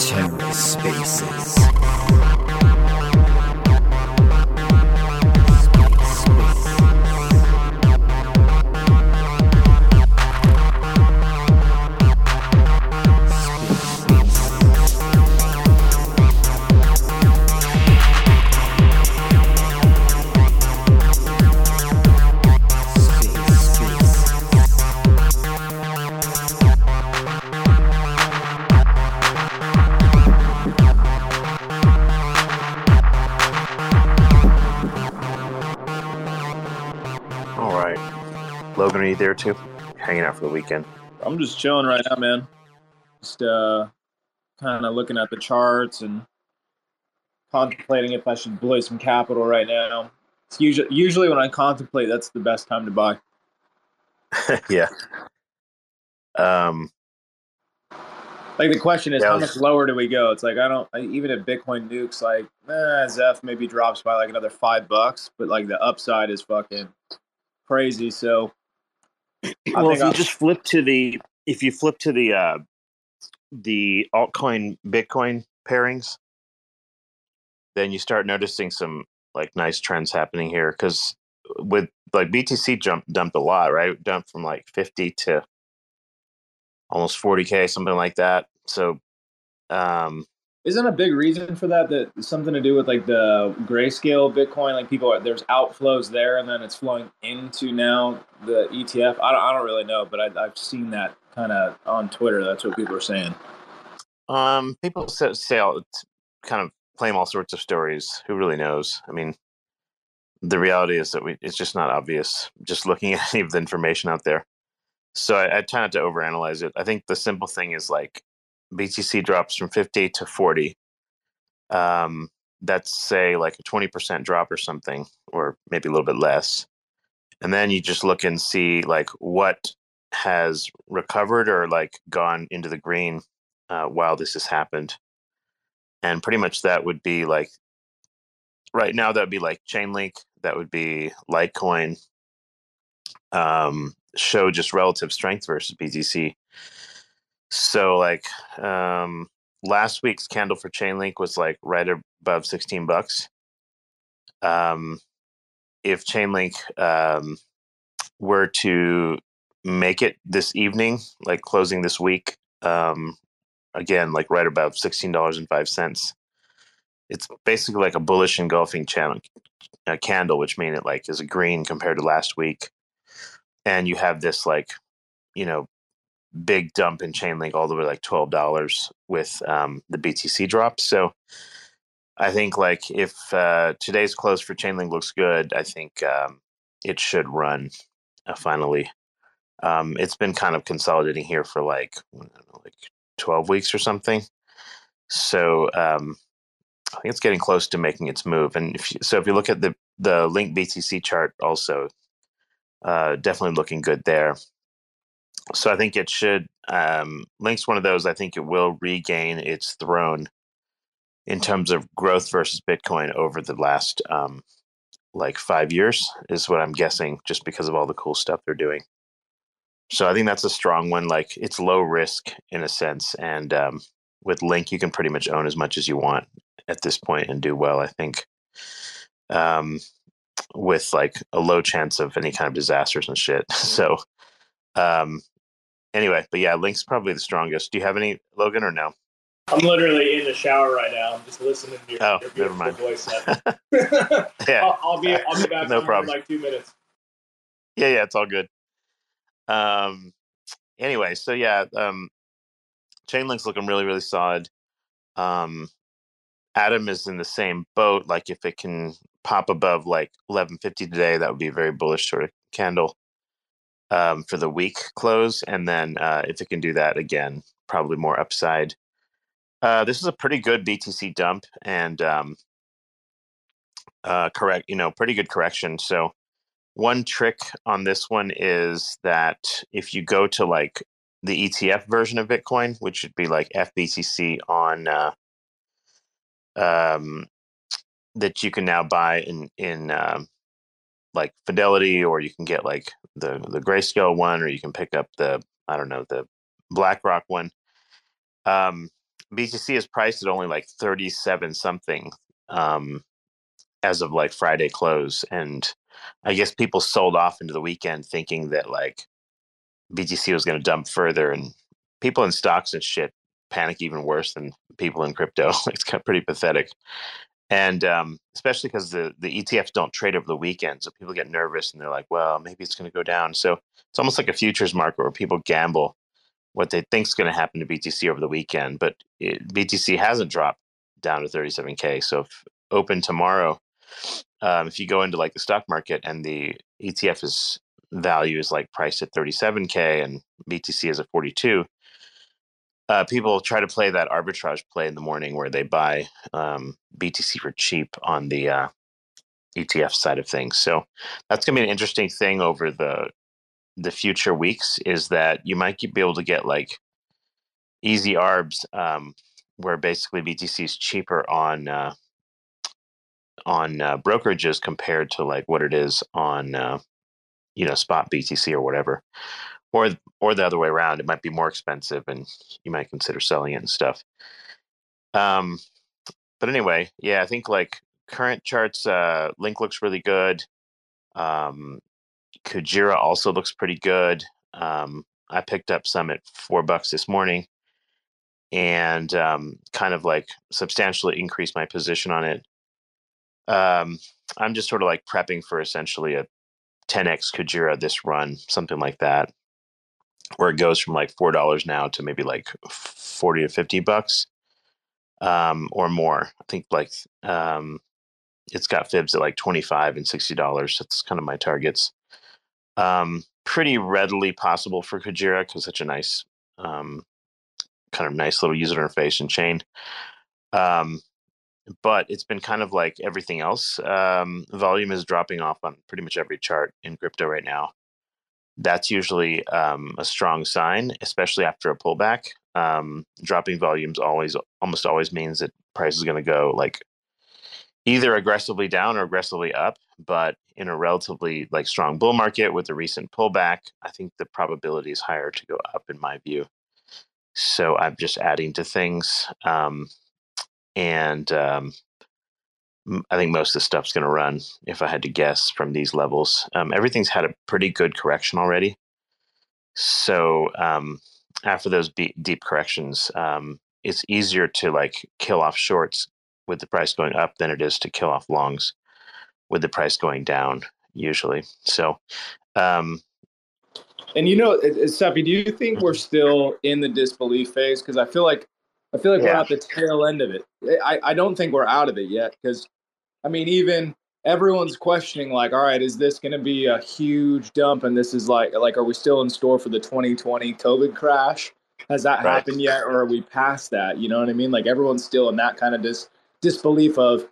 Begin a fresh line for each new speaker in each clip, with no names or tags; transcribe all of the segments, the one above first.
TerraSpaces. Logan, are you there too? Hanging out for the weekend.
I'm just chilling right now, man. Just uh, kind of looking at the charts and contemplating if I should blow some capital right now. It's usually usually when I contemplate, that's the best time to buy.
yeah. Um,
Like the question is, how
was-
much lower do we go? It's like I don't I, even if Bitcoin nukes, like eh, Zeph maybe drops by like another five bucks, but like the upside is fucking crazy. So
well, if you
I'll-
just flip to the if you flip to the uh, the altcoin Bitcoin pairings, then you start noticing some like nice trends happening here because with like BTC jump dumped a lot, right? Dumped from like fifty to almost forty k, something like that. So, um,
Isn't a big reason for that that something to do with like the grayscale Bitcoin? Like people, are, there's outflows there, and then it's flowing into now the ETF. I don't, I don't really know, but I, I've seen that kind of on Twitter. That's what people are saying.
Um, people say, say kind of claim all sorts of stories. Who really knows? I mean, the reality is that we, it's just not obvious just looking at any of the information out there. So I, I try not to overanalyze it. I think the simple thing is like BTC drops from 50 to 40. Um, that's say like a 20% drop or something, or maybe a little bit less. And then you just look and see like what has recovered or like gone into the green uh, while this has happened. And pretty much that would be like right now that would be like Chainlink, that would be Litecoin, um, show just relative strength versus BTC. So like um, last week's candle for Chainlink was like right above 16 bucks. Um, if Chainlink um, were to make it this evening, like closing this week, um, again, like right above sixteen dollars and five cents. It's basically like a bullish engulfing channel, a candle, which mean it like is a green compared to last week, and you have this like, you know, big dump in Chainlink all the way like twelve dollars with um, the BTC drop. So. I think like if uh, today's close for Chainlink looks good, I think um, it should run uh, finally. Um, it's been kind of consolidating here for like know, like 12 weeks or something. So um, I think it's getting close to making its move. And if you, so, if you look at the the Link BTC chart, also uh, definitely looking good there. So I think it should. Um, Link's one of those. I think it will regain its throne in terms of growth versus Bitcoin over the last um, like five years, is what I'm guessing, just because of all the cool stuff they're doing. So I think that's a strong one. Like it's low risk in a sense, and um, with Link, you can pretty much own as much as you want at this point and do well. I think, um, with like a low chance of any kind of disasters and shit. So, um, anyway, but yeah, Link's probably the strongest. Do you have any Logan or no?
I'm literally in the shower right now. I'm just listening to your,
Oh,
your
never mind.
voice.
Yeah,
I'll, I'll be I'll be back
No
in
problem.
like two minutes.
yeah, yeah, it's all good. Um, anyway, so yeah, um, Chainlink's looking really, really solid. Um, Atom is in the same boat. Like if it can pop above like 1150 today, that would be a very bullish sort of candle um, for the week close. And then uh, if it can do that again, probably more upside. Uh, this is a pretty good BTC dump and um, uh, correct, you know, pretty good correction. So one trick on this one is that if you go to like the ETF version of Bitcoin, which would be like FBTC on uh, um, that you can now buy in in um, like Fidelity, or you can get like the the Grayscale one, or you can pick up the I don't know the BlackRock one. Um, BTC is priced at only like thirty seven something um, as of like Friday close, and I guess people sold off into the weekend thinking that like BTC was going to dump further, and people in stocks and shit panic even worse than people in crypto. it's kind of pretty pathetic and um, especially because the the ETFs don't trade over the weekend, so people get nervous and they're like, "Well, maybe it's going to go down." So it's almost like a futures market where people gamble what they think is going to happen to BTC over the weekend, but it, BTC hasn't dropped down to 37k. So if open tomorrow, um, if you go into like the stock market and the ETF is value is like priced at 37k and BTC is at 42, uh, people try to play that arbitrage play in the morning where they buy um, BTC for cheap on the uh, ETF side of things. So that's going to be an interesting thing over the the future weeks. Is that you might be able to get like easy arbs, um, where basically BTC is cheaper on uh, on uh, brokerages compared to like what it is on uh, you know spot BTC or whatever or or the other way around. It might be more expensive, and you might consider selling it and stuff. Um, but anyway, yeah, I think like current charts, uh, Link looks really good. Um, Kujira also looks pretty good. Um, I picked up some at four bucks this morning, and um, kind of like substantially increased my position on it. Um, I'm just sort of like prepping for essentially a 10x Kujira this run, something like that where it goes from like four dollars now to maybe like forty to fifty bucks, um, or more. I think like um, it's got fibs at like twenty five and sixty dollars. That's kind of my targets. Um, pretty readily possible for Kujira because such a nice, um, kind of nice little user interface and chain. Um, but it's been kind of like everything else. Um, volume is dropping off on pretty much every chart in crypto right now that's usually um, a strong sign, especially after a pullback. Um, dropping volumes always almost always means that price is going to go like either aggressively down or aggressively up. But in a relatively like strong bull market with a recent pullback, I think the probability is higher to go up in my view. So I'm just adding to things, um, and um, I think most of the stuff's going to run, if I had to guess, from these levels. Um, everything's had a pretty good correction already. So um, after those be- deep corrections, um, it's easier to like kill off shorts with the price going up than it is to kill off longs with the price going down, usually. So, um,
and you know, Cephii, do you think we're still in the disbelief phase? Because I feel like I feel like yeah. we're at the tail end of it. I, I don't think we're out of it yet because I mean, even everyone's questioning like, all right, is this going to be a huge dump? And this is like, like, are we still in store for the 2020 COVID crash? Has that right. happened yet, or are we past that? You know what I mean? Like everyone's still in that kind of dis- disbelief of,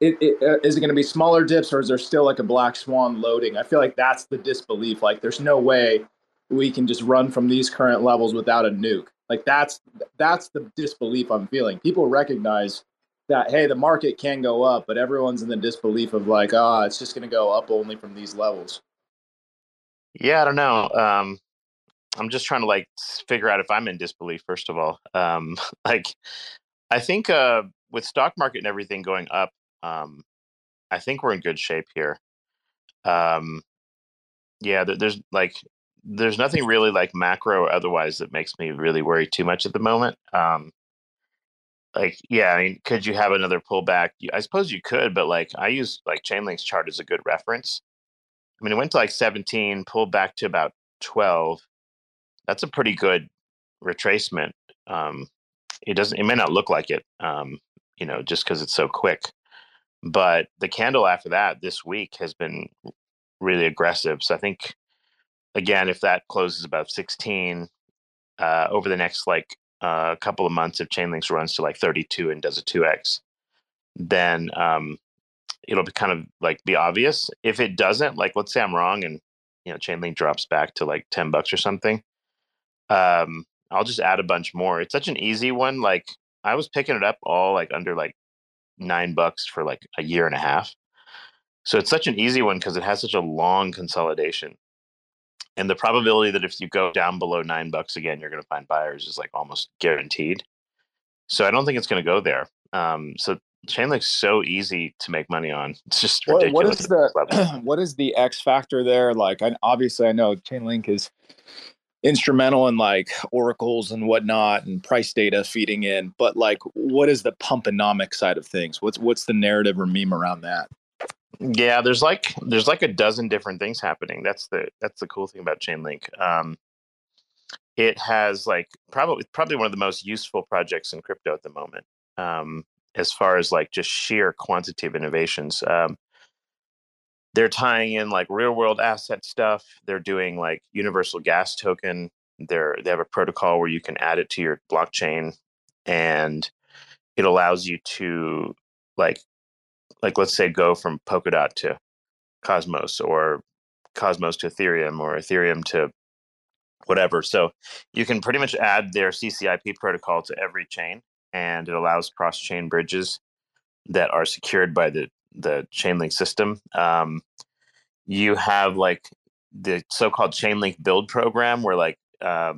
it, it, uh, is it going to be smaller dips, or is there still like a black swan loading? I feel like that's the disbelief. Like there's no way we can just run from these current levels without a nuke. Like that's that's the disbelief I'm feeling. People recognize that hey, the market can go up, but everyone's in the disbelief of like, ah, oh, it's just going to go up only from these levels.
Yeah, I don't know. Um, I'm just trying to like figure out if I'm in disbelief. First of all, um, like I think uh, with stock market and everything going up, um, I think we're in good shape here. Um, yeah, there's like there's nothing really like macro otherwise that makes me really worry too much at the moment. Um, like yeah i mean could you have another pullback i suppose you could but like i use like chainlink's chart as a good reference i mean it went to like 17 pulled back to about 12 that's a pretty good retracement um it doesn't it may not look like it um you know just because it's so quick but the candle after that this week has been really aggressive so i think again if that closes about 16 uh over the next like uh, a couple of months if Chainlinks runs to like 32 and does a 2x, then um, it'll be kind of like be obvious. If it doesn't, like let's say I'm wrong and you know Chainlink drops back to like 10 bucks or something, um, I'll just add a bunch more. It's such an easy one. Like I was picking it up all like under like nine bucks for like a year and a half. So it's such an easy one because it has such a long consolidation. And the probability that if you go down below nine bucks again, you're going to find buyers is like almost guaranteed. So I don't think it's going to go there. Um, so Chainlink's so easy to make money on. It's just
What,
ridiculous.
what is the what is the X factor there? Like, I, obviously, I know Chainlink is instrumental in like oracles and whatnot and price data feeding in, but like, what is the pumponomic side of things? What's what's the narrative or meme around that?
Yeah, there's like there's like a dozen different things happening. That's the that's the cool thing about Chainlink. Um, it has like probably probably one of the most useful projects in crypto at the moment. Um, as far as like just sheer quantity of innovations. Um, they're tying in like real world asset stuff. They're doing like universal gas token. They're they have a protocol where you can add it to your blockchain, and it allows you to like like let's say go from Polkadot to Cosmos or Cosmos to Ethereum or Ethereum to whatever. So you can pretty much add their CCIP protocol to every chain, and it allows cross chain bridges that are secured by the the Chainlink system. Um, you have like the so-called Chainlink build program, where like uh,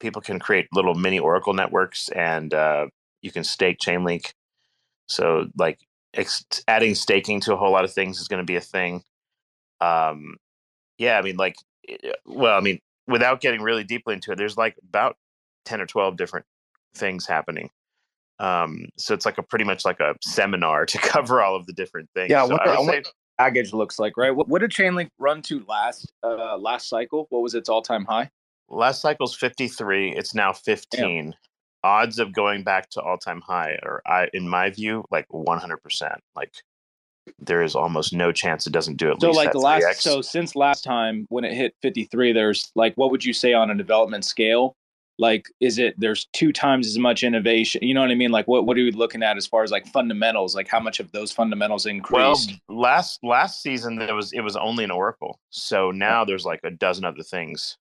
people can create little mini Oracle networks, and uh, you can stake Chainlink. So like ex- adding staking to a whole lot of things is going to be a thing. Um, yeah, I mean, like, eh, well, I mean, without getting really deeply into it, there's like about ten or twelve different things happening. Um, so it's like a pretty much like a seminar to cover all of the different things.
Yeah,
so
what
I
the-
say-
want- Baggage looks like right. What, what did Chainlink run to last uh last cycle? What was its all time high?
last cycle's 53 it's now 15 odds of going back to all-time high are i in my view like 100% like there is almost no chance it doesn't do at
So like the last
3x.
so since last time when it hit 53 there's like what would you say on a development scale? Like is it there's two times as much innovation? You know what I mean? Like what what are we looking at as far as like fundamentals? Like how much of those fundamentals increased?
well last last season there was it was only an oracle so now there's like a dozen other things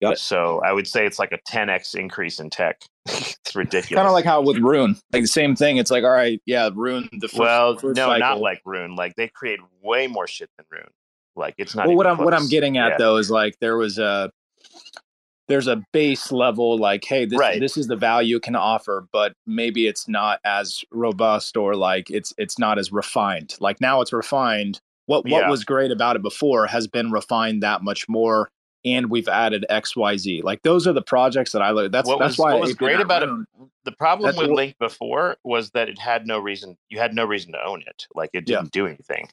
it.
so i would say it's like a 10x increase in tech it's ridiculous
kind of like how with Rune, like the same thing. It's like, all right, yeah, Rune. The first,
well
first
no not like rune like they create way more shit than rune like it's not
Well, what I'm what I'm getting at
Yeah.
though is like there was a there's a base level like, hey, this
Right.
this is the value it can offer, but maybe it's not as robust or like it's it's not as refined. Like now it's refined. What what was great about it before has been refined that much more. And we've added X, Y, Z. Like those are the projects that I look. That's
What
that's
was-
why
what was great about it- the problem
That's
with
what-
Link before was that it had no reason. You had no reason to own it. Like it didn't do anything.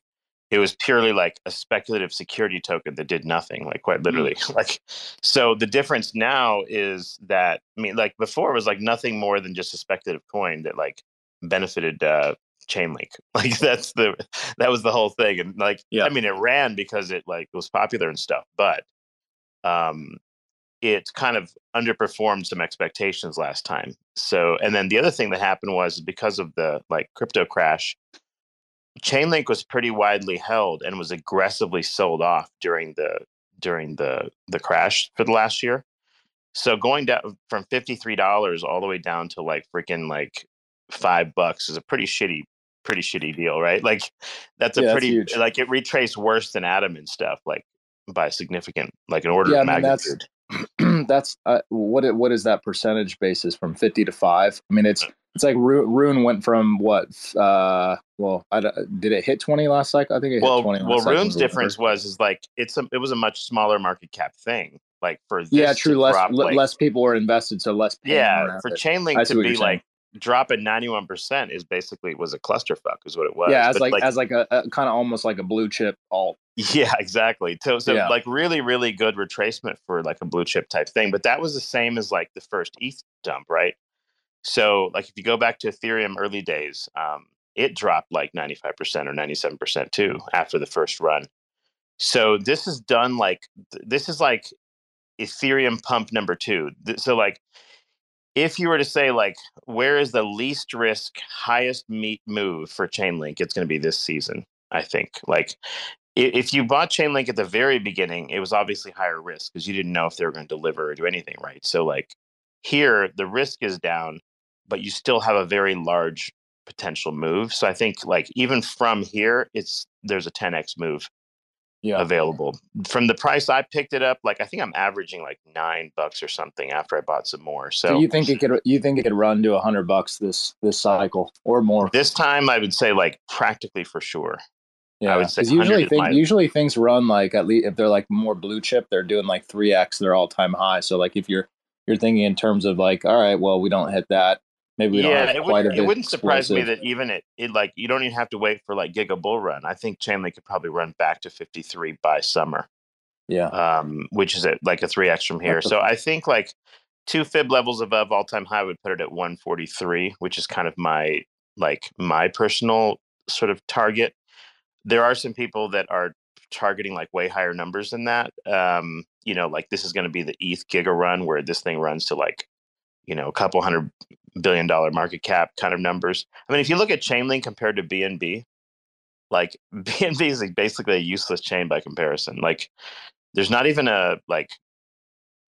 It was purely like a speculative security token that did nothing. Like quite literally. like so, the difference now is that I mean, like before, it was like nothing more than just a speculative coin that like benefited uh, Chainlink. Like that's the that was the whole thing. And like
Yeah.
I mean, it ran because it like was popular and stuff, but um it kind of underperformed some expectations last time. So, and then the other thing that happened was because of the like crypto crash, Chainlink was pretty widely held and was aggressively sold off during the during the the crash for the last year. So going down from fifty three dollars all the way down to like freaking like five bucks is a pretty shitty pretty shitty deal, right? Like that's a
Yeah,
pretty
huge.
like it retraced worse than Atom and stuff, like by a significant like an order
Yeah,
of
mean, that's-
magnitude.
that's uh, what it, what is that percentage basis from 50 to 5 i mean it's it's like Ru- rune went from what uh well I, did it hit 20 last cycle i think it hit
well,
20 last
well, Rune's difference was is like it's a it was a much smaller market cap thing. Like for this
yeah true less
drop,
le-
like-
less people were invested so less
yeah for. Chainlink to be like drop at ninety one percent is basically was a clusterfuck is what it was.
yeah as
But,
like, as like a, a kind of almost like a blue chip alt
yeah exactly. So so
Yeah.
like really really good retracement for like a blue chip type thing. But that was the same as like the first ETH dump, right? So like if you go back to Ethereum early days, um, it dropped like ninety five percent or ninety seven percent too after the first run. So this is done like this is like Ethereum pump number two. So like if you were to say like where is the least risk, highest meat move for Chainlink, it's going to be this season. I think like if you bought Chainlink at the very beginning, it was obviously higher risk because you didn't know if they were going to deliver or do anything right. So like here, the risk is down, but you still have a very large potential move. So I think like even from here, it's there's a 10x move
Yeah.
available. From the price I picked it up, like I think I'm averaging like nine bucks or something after I bought some more. So,
So you think it could you think it could run to a hundred bucks this this cycle or more?
this time I would say like practically for sure.
Yeah,
would say
'Cause usually
100
thing,
my-
usually things run like at least if they're like more blue chip, they're doing like three x their all time high. So like if you're you're thinking in terms of like, all right, well we don't hit that, maybe we don't
yeah, it,
quite
would,
a
it wouldn't surprise me that even it, it like you don't even have to wait for like Giga Bull Run. I think Chainlink could probably run back to 53 by summer.
yeah,
um, which is at like a three x from here. So I think like two fib levels above all time high would put it at 143, which is kind of my like my personal sort of target. There are some people that are targeting like way higher numbers than that. Um, you know, like this is going to be the ETH Giga Run where this thing runs to like you know a couple hundred billion dollar market cap kind of numbers. I mean, if you look at Chainlink compared to BNB, like BNB is like basically a useless chain by comparison. Like there's not even a like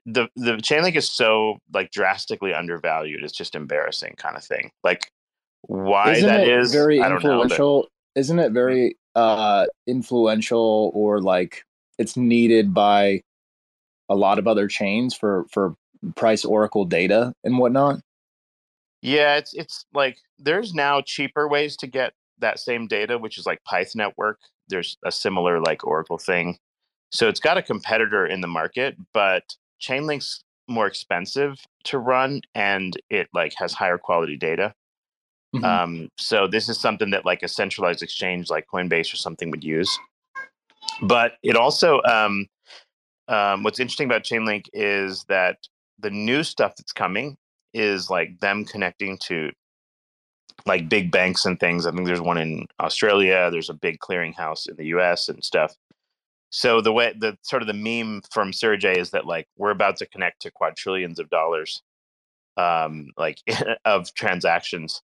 the the Chainlink is so like drastically undervalued. It's just embarrassing kind of thing. Like why
isn't
that is,
very
I don't know.
Isn't it very uh influential or like it's needed by a lot of other chains for for price oracle data and whatnot?
Yeah, it's it's like there's now cheaper ways to get that same data, which is like Pyth network. There's a similar like Oracle thing. So it's got a competitor in the market, but Chainlink's more expensive to run and it like has higher quality data.
Mhm.
Um, so this is something that like a centralized exchange like Coinbase or something would use. But it also um, um, what's interesting about Chainlink is that the new stuff that's coming is like them connecting to like big banks and things. I think there's one in Australia. There's a big clearinghouse in the U.S. and stuff. So the way the sort of the meme from Sergey is that like we're about to connect to quadrillions of dollars, um, like of transactions,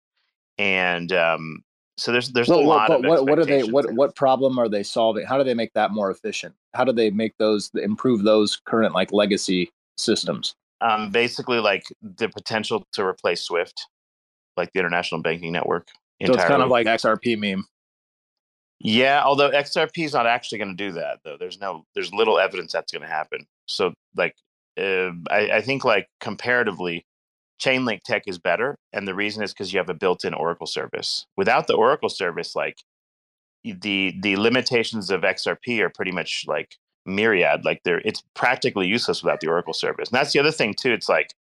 and um, so there's there's a lot
but
of
what what are they what what problem are they solving? How do they make that more efficient? How do they make those improve those current like legacy systems?
um, basically like the potential to replace Swift, like the international banking network.
So it's kind of like XRP meme.
Yeah, although XRP is not actually going to do that, though. There's no, there's little evidence that's going to happen. So, like, uh, I, I think like comparatively, Chainlink tech is better, and the reason is because you have a built-in Oracle service. Without the Oracle service, like the the limitations of XRP are pretty much like myriad. Like, they're it's practically useless without the Oracle service. And that's the other thing too. It's like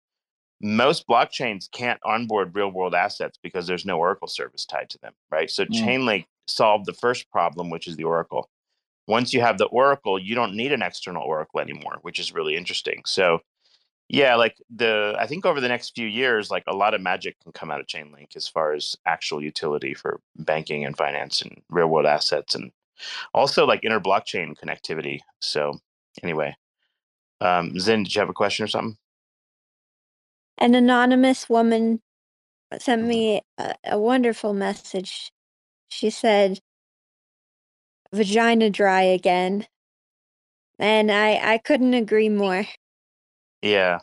most blockchains can't onboard real world assets because there's no Oracle service tied to them, right? So
Mm.
Chainlink solved the first problem, which is the Oracle. Once you have the Oracle, you don't need an external Oracle anymore, which is really interesting. So yeah, like the I think over the next few years, like a lot of magic can come out of Chainlink as far as actual utility for banking and finance and real world assets and also like inter blockchain connectivity. So anyway. Um Zen, did you have a question or something?
An anonymous woman sent me a, a wonderful message. She said, "Vagina dry again," and I I couldn't agree more.
Yeah.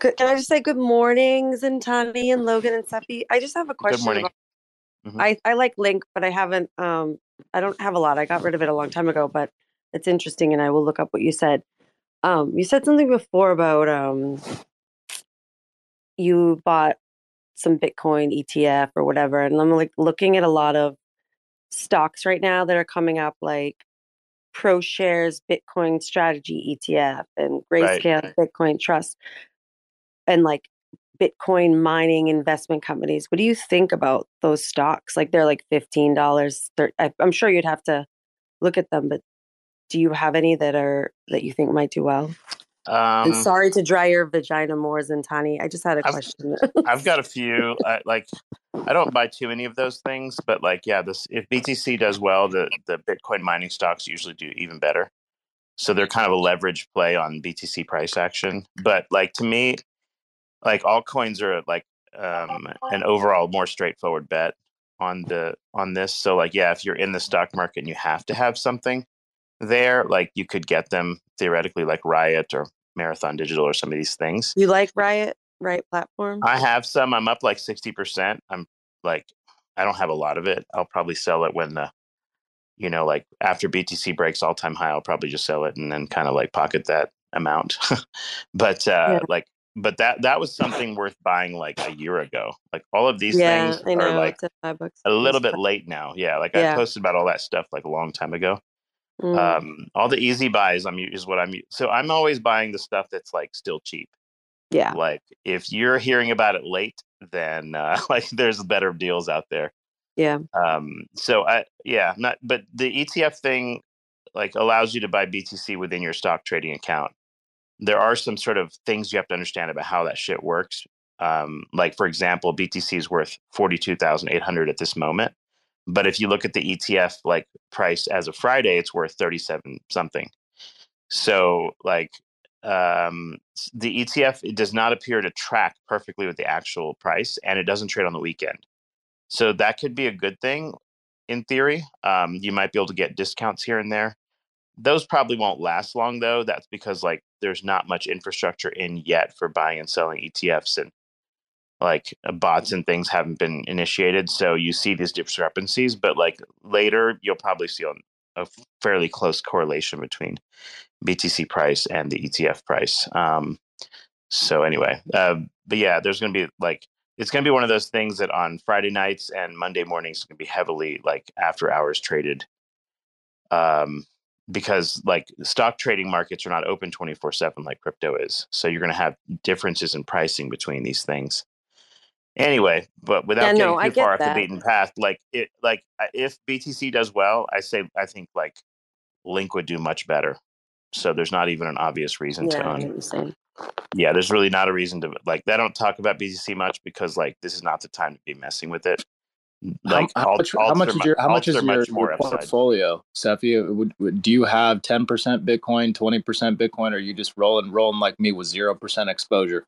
Good, can I just say good morning, Xintani and Logan and Cephii? I just have a question.
Good morning.
about-
Mhm.
I, I like Link, but I haven't um I don't have a lot. I got rid of it a long time ago, but it's interesting and I will look up what you said. Um you said something before about um you bought some Bitcoin ETF or whatever, and I'm like looking at a lot of stocks right now that are coming up like ProShares Bitcoin Strategy ETF and
Right.
Grayscale Bitcoin Trust and like Bitcoin mining investment companies. What do you think about those stocks? Like they're like fifteen dollars. I'm sure you'd have to look at them, but do you have any that are that you think might do well?
Um
and sorry to dry your vagina more, Xintani. I just had a
I've-
question.
I've got a few. I, like, I don't buy too many of those things, but like, yeah, this if BTC does well, the the Bitcoin mining stocks usually do even better. So they're kind of a leverage play on BTC price action. But like to me, like altcoins are like um, an overall more straightforward bet on the on this. So like, yeah, if you're in the stock market and you have to have something there, like you could get them theoretically, like Riot or Marathon Digital or some of these things.
you like Riot, Riot platform?
I have some. I'm up like sixty percent. I'm like I don't have a lot of it. I'll probably sell it when the you know like after BTC breaks all time high. I'll probably just sell it and then kind of like pocket that amount. but uh,
Yeah.
like but that that was something worth buying like a year ago. Like all of these
yeah,
things
I know.
are like
it's at five bucks.
a little bit late now. Yeah, like
Yeah.
I posted about all that stuff like a long time ago.
Mm.
Um, all the easy buys I'm is what I'm so I'm always buying the stuff that's like still cheap.
yeah.
Like if you're hearing about it late, then uh, like there's better deals out there.
Yeah.
Um, so I yeah, not but the ETF thing like allows you to buy BTC within your stock trading account. There are some sort of things you have to understand about how that shit works. Um, like for example, BTC is worth forty two thousand eight hundred at this moment, but if you look at the ETF like price as of Friday, it's worth thirty seven something. So like um, the ETF it does not appear to track perfectly with the actual price, and it doesn't trade on the weekend. So that could be a good thing in theory. Um, you might be able to get discounts here and there. Those probably won't last long though. That's because like there's not much infrastructure in yet for buying and selling ETFs and like uh, bots and things haven't been initiated. So you see these discrepancies, but like later you'll probably see a fairly close correlation between BTC price and the ETF price. Um, so anyway, uh, but yeah, there's going to be like it's going to be one of those things that on Friday nights and Monday mornings going to be heavily like after hours traded. Um, because like stock trading markets are not open 24 7 like crypto is. So you're going to have differences in pricing between these things. Anyway, but without
Yeah,
getting
no,
too
I get
far off
that.
the beaten path, like it, like uh, if BTC does well, I say I think like Link would do much better. So there's not even an obvious reason
Yeah,
to own
what you're saying.
yeah, there's really not a reason to like. They don't talk about BTC much because like this is not the time to be messing with it. Like
how, how
alt-
much, how much is your how much is your,
much more
your portfolio, Cephii? Would, would, do you have ten percent Bitcoin, twenty percent Bitcoin, or are you just rolling rolling like me with zero percent exposure?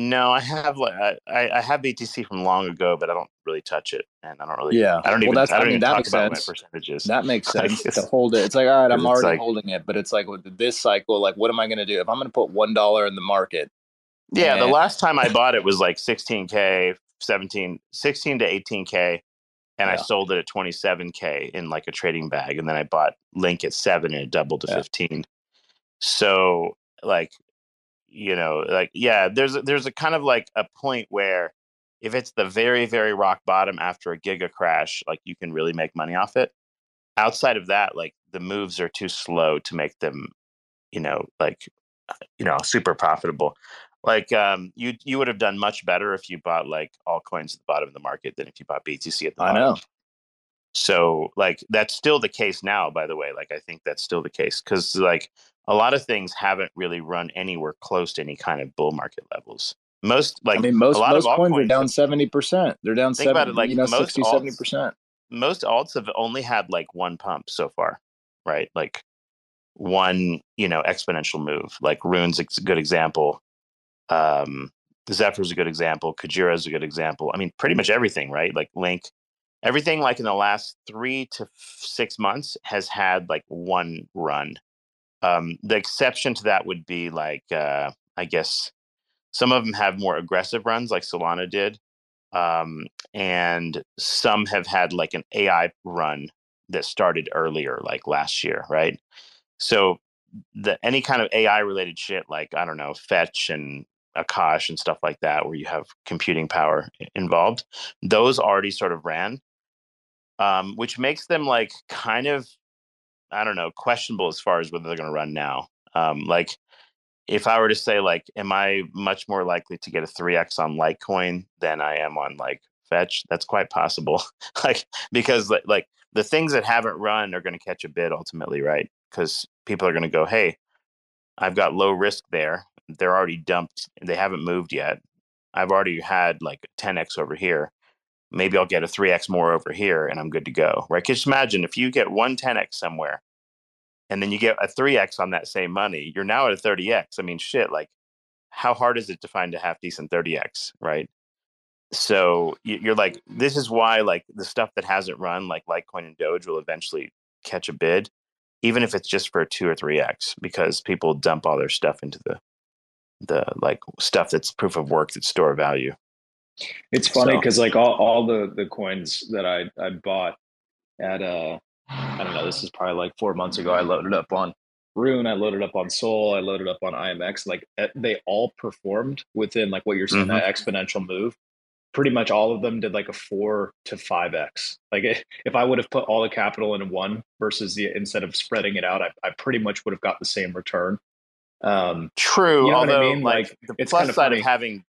No, I have like I, I have BTC from long ago, but I don't really touch it, and I don't really.
Yeah.
I don't
Well,
even.
that's-
I
I mean,
even
that makes sense.
my percentages.
That makes sense to hold it. It's like, all right, I'm already
like-
holding it, but it's like with this cycle, like, what am I going to do if I'm going to put one dollar in the market?
Yeah, the last time I bought it was like 16k, 17, 16 to 18k, and I sold it at 27k in like a trading bag, and then I bought Link at seven and it doubled to
Yeah.
15. So like, you know, like yeah, there's a, there's a kind of like a point where if it's the very very rock bottom after a giga crash, like you can really make money off it. Outside of that, like the moves are too slow to make them, you know, like you know, super profitable like um you you would have done much better if you bought like all coins at the bottom of the market than if you bought BTC at the bottom I
know.
So like that's still the case now by the way. Like I think that's still the case cuz like a lot of things haven't really run anywhere close to any kind of bull market levels. Most like
I mean, most
a lot
most
of
coins are down seventy percent. They're down
Think about it, like,
you know,
most
60, 70 percent.
most alts have only had like one pump so far, right? Like one, you know, exponential move. Like Rune's a good example. Um, Zephyr's a good example. Kujira's a good example. I mean, pretty much everything, right? Like Link, everything like in the last three to f- six months has had like one run. Um, the exception to that would be like, uh, I guess some of them have more aggressive runs, like Solana did um, and some have had like an AI run that started earlier, like last year, right? So the any kind of AI related shit, like I don't know, Fetch and Akash and stuff like that, where you have computing power involved, those already sort of ran, um, which makes them like kind of, I don't know, questionable as far as whether they're going to run now. Um, like if I were to say like, am I much more likely to get a three x on Litecoin than I am on like Fetch? That's quite possible. like because like the things that haven't run are going to catch a bid ultimately, right? Because people are going to go, hey, I've got low risk there. They're already dumped. They haven't moved yet. I've already had like 10x over here. Maybe I'll get a 3x more over here and I'm good to go. Right? Just imagine if you get one 10x somewhere and then you get a 3x on that same money, you're now at a 30x. I mean, shit, like how hard is it to find a half decent 30x, right? So you- you're like, this is why like the stuff that hasn't run, like Litecoin and Doge, will eventually catch a bid, even if it's just for two or three x, because people dump all their stuff into the the like stuff that's proof of work that store value.
It's funny
So-
because like all, all the the coins that I I bought at uh I don't know this is probably like four months ago I loaded up on Rune I loaded up on Sol I loaded up on IMX like eh, they all performed within like what you're saying that exponential move. Pretty much all of them did like a four to five x. Like eh, if I would have put all the capital in one versus the instead of spreading it out, I, I pretty much would have got the same return. Um,
True.
You know what I
although,
mean?
like,
Like,
the
it's
plus
kinda
side
funny.
of having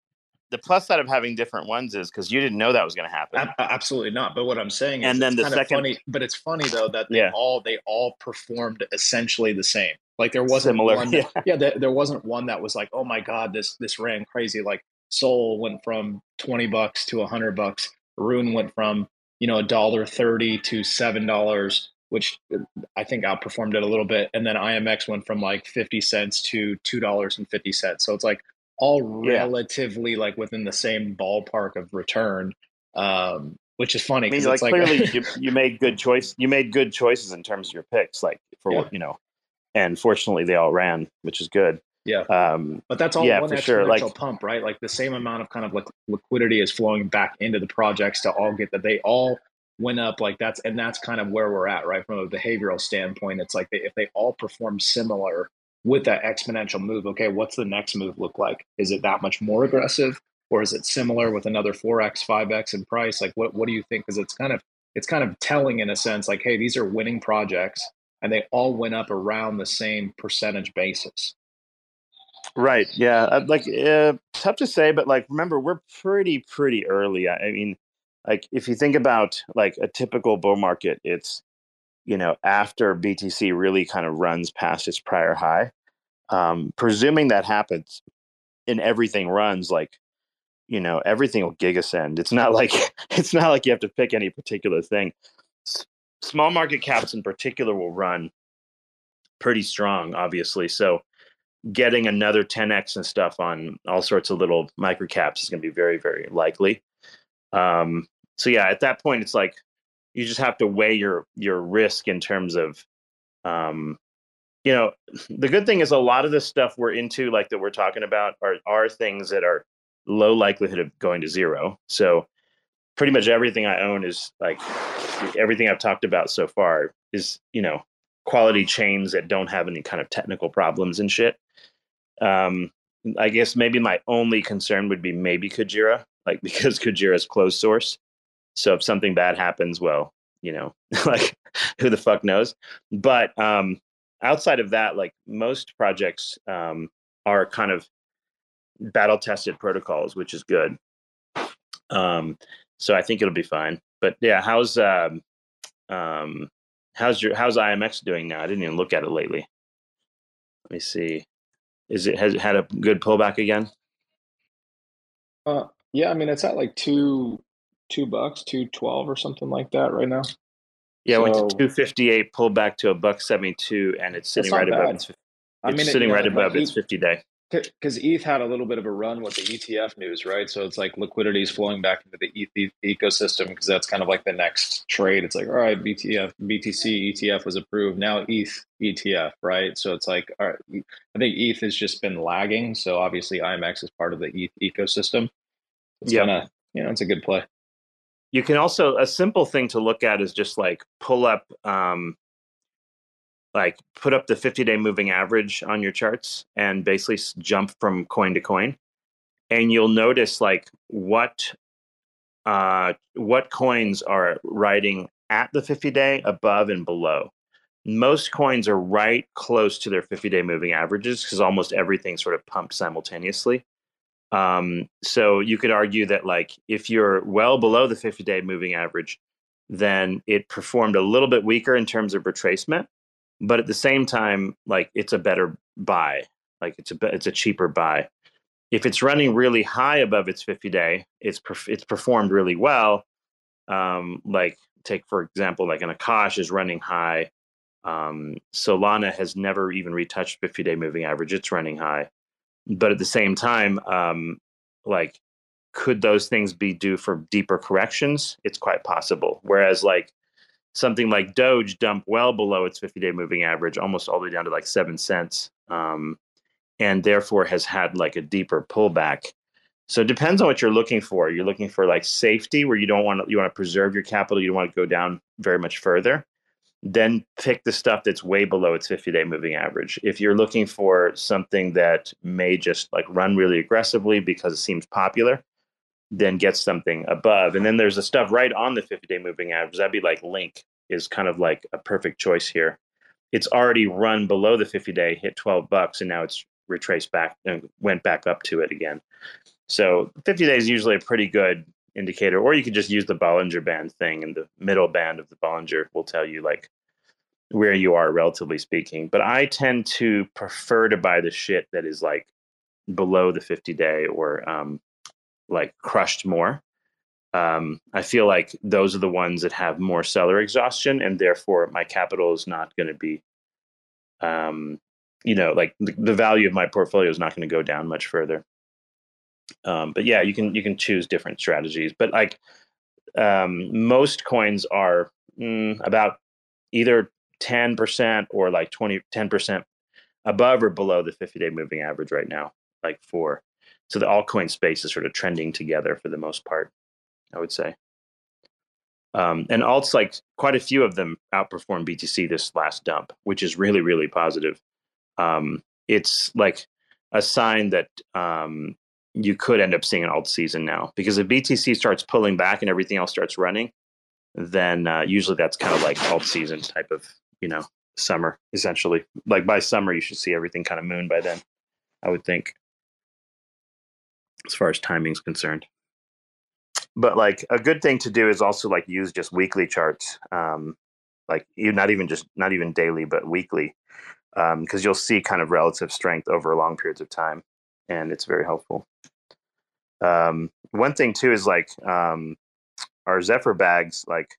the plus side of having different ones is because you didn't know that was going to happen.
Ab- absolutely not. But what I'm saying is,
And then
it's
the second-
funny. But it's funny though that they
Yeah.
all they all performed essentially the same. Like there wasn't
Similar,
one.
yeah.
yeah, there, there wasn't one that was like, oh my god, this this ran crazy. Like Sol went from twenty bucks to a hundred bucks. Rune went from you know a dollar thirty to seven dollars, which uh, I think outperformed it a little bit. And then IMX went from like fifty cents to two dollars and fifty cents. So it's like all
Yeah.
relatively like within the same ballpark of return. Um, which is funny
I mean, like
like
clearly you, you made good choice. You made good choices in terms of your picks, like for
Yeah.
what you know. And fortunately, they all ran, which is good.
yeah.
Um,
But that's all
Yeah,
one
for sure, like-
pump, right? Like the same amount of kind of like liquidity is flowing back into the projects to all get that they all went up like that's and that's kind of where we're at, right? From a behavioral standpoint, it's like they, if they all perform similar with that exponential move, okay, what's the next move look like? Is it that much more aggressive, or is it similar with another four x, five x in price? Like, what what do you think? Because it's kind of it's kind of telling in a sense, like, hey, these are winning projects, and they all went up around the same percentage basis.
Right. Yeah. Like, uh, tough to say, but like, remember, we're pretty, pretty early. I mean, like, if you think about like a typical bull market, it's, you know, after BTC really kind of runs past its prior high. Um, presuming that happens and everything runs like, you know, everything will gigasend. It's not like, it's not like you have to pick any particular thing. S- small market caps in particular will run pretty strong, obviously. So, getting another 10x and stuff on all sorts of little micro caps is going to be very very likely um so yeah at that point it's like you just have to weigh your your risk in terms of um you know the good thing is a lot of the stuff we're into like that we're talking about are are things that are low likelihood of going to zero so pretty much everything i own is like everything i've talked about so far is you know quality chains that don't have any kind of technical problems and shit um, I guess maybe my only concern would be maybe Kujira, like because Kujira is closed source. So if something bad happens, well, you know, like who the fuck knows. But um, outside of that, like most projects um, are kind of battle tested protocols, which is good. Um, so I think it'll be fine. But yeah, how's um, um, how's your how's IMX doing now? I didn't even look at it lately. Let me see. Is it has it had a good pullback again?
Uh, yeah, I mean it's at like two, two bucks, two twelve or something like that right now.
Yeah, it went to two fifty eight, pulled back to a buck seventy two, and it's sitting right above its. It's
I mean,
sitting
know,
right
like,
above its
E-
fifty day.
because ETH had a little bit of a run with the ETF news, right? So it's like liquidity is flowing back into the ETH ecosystem because that's kind of like the next trade. It's like, all right, BTF, BTC ETF was approved. Now ETH ETF, right? So it's like, all right, I think ETH has just been lagging. So obviously IMX is part of the ETH ecosystem. It's
Yeah.
kind of, you know, it's a good play.
You can also a simple thing to look at is just like pull up, um, like put up the fifty day moving average on your charts and basically jump from coin to coin, and you'll notice like what, uh, what coins are riding at the fifty day, above and below. Most coins are right close to their 50 day moving averages because almost everything sort of pumped simultaneously. Um, so you could argue that like if you're well below the 50 day moving average, then it performed a little bit weaker in terms of retracement, but at the same time, like it's a better buy, like it's a it's a cheaper buy. If it's running really high above its 50 day, it's perf- it's performed really well. Um, like take for example, like an Akash is running high. Um, Solana has never even retouched 50 day moving average. It's running high but at the same time um like could those things be due for deeper corrections it's quite possible whereas like something like doge dumped well below its 50 day moving average almost all the way down to like 7 cents um and therefore has had like a deeper pullback So it depends on what you're looking for. You're looking for like safety, where you don't want to you want to preserve your capital. You don't want to go down very much further. Then pick the stuff that's way below its 50 day moving average. If you're looking for something that may just like run really aggressively because it seems popular, then get something above. And then there's the stuff right on the 50 day moving average. That'd be like Link is kind of like a perfect choice here. It's already run below the 50 day, hit 12 bucks, and now it's retraced back and went back up to it again. So 50 days usually a pretty good indicator, or you could just use the Bollinger Band thing, and the middle band of the Bollinger will tell you like where you are, relatively speaking. But I tend to prefer to buy the shit that is like below the 50 day or um, like crushed more. Um, I feel like those are the ones that have more seller exhaustion, and therefore my capital is not going to be, um, you know, like the, the value of my portfolio is not going to go down much further. Um, but yeah, you can you can choose different strategies, but like um, most coins are mm, about either ten percent or like 20 10 percent above or below the fifty day moving average right now, like for so the altcoin space is sort of trending together for the most part, I would say. Um, and alts, like quite a few of them outperformed BTC this last dump, which is really, really positive. Um, it's like a sign that um, you could end up seeing an alt season now because if BTC starts pulling back and everything else starts running, then uh, usually that's kind of like alt season type of, you know, summer essentially. Like by summer, you should see everything kind of moon by then, I would think as far as timing is concerned. But like a good thing to do is also like use just weekly charts, um, like you not even just not even daily, but weekly, because um, you'll see kind of relative strength over long periods of time, and it's very helpful. Um, one thing too is like um, our Zephyr bags, like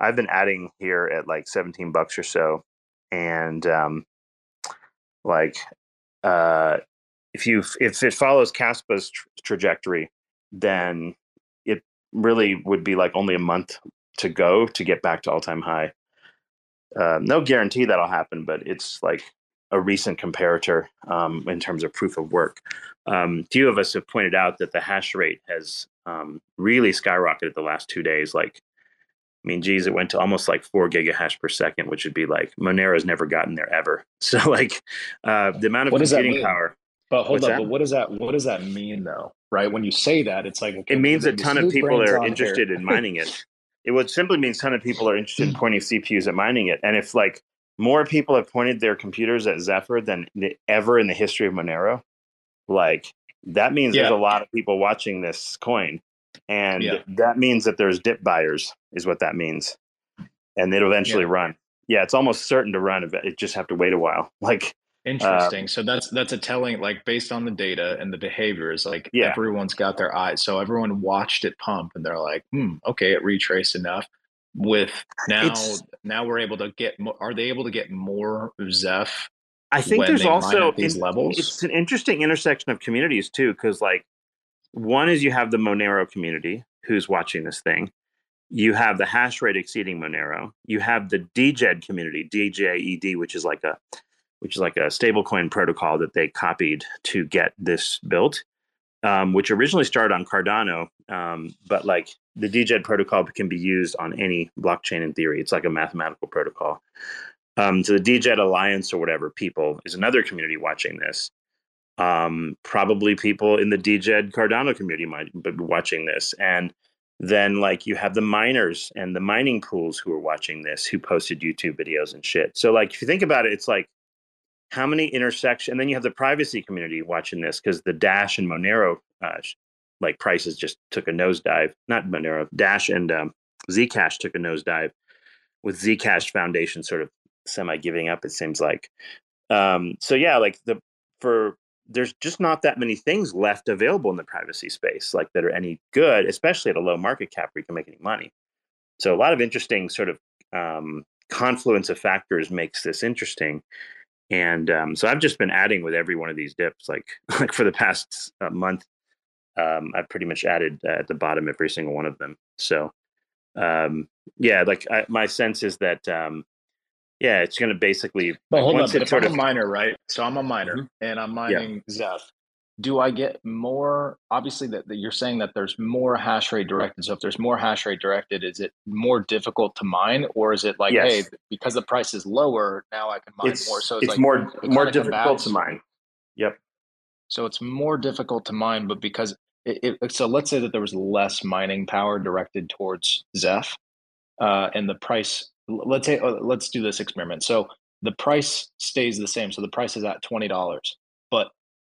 I've been adding here at like 17 bucks or so, and um, like uh, if you if it follows Kaspa's tra- trajectory, then it really would be like only a month to go to get back to all time high. Uh, no guarantee that'll happen, but it's like a recent comparator um, in terms of proof of work. Um, few of us have pointed out that the hash rate has um, really skyrocketed the last two days. Like, I mean, geez, it went to almost like four gigahash per second, which would be like Monero's never gotten there ever. So, like, uh, the amount of
What
computing power.
But hold up,
that?
but what does that what does that mean though? Right? When you say that, it's like okay,
It means a ton of people are interested in mining it. It would simply means a ton of people are interested in pointing CPUs at mining it. And if like more people have pointed their computers at Zephyr than ever in the history of Monero, like that means there's a lot of people watching this coin. And
Yeah.
that means that there's dip buyers, is what that means. And it'll eventually
Yeah.
run. Yeah, it's almost certain to run. It just have to wait a while. Like,
Interesting. so that's that's a telling, like based on the data and the behaviors, like
Yeah.
everyone's got their eyes. So everyone watched it pump, and they're like, "Hmm, okay, it retraced enough." With now,
It's-
now we're able to get. Are they able to get more Zeph?
I think there's also
these
in-
levels?
it's an interesting intersection of communities too, because like one is you have the Monero community who's watching this thing. You have the hash rate exceeding Monero. You have the DJED community, DJED, which is like a which is like a stablecoin protocol that they copied to get this built, um, which originally started on Cardano, um, but like the DJED protocol can be used on any blockchain in theory. It's like a mathematical protocol. Um, so the DJED Alliance or whatever people is another community watching this. Um, probably people in the DJED Cardano community might be watching this, and then like you have the miners and the mining pools who are watching this, who posted YouTube videos and shit. So like if you think about it, it's like how many intersections, and then you have the privacy community watching this because the Dash and Monero uh, like prices just took a nosedive. Not Monero, Dash and um, Zcash took a nosedive, with Zcash Foundation sort of semi giving up. It seems like. Um, so yeah, like the for there's just not that many things left available in the privacy space like that are any good, especially at a low market cap where you can make any money. So a lot of interesting sort of um, confluence of factors makes this interesting. And um, so I've just been adding with every one of these dips, like like for the past uh, month. Um, I've pretty much added uh, at the bottom every single one of them. So um, yeah, like I, my sense is that um, yeah, it's going to basically
But hold on, but if
sort
I'm
of
a miner, right? So I'm a miner,
Mhm.
and I'm mining Zeph.
Do I get more? Obviously, that, that you're saying that there's more hash rate directed. So if there's more hash rate directed, is it more difficult to mine, or is it like,
Yes.
hey, because the price is lower, now I can mine
it's
more? So
it's,
it's, like
more
it
more difficult to mine. Yep.
So it's more difficult to mine, but because it, it, so let's say that there was less mining power directed towards Zeph, uh, and the price. Let's say uh, let's do this experiment. So the price stays the same. So the price is at twenty dollars,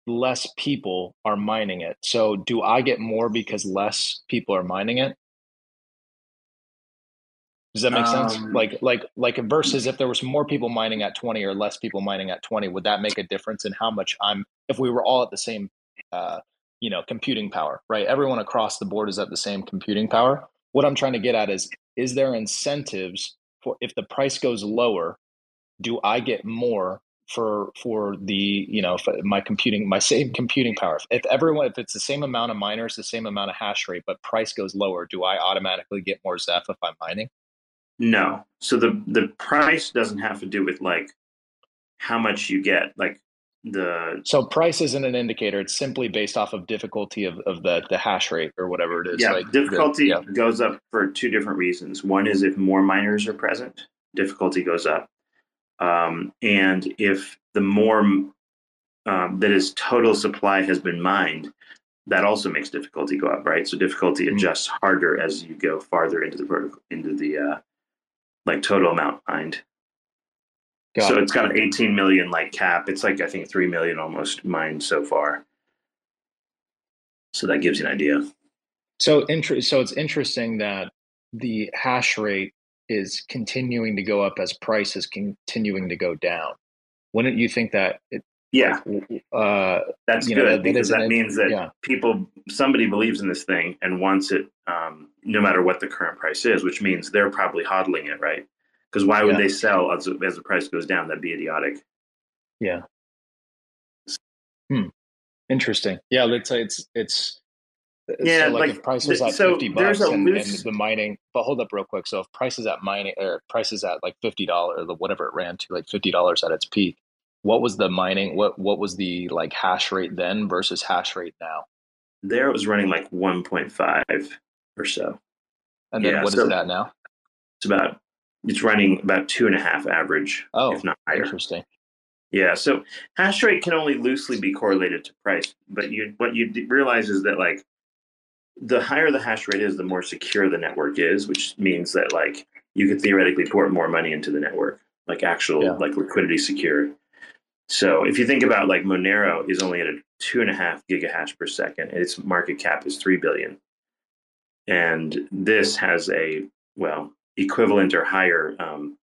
less people are mining it. So do I get more because less people are mining it? Does that make sense?
Um,
Like like like versus if there was more people mining at 20 or less people mining at 20, would that make a difference in how much I'm if we were all at the same uh you know computing power, right? Everyone across the board is at the same computing power. What I'm trying to get at is is there incentives for if the price goes lower, do I get more for for the you know for my computing my same computing power if everyone if it's the same amount of miners the same amount of hash rate but price goes lower do i automatically get more zeph if i'm mining
No. So the the price doesn't have to do with like how much you get. Like the
so price isn't an indicator it's simply based off of difficulty of, of the the hash rate or whatever it is
yeah
like the-
difficulty
yeah.
goes up for two different reasons. One is if more miners are present, difficulty goes up, um, and if the more um, that is total supply has been mined, that also makes difficulty go up, right? So difficulty
Mhm.
adjusts harder as you go farther into the vertical into the uh, like total amount mined.
Got
so
it.
it's got an 18 million like cap. It's like I think 3 million almost mined so far. So that gives you an idea.
So inter- so it's interesting that the hash rate is continuing to go up as price is continuing to go down. Wouldn't you think that it,
Yeah,
uh,
that's
you know,
good
that- that
because
isn't
that means that
yeah.
people somebody believes in this thing and wants it um, no matter what the current price is, which means they're probably hodling it, right? Because why would
Yeah.
they sell as, as the price goes down? That'd be idiotic.
Yeah. Hmm. Interesting. Yeah, let's say it's it's
Yeah,
so like,
like,
if price was at
so
fifty bucks and,
loose-
and the mining but hold up real quick. So if price is at mining or price is at like fifty dollars or whatever it ran to, like fifty dollars at its peak, what was the mining what what was the like hash rate then versus hash rate now?
There it was running like 1.5 or so.
And then
Yeah,
what is
so-
it at now?
It's about it's running about two and a half average,
Oh,
if not higher.
Interesting.
Yeah, so hash rate can only loosely be correlated to price, but you what you realize is that like the higher the hash rate is, the more secure the network is, which means that like you could theoretically pour more money into the network, like actual
Yeah.
like liquidity secure. So if you think about like Monero is only at a two and a half gigahash per second, and its market cap is three billion, and this has a well equivalent or higher um,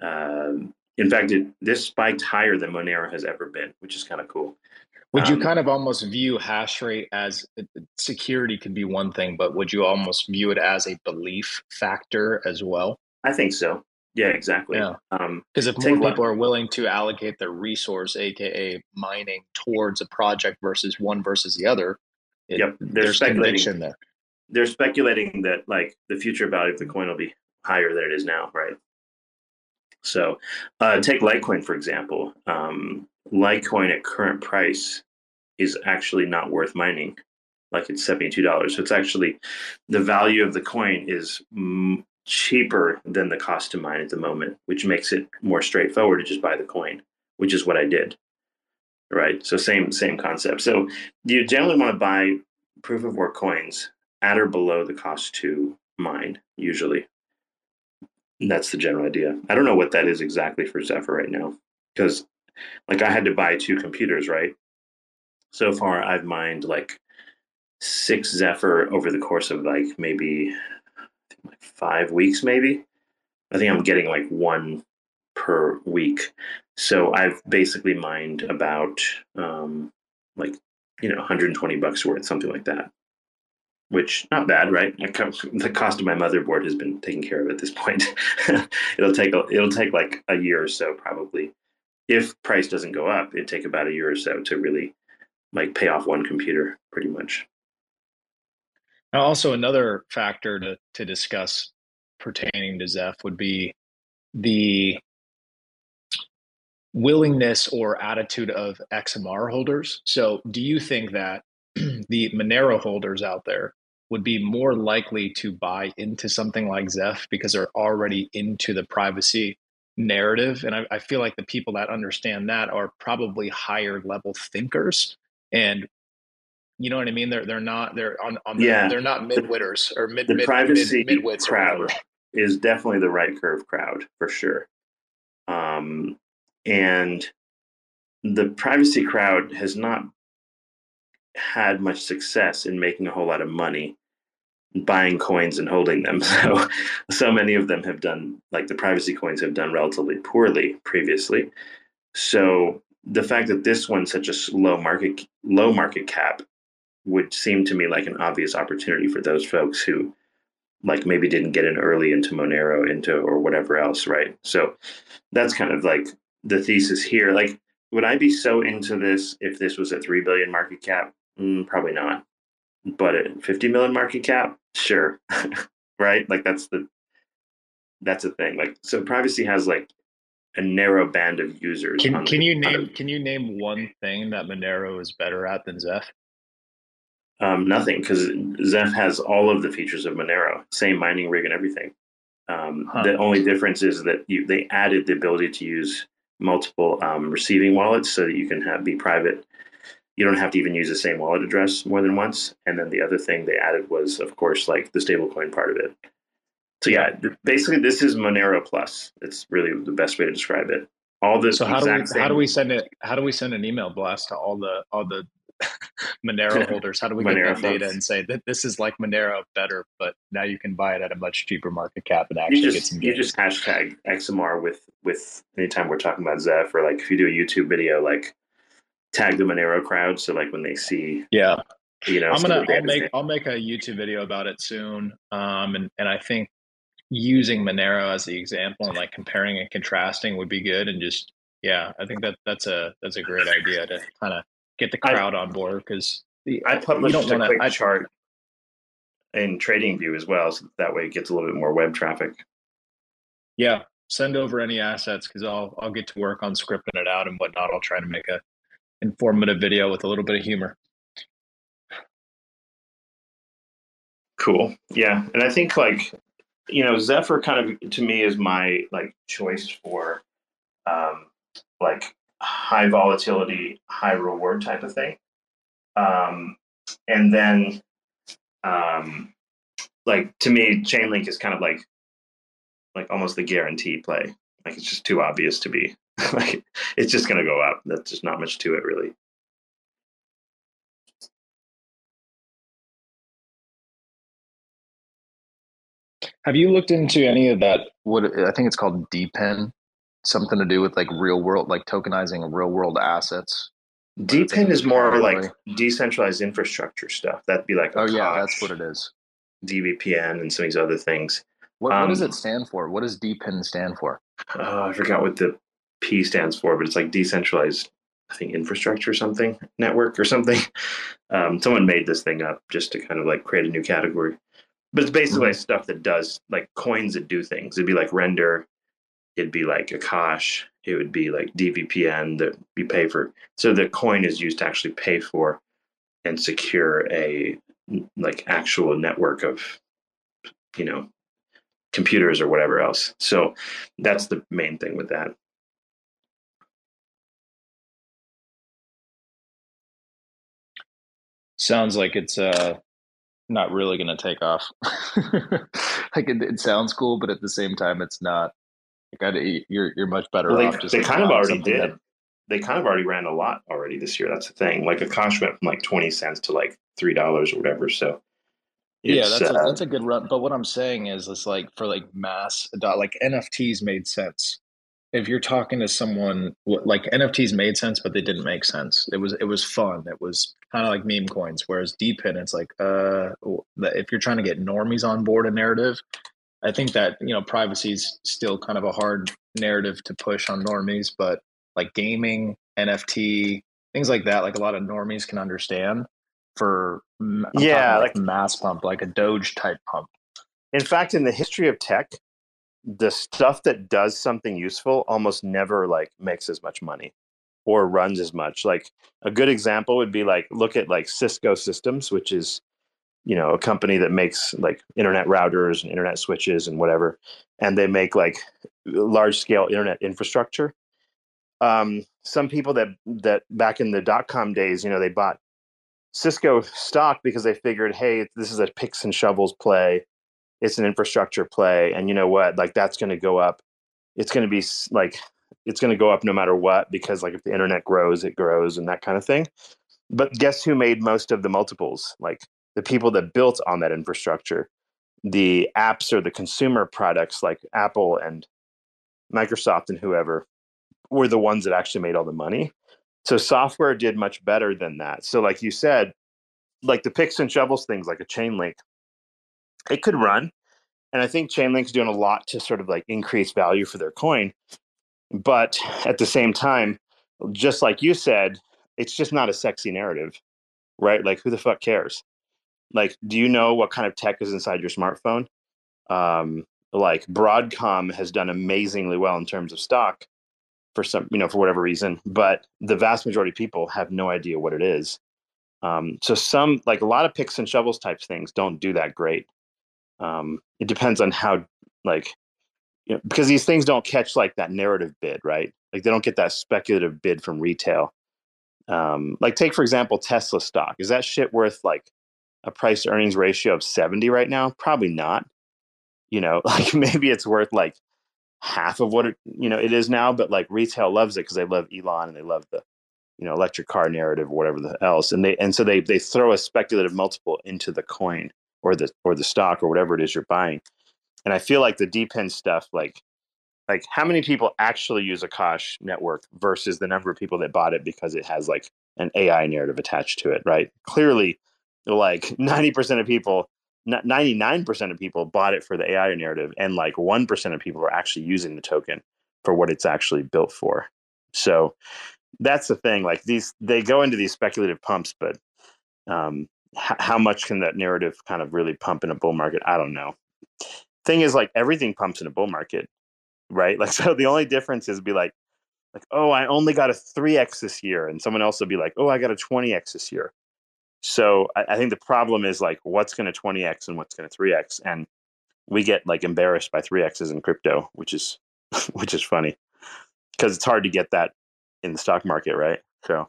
um, in fact, it, this spiked higher than Monero has ever been, which is kind of cool.
Would you
Um,
kind of almost view hash rate as uh, security could be one thing, but would you almost view it as a belief factor as well?
I think so. Yeah, exactly.
Yeah.
Um,
Because if more people are willing to allocate their resource, aka mining, towards a project versus one versus the other, it,
Yep, they're
there's
speculating.
there.
they're speculating that like the future value of the coin will be higher than it is now, right? So, uh, take Litecoin for example. Um, Litecoin at current price is actually not worth mining. Like it's seventy two dollars. So it's actually the value of the coin is mm, cheaper than the cost to mine at the moment, which makes it more straightforward to just buy the coin, which is what I did. Right. So same same concept. So you generally want to buy proof of work coins at or below the cost to mine, usually. That's the general idea. I don't know what that is exactly for Zephyr right now, because like I had to buy two computers, right? So far, I've mined like six Zephyr over the course of like maybe like five weeks, maybe. I think I'm getting like one per week. So I've basically mined about um, like you know 120 bucks worth, something like that which not bad, right? The cost of my motherboard has been taken care of at this point. it'll take a, it'll take like a year or so probably. If price doesn't go up, it'd take about a year or so to really like pay off one computer, pretty much.
Now, also another factor to, to discuss pertaining to Zeph would be the willingness or attitude of XMR holders. So, do you think that the Monero holders out there would be more likely to buy into something like Zeph because they're already into the privacy narrative? And I, I feel like the people that understand that are probably higher level thinkers and you know what I mean? They're they're not they're on, on the,
Yeah.
they're not midwitters or mid
the
mid,
privacy
mid, midwits
crowd is definitely the right curve crowd for sure. Um, and the privacy crowd has not had much success in making a whole lot of money buying coins and holding them. So, so many of them have done, like the privacy coins have done relatively poorly previously. So, the fact that this one's such a low market low market cap would seem to me like an obvious opportunity for those folks who like maybe didn't get in early into Monero into or whatever else, right? So that's kind of like the thesis here. Like, would I be so into this if this was a three billion market cap? Mm, probably not. But at 50 million market cap, sure, right? Like that's the that's a thing. Like, so privacy has like a narrow band of users.
Can can
the-
you name
the-
can you name one thing that Monero is better at than Zeph?
Um, nothing, because Zeph has all of the features of Monero, same mining rig and everything. Um,
Huh.
The only difference is that you, they added the ability to use multiple um, receiving wallets so that you can have be private. You don't have to even use the same wallet address more than once. And then the other thing they added was, of course, like the stablecoin part of it. So yeah, basically this is Monero plus. It's really the best way to describe it. All this.
So how do we how do we send it how do we send an email blast to all the all the Monero holders? How do we get that data and say that this is like Monero better, but now you can buy it at a much cheaper market cap and
you
actually get
just
some
you
gains?
just hashtag XMR with with anytime we're talking about Zeph or like if you do a YouTube video like tag the Monero crowd so like when they see
yeah.
you know
I'm gonna I'll make. I'll make a YouTube video about it soon. Um and, and I think using Monero as the example and like comparing and contrasting would be good and just yeah, I think that that's a that's a great idea to kind of get the
I-
crowd on board because
I published
don't
a
wanna-
quick
I-
chart in TradingView as well so that way it gets a little bit more web traffic.
Yeah, send over any assets because I'll I'll get to work on scripting it out and whatnot. I'll try to make a informative video with a little bit of humor.
Cool. Yeah, and I think like you know Zephyr kind of to me is my like choice for um, like high volatility, high reward type of thing. Um, and then um, like to me, Chainlink is kind of like like almost the guarantee play. Like it's just too obvious to be like it's just going to go up. That's just not much to it really.
Have you looked into any of that? What I think it's called DePIN, something to do with like real world, like tokenizing real world assets.
DePIN is more like decentralized infrastructure stuff. That'd be like
Oh yeah, that's what it is.
DVPN and some of these other things.
What, what does
Um,
it stand for? What does DePIN stand for?
Oh, I forgot what the P stands for, but it's like decentralized, I think, infrastructure or something, network or something. Um, someone made this thing up just to kind of like create a new category. But it's basically
Mm-hmm.
stuff that does like coins that do things. It'd be like render, it'd be like Akash, it would be like DVPN that you pay for. So the coin is used to actually pay for and secure a like actual network of, you know, computers or whatever else. So that's the main thing with that.
Sounds like it's uh not really going to take off. like it, it sounds cool, but at the same time, it's not. Like I, you're you're much better
Well,
off.
they,
just
they
like
kind of already did.
that-
They kind of already ran a lot already this year. That's the thing. Like a Akash went from like twenty cents to like three dollars or whatever. So
yeah, that's a,
uh,
that's a good run. But what I'm saying is, it's like for like mass adopt, like NFTs made sense. If you're talking to someone like NFTs made sense, but they didn't make sense. It was it was fun. It was kind of like meme coins. Whereas DePIN, it's like uh, if you're trying to get normies on board a narrative, I think that you know privacy is still kind of a hard narrative to push on normies. But like gaming, NFT, things like that, like a lot of normies can understand. For I'm
Yeah,
like
like-
mass pump, like a Doge type pump.
in fact, in the history of tech, the stuff that does something useful almost never like makes as much money or runs as much. Like a good example would be like look at like Cisco Systems, which is you know a company that makes like internet routers and internet switches and whatever, and they make like large scale internet infrastructure. Um, some people that that back in the dot com days, you know, they bought Cisco stock because they figured, hey, this is a picks and shovels play. It's an infrastructure play, and you know what? Like that's going to go up. It's going to be like it's going to go up no matter what because like if the internet grows, it grows and that kind of thing. But guess who made most of the multiples? Like the people that built on that infrastructure, the apps or the consumer products like Apple and Microsoft and whoever were the ones that actually made all the money. So software did much better than that. So like you said, like the picks and shovels things like a Chainlink, it could run. And I think Chainlink's doing a lot to sort of like increase value for their coin. But at the same time, just like you said, it's just not a sexy narrative, right? Like who the fuck cares? Like, do you know what kind of tech is inside your smartphone? Um, like Broadcom has done amazingly well in terms of stock for some, you know, for whatever reason, but the vast majority of people have no idea what it is. Um, so some, like a lot of picks and shovels types things don't do that great. Um, it depends on how, like, you know, because these things don't catch like that narrative bid, right? Like they don't get that speculative bid from retail. Um, like take for example Tesla stock. Is that shit worth like a price earnings ratio of 70 right now? Probably not. You know, like maybe it's worth like half of what it you know it is now but like retail loves it because they love elon and they love the you know electric car narrative or whatever the else and they and so they they throw a speculative multiple into the coin or the or the stock or whatever it is you're buying and i feel like the DePIN stuff like like how many people actually use akash network versus the number of people that bought it because it has like an ai narrative attached to it right clearly like 90% of people 99% of people bought it for the AI narrative, and like 1% of people are actually using the token for what it's actually built for. So that's the thing. Like these, they go into these speculative pumps, but um, how much can that narrative kind of really pump in a bull market? I don't know. Thing is, like everything pumps in a bull market, right? Like, so the only difference is be like, like, oh, I only got a 3x this year, and someone else will be like, oh, I got a 20x this year. So I, I think the problem is like what's going to 20x and what's going to 3x, and we get like embarrassed by 3x's in crypto, which is which is funny because it's hard to get that in the stock market, right? So,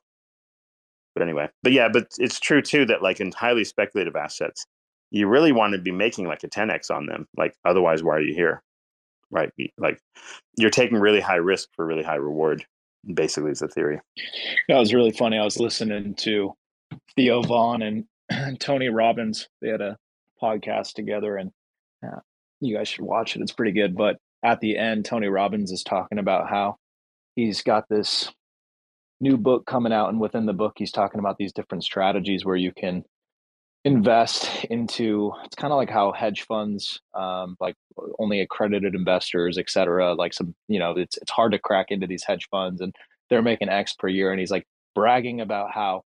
but anyway, but yeah, but it's true too that like in highly speculative assets, you really want to be making like a 10x on them. Like otherwise, why are you here? Right? Like you're taking really high risk for really high reward. Basically, is the theory.
That was really funny. I was listening to Theo Von and Tony Robbins. They had a podcast together, and uh, you guys should watch it. It's pretty good. But at the end, Tony Robbins is talking about how he's got this new book coming out, and within the book, he's talking about these different strategies where you can invest into it's kind of like how hedge funds um, like only accredited investors et cetera like some you know it's it's hard to crack into these hedge funds and they're making x per year and he's like bragging about how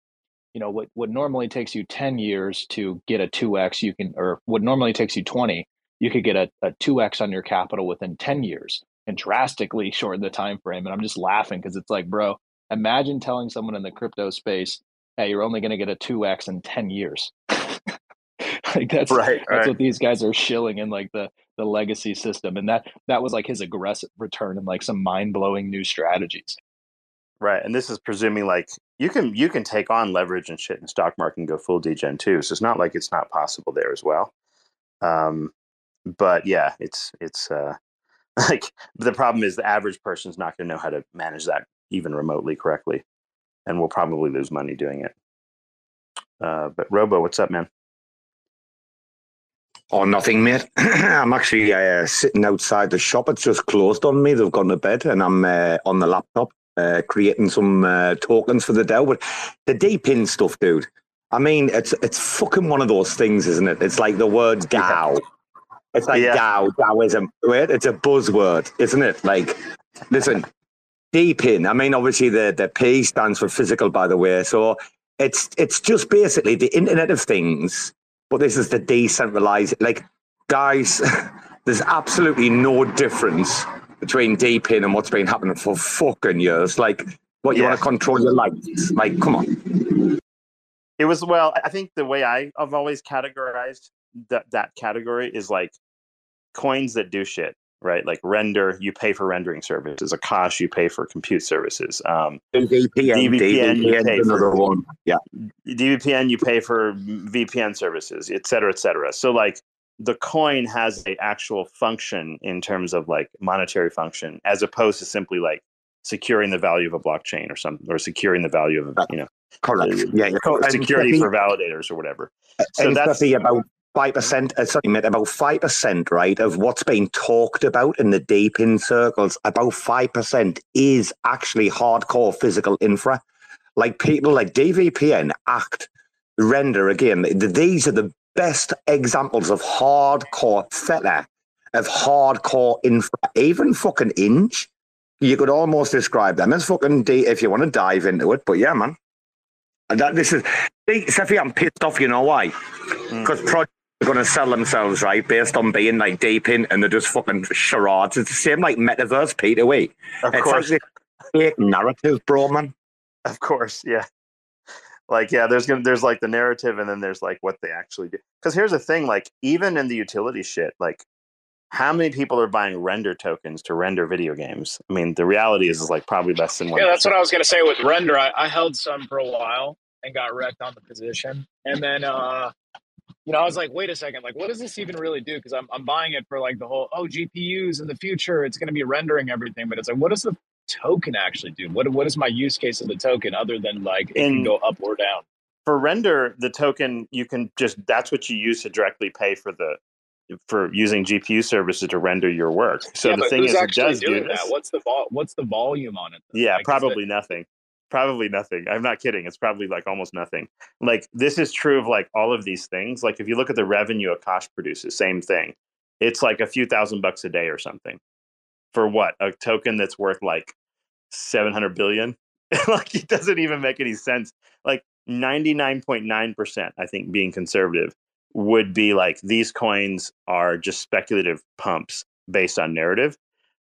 you know what what normally takes you 10 years to get a 2x you can or what normally takes you 20 you could get a, a 2x on your capital within 10 years and drastically shorten the time frame and i'm just laughing because it's like bro imagine telling someone in the crypto space hey you're only going to get a 2x in 10 years like that's
right,
that's
right.
what these guys are shilling in like the the legacy system and that that was like his aggressive return and like some mind-blowing new strategies
Right, and this is presuming like you can you can take on leverage and shit in stock market and go full degen too. So it's not like it's not possible there as well. Um, but yeah, it's it's uh, like the problem is the average person's not going to know how to manage that even remotely correctly, and we'll probably lose money doing it. Uh, but Robo, what's up, man?
Oh, nothing, mate. I'm actually uh, sitting outside the shop. It's just closed on me. They've gone to bed, and I'm uh, on the laptop uh, creating some uh, tokens for the DAO. But the DePIN stuff, dude. I mean, it's it's fucking one of those things, isn't it? It's like the word DAO. It's like
Yeah.
DAO, DAOism. right? It's a buzzword, isn't it? Like, listen, DePIN. I mean, obviously the the P stands for physical, by the way. So it's it's just basically the Internet of Things, but this is the decentralized. Like, guys, there's absolutely no difference between DePIN and what's been happening for fucking years. Like, what you
Yeah.
want to control your lights? Like, come on.
It was well. I think the way I, I've always categorized that that category is like coins that do shit, right? Like render, you pay for rendering services. Akash, you pay for compute services. Um,
DVPN,
DVPN, you
DVPN,
pay
another
for-
one. Yeah.
DVPN, you pay for VPN services, et cetera, et cetera. So like the coin has a actual function in terms of like monetary function, as opposed to simply like securing the value of a blockchain or something, or securing the value of you know
Correct.
Uh,
Yeah, yeah.
Security for validators or whatever. So that's
about five percent. Uh, sorry, mate, about five percent, right, of what's being talked about in the DePIN circles. About five percent is actually hardcore physical infra. Like people like DVPN, Act, Render. Again, these are the best examples of hardcore feta, of hardcore infra. Even fucking Inch, you could almost describe them as fucking D if you want to dive into it. But yeah, man. And that this is See, I'm pissed off. You know why? Because projects are going to sell themselves, right, based on being like DePIN, and they're just fucking charades. It's the same like metaverse, Peter. Way.
of
It's
course,
like this fake narrative, bro, man.
of course, yeah. Like yeah, there's gonna there's like the narrative, and then there's like what they actually do. Because here's the thing, like even in the utility shit, like how many people are buying render tokens to render video games? I mean, the reality is, is like probably less than one.
Yeah, that's what I was gonna say with render. I, I held some for a while and got wrecked on the position, and then uh, you know I was like, wait a second, like what does this even really do? Because I'm I'm buying it for like the whole oh GPUs in the future, it's gonna be rendering everything, but it's like what does the token actually do? What what is my use case of the token other than like it can go up or down?
for render the token you can just that's what you use to directly pay for the for using gpu services to render your work so
yeah,
the thing is it does do this
that? What's the vol- What's the volume on it? though?
yeah
Like, is it-
probably nothing probably nothing. I'm not kidding. It's probably like almost nothing. Like this is true of like all of these things. Like if you look at the revenue akash produces same thing. It's like a few thousand bucks a day or something. For what? A token that's worth like 700 billion? Like it doesn't even make any sense. Like 99.9% i think being conservative would be like these coins are just speculative pumps based on narrative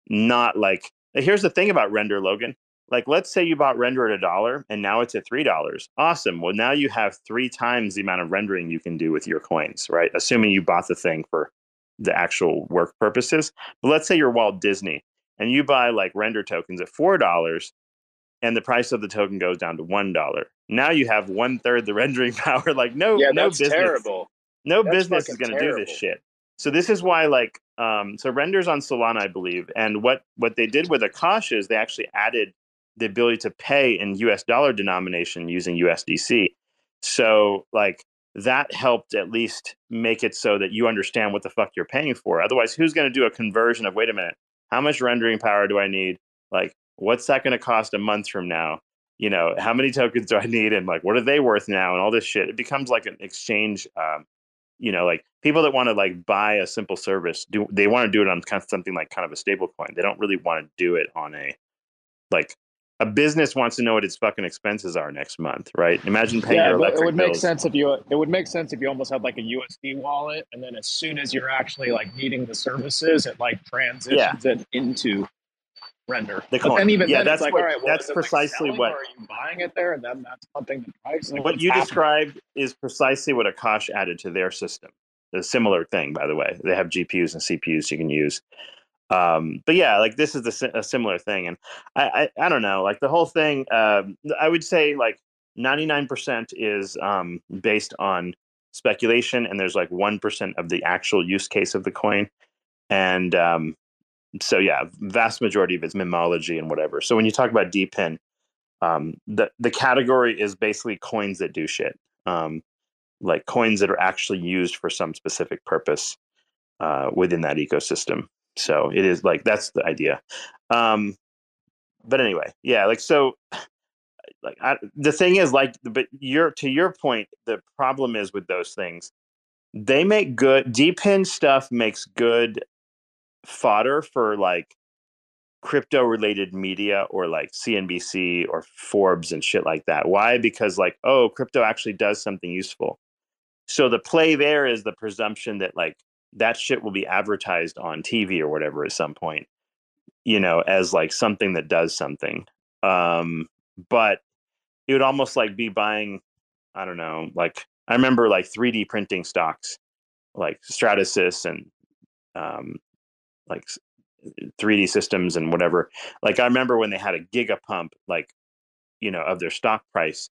not like here's the thing about render logan like let's say you bought render at a dollar and now it's at three dollars. Awesome. Well now you have three times the amount of rendering you can do with your coins right? Assuming you bought the thing for the actual work purposes. But let's say you're walt disney and you buy like render tokens at four dollars and the price of the token goes down to one dollar. Now you have one third the rendering power. Like no
yeah,
no business
terrible.
no
That's
business is going to do this shit. So this is why, like, um, so renders on Solana, I believe, and what what they did with Akash is they actually added the ability to pay in U.S. dollar denomination using USDC. So like that helped at least make it so that you understand what the fuck you're paying for. Otherwise, who's going to do a conversion of wait a minute, how much rendering power do I need? Like, what's that going to cost a month from now? You know, how many tokens do I need, and like, what are they worth now, and all this shit. It becomes like an exchange. Um, you know, like people that want to like buy a simple service, do they want to do it on kind of something like kind of a stable coin? They don't really want to do it on a like a business wants to know what its fucking expenses are next month, right? Imagine paying
yeah,
your electric
it would make sense if you it would make sense if you almost had like a USD wallet, and then as soon as you're actually like needing the services, it like transitions it into render.
The
But then even
Yeah,
then,
that's
like,
what-
all right, well,
that's
like,
precisely
selling,
what-
are you buying it there, and then that's pumping the price. Like,
what you
happening?
described is precisely what Akash added to their system. A similar thing, by the way. They have GPUs and CPUs you can use. Um, but yeah, like this is a similar thing, and I, I I don't know, like the whole thing. Um, I would say like ninety nine percent is um, based on speculation, and there's like one percent of the actual use case of the coin, and um, so yeah, vast majority of it's memology and whatever. So when you talk about DePIN, um, the the category is basically coins that do shit, um, like coins that are actually used for some specific purpose uh, within that ecosystem. So it is like that's the idea. Um, but anyway, yeah, like so. Like I, the thing is, like, but your to your point, the problem is with those things, they make good DePIN stuff makes good fodder for like crypto related media or like CNBC or Forbes and shit like that. Why? Because like, oh, crypto actually does something useful. So the play there is the presumption that like that shit will be advertised on TV or whatever at some point, you know, as like something that does something. Um, but it would almost like be buying, I don't know, like I remember like 3D printing stocks, like Stratasys and um, like 3D systems and whatever. Like I remember when they had a gigapump, like you know, of their stock price,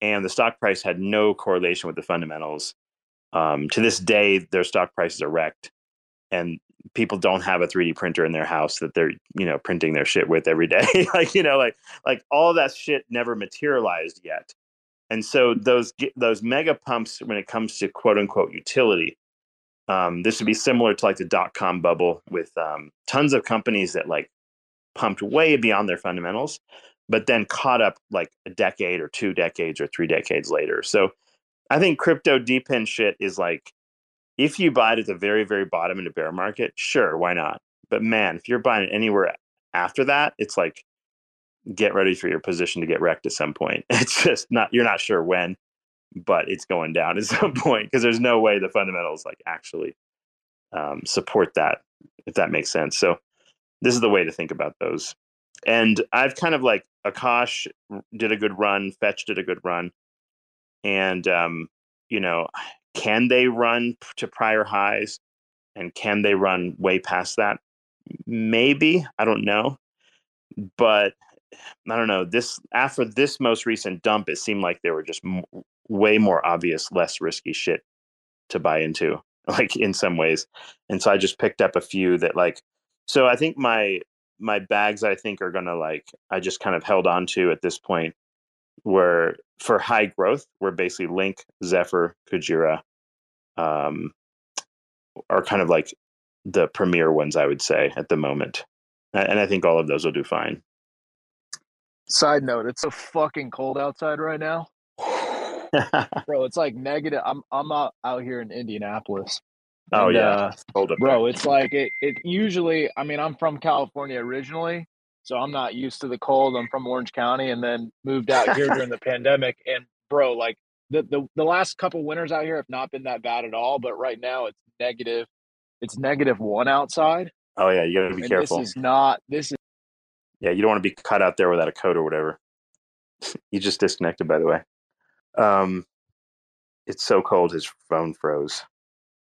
and the stock price had no correlation with the fundamentals. Um, to this day, their stock prices are wrecked, and people don't have a 3D printer in their house that they're you know printing their shit with every day. like you know, like like all that shit never materialized yet. And so those those mega pumps, when it comes to quote unquote utility, um, this would be similar to like the dot com bubble with um, tons of companies that like pumped way beyond their fundamentals, but then caught up like a decade or two decades or three decades later. So I think crypto DePIN shit is like if you buy it at the very, very bottom in a bear market, sure, why not? But man, if you're buying it anywhere after that, it's like get ready for your position to get wrecked at some point. It's just not you're not sure when, but it's going down at some point because there's no way the fundamentals like actually um, support that, if that makes sense. So this is the way to think about those. And I've kind of like Akash did a good run, Fetch did a good run, and um, you know, can they run to prior highs, and can they run way past that? Maybe I don't know, but I don't know. This after this most recent dump, it seemed like there were just m- way more obvious, less risky shit to buy into, like in some ways. And so I just picked up a few that like. So I think my my bags I think are gonna like I just kind of held on to at this point where for high growth, we're basically Link, Zephyr, Kujira, um, are kind of like the premier ones I would say at the moment. And I think all of those will do fine.
Side note, it's so fucking cold outside right now. bro, it's like negative. I'm I'm out, out here in Indianapolis.
oh yeah,
uh,
hold up,
bro, it's like it it usually I mean, I'm from California originally, so I'm not used to the cold. I'm from Orange County and then moved out here during the pandemic and bro, like the, the the last couple winters out here have not been that bad at all, but right now it's negative it's negative 1 outside.
Oh yeah, you got to be
and
careful.
this is not this is
Yeah, you don't want to be cut out there without a coat or whatever. you just disconnected, by the way. Um, it's so cold, his phone froze.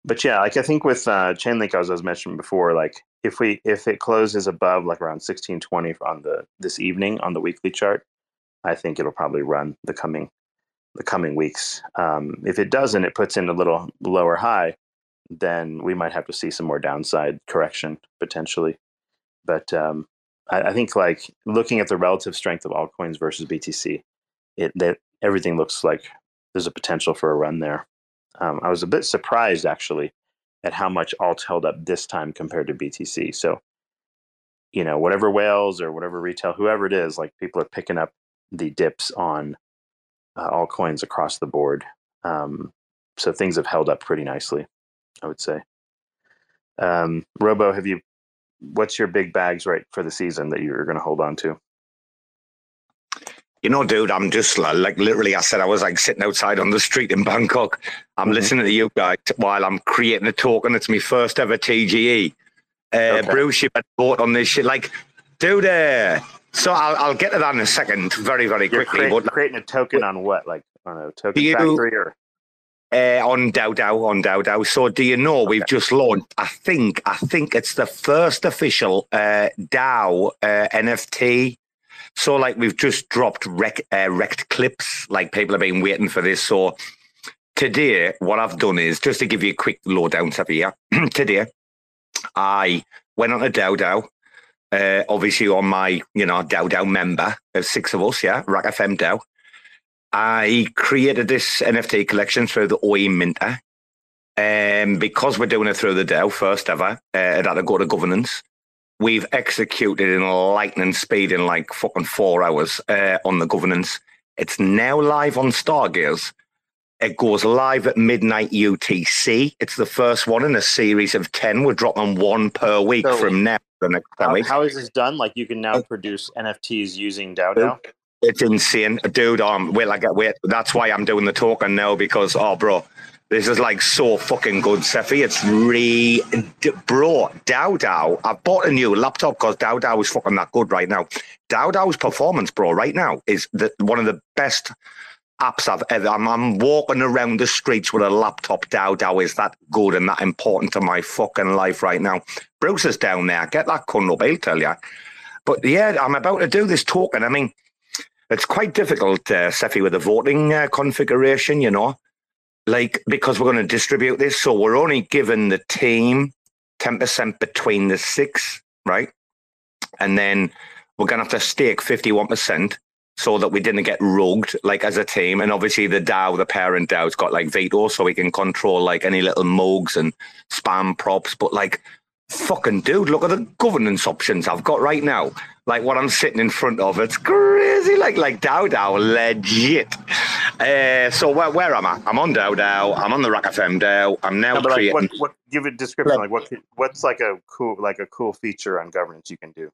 But yeah, like I think with uh, Chainlink, as I was mentioning before, like if we if it closes above like around sixteen twenty on the this evening on the weekly chart, I think it'll probably run the coming the coming weeks. Um, if it doesn't, it puts in a little lower high, then we might have to see some more downside correction potentially. But um, I, I think like looking at the relative strength of altcoins versus BTC, it that everything looks like there's a potential for a run there. Um, I was a bit surprised actually at how much alt held up this time compared to BTC. So, you know, whatever whales or whatever retail, whoever it is, like people are picking up the dips on uh, altcoins across the board. Um, so things have held up pretty nicely, I would say. Um, Robo, have you? What's your big bags right for the season that you're going to hold on to?
You know, dude, I'm just like, like literally, I said I was like sitting outside on the street in Bangkok. I'm
Mhm.
listening to you guys while I'm creating a token. It's my first ever TGE. Uh,
Okay.
Bruce, you had bought on this shit. Like, dude, uh, so I'll, I'll get to that in a second, very, very
You're
quickly.
create-
but
creating a token on what? Like on a token
Do you-
factory or?
uh, on DAO DAO on DAO DAO. So do you know we've just launched? I think I think it's the first official uh, DAO uh, NFT. So like we've just dropped rec uh, rect clips. Like people have been waiting for this. So today, what I've done is just to give you a quick lowdown here. today, I went on a DAO DAO. Uh, obviously on my, you know, DAO DAO member. There's six of us, yeah, RAC FM DAO. I created this NFT collection through the OE Minter. Um, because we're doing it through the DAO, first ever, uh, it had to go to governance. We've executed in lightning speed in like fucking four hours uh, on the governance. It's now live on Stargaze. It goes live at midnight UTC. It's the first one in a series of 10. We're dropping one per week
So-
from now the next
How, how is this done? Like you can now produce NFTs using DAO DAO?
it's insane, dude. Um, wait, like, wait. That's why I'm doing the token now because, oh, bro, this is like so fucking good, Cephii. It's re, d- bro. DAO DAO. I've bought a new laptop because DAO DAO is fucking that good right now. DAO DAO's performance, bro, right now is the, one of the best apps I've ever. I'm, I'm walking around the streets with a laptop. DAO DAO is that good and that important to my fucking life right now. Bruce is down there. Get that cunt up, he'll tell you. But yeah, I'm about to do this token. I mean, it's quite difficult, uh, Cephii, with the voting uh, configuration, you know, like because we're going to distribute this. So we're only giving the team 10% between the six, right? And then we're going to have to stake 51% so that we didn't get rugged, like as a team. And obviously, the DAO, the parent DAO's got like veto, so we can control like any little mugs and spam props. But like, fucking dude, look at the governance options I've got right now. Like what I'm sitting in front of, it's crazy. Like like Dow DAO, legit. Uh, so where, where am I? I'm on DAO DAO. I'm on the RAC FM DAO. I'm now
No, but like,
creating.
what, what? Give a description. Like, what? What's like a cool, like a cool feature on governance you can do?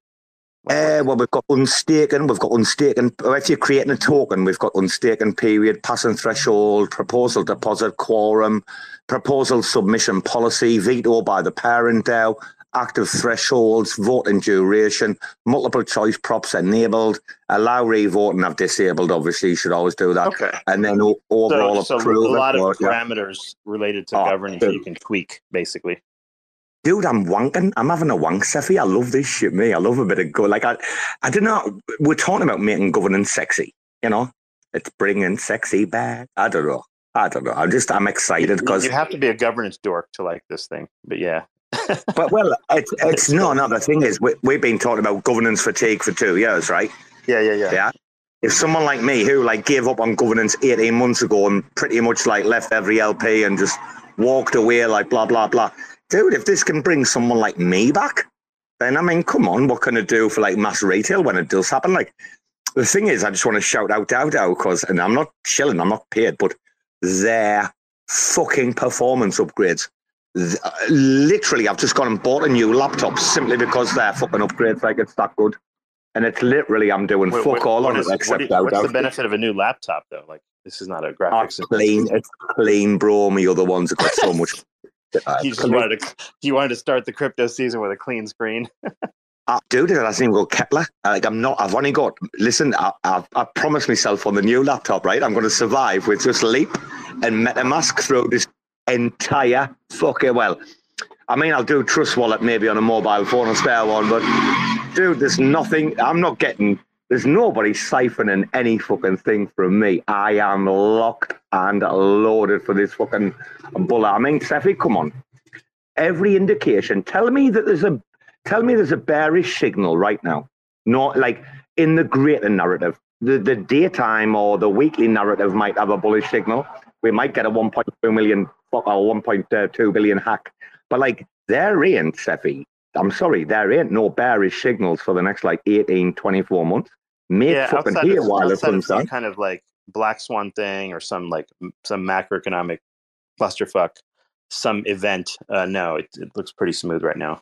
Like,
Uh, well, we've got unstaken, we've got unstaken. If you're creating a token, we've got unstaken period, passing threshold, proposal deposit quorum, proposal submission policy, veto by the parent DAO, active thresholds, voting duration, multiple choice props enabled, allow re-voting, I've disabled, obviously, you should always do that.
okay.
And then overall
So, so
approve.
a lot of
it, yeah.
parameters related to
Oh,
governance that you can tweak, basically.
Dude, I'm wanking. I'm having a wank, Cephii. I love this shit, me. I love a bit of go. Like I, I don't know. We're talking about making governance sexy. You know, it's bringing sexy back. I don't know. I don't know. I'm just. I'm excited because.
you have to be a governance dork to like this thing. But yeah,
But well, it's it's no, no. The thing is, we, we've been talking about governance fatigue for two years, right?
yeah, yeah, yeah.
Yeah. If someone like me who like gave up on governance 18 months ago and pretty much like left every LP and just walked away like blah blah blah, dude, if this can bring someone like me back, then I mean, come on, what can it do for like mass retail when it does happen? Like the thing is, I just want to shout out DAO DAO because, and I'm not chilling, I'm not paid, but their fucking performance upgrades. uh, Literally, I've just gone and bought a new laptop simply because their fucking upgrades like it's that good. And it's literally I'm doing
What-
fuck
what-
all
what
on it
is- what
except
is-
Dow
what's the benefit of a new laptop though? Like this is not a
Oh,
graphics.
clean. It's clean, bro. My other ones have got so much. Uh,
You just wanted to you wanted to start the crypto season with a clean screen.
Uh, dude, it hasn't even got Keplr. Uh, Like I'm not. I've only got. Listen, I, I've, I promised myself on the new laptop, right? I'm going to survive with just Leap and MetaMask through this entire fucking well. I mean, I'll do Trust Wallet maybe on a mobile phone, a spare one, but dude, there's nothing. I'm not getting. There's nobody siphoning any fucking thing from me. I am locked and loaded for this fucking bullet. I mean, Cephii, come on. Every indication. Tell me that there's a tell me there's a bearish signal right now. Not like in the greater narrative. The the daytime or the weekly narrative might have a bullish signal. We might get a 1.2 million or 1.2 billion hack. But like there ain't, Cephii. I'm sorry, there ain't no bearish signals for the next like 18, 24 months.
Yeah, outside, of, outside of some kind of like black swan thing or some like some macroeconomic clusterfuck, some event. Uh, no, it, it looks pretty smooth right now.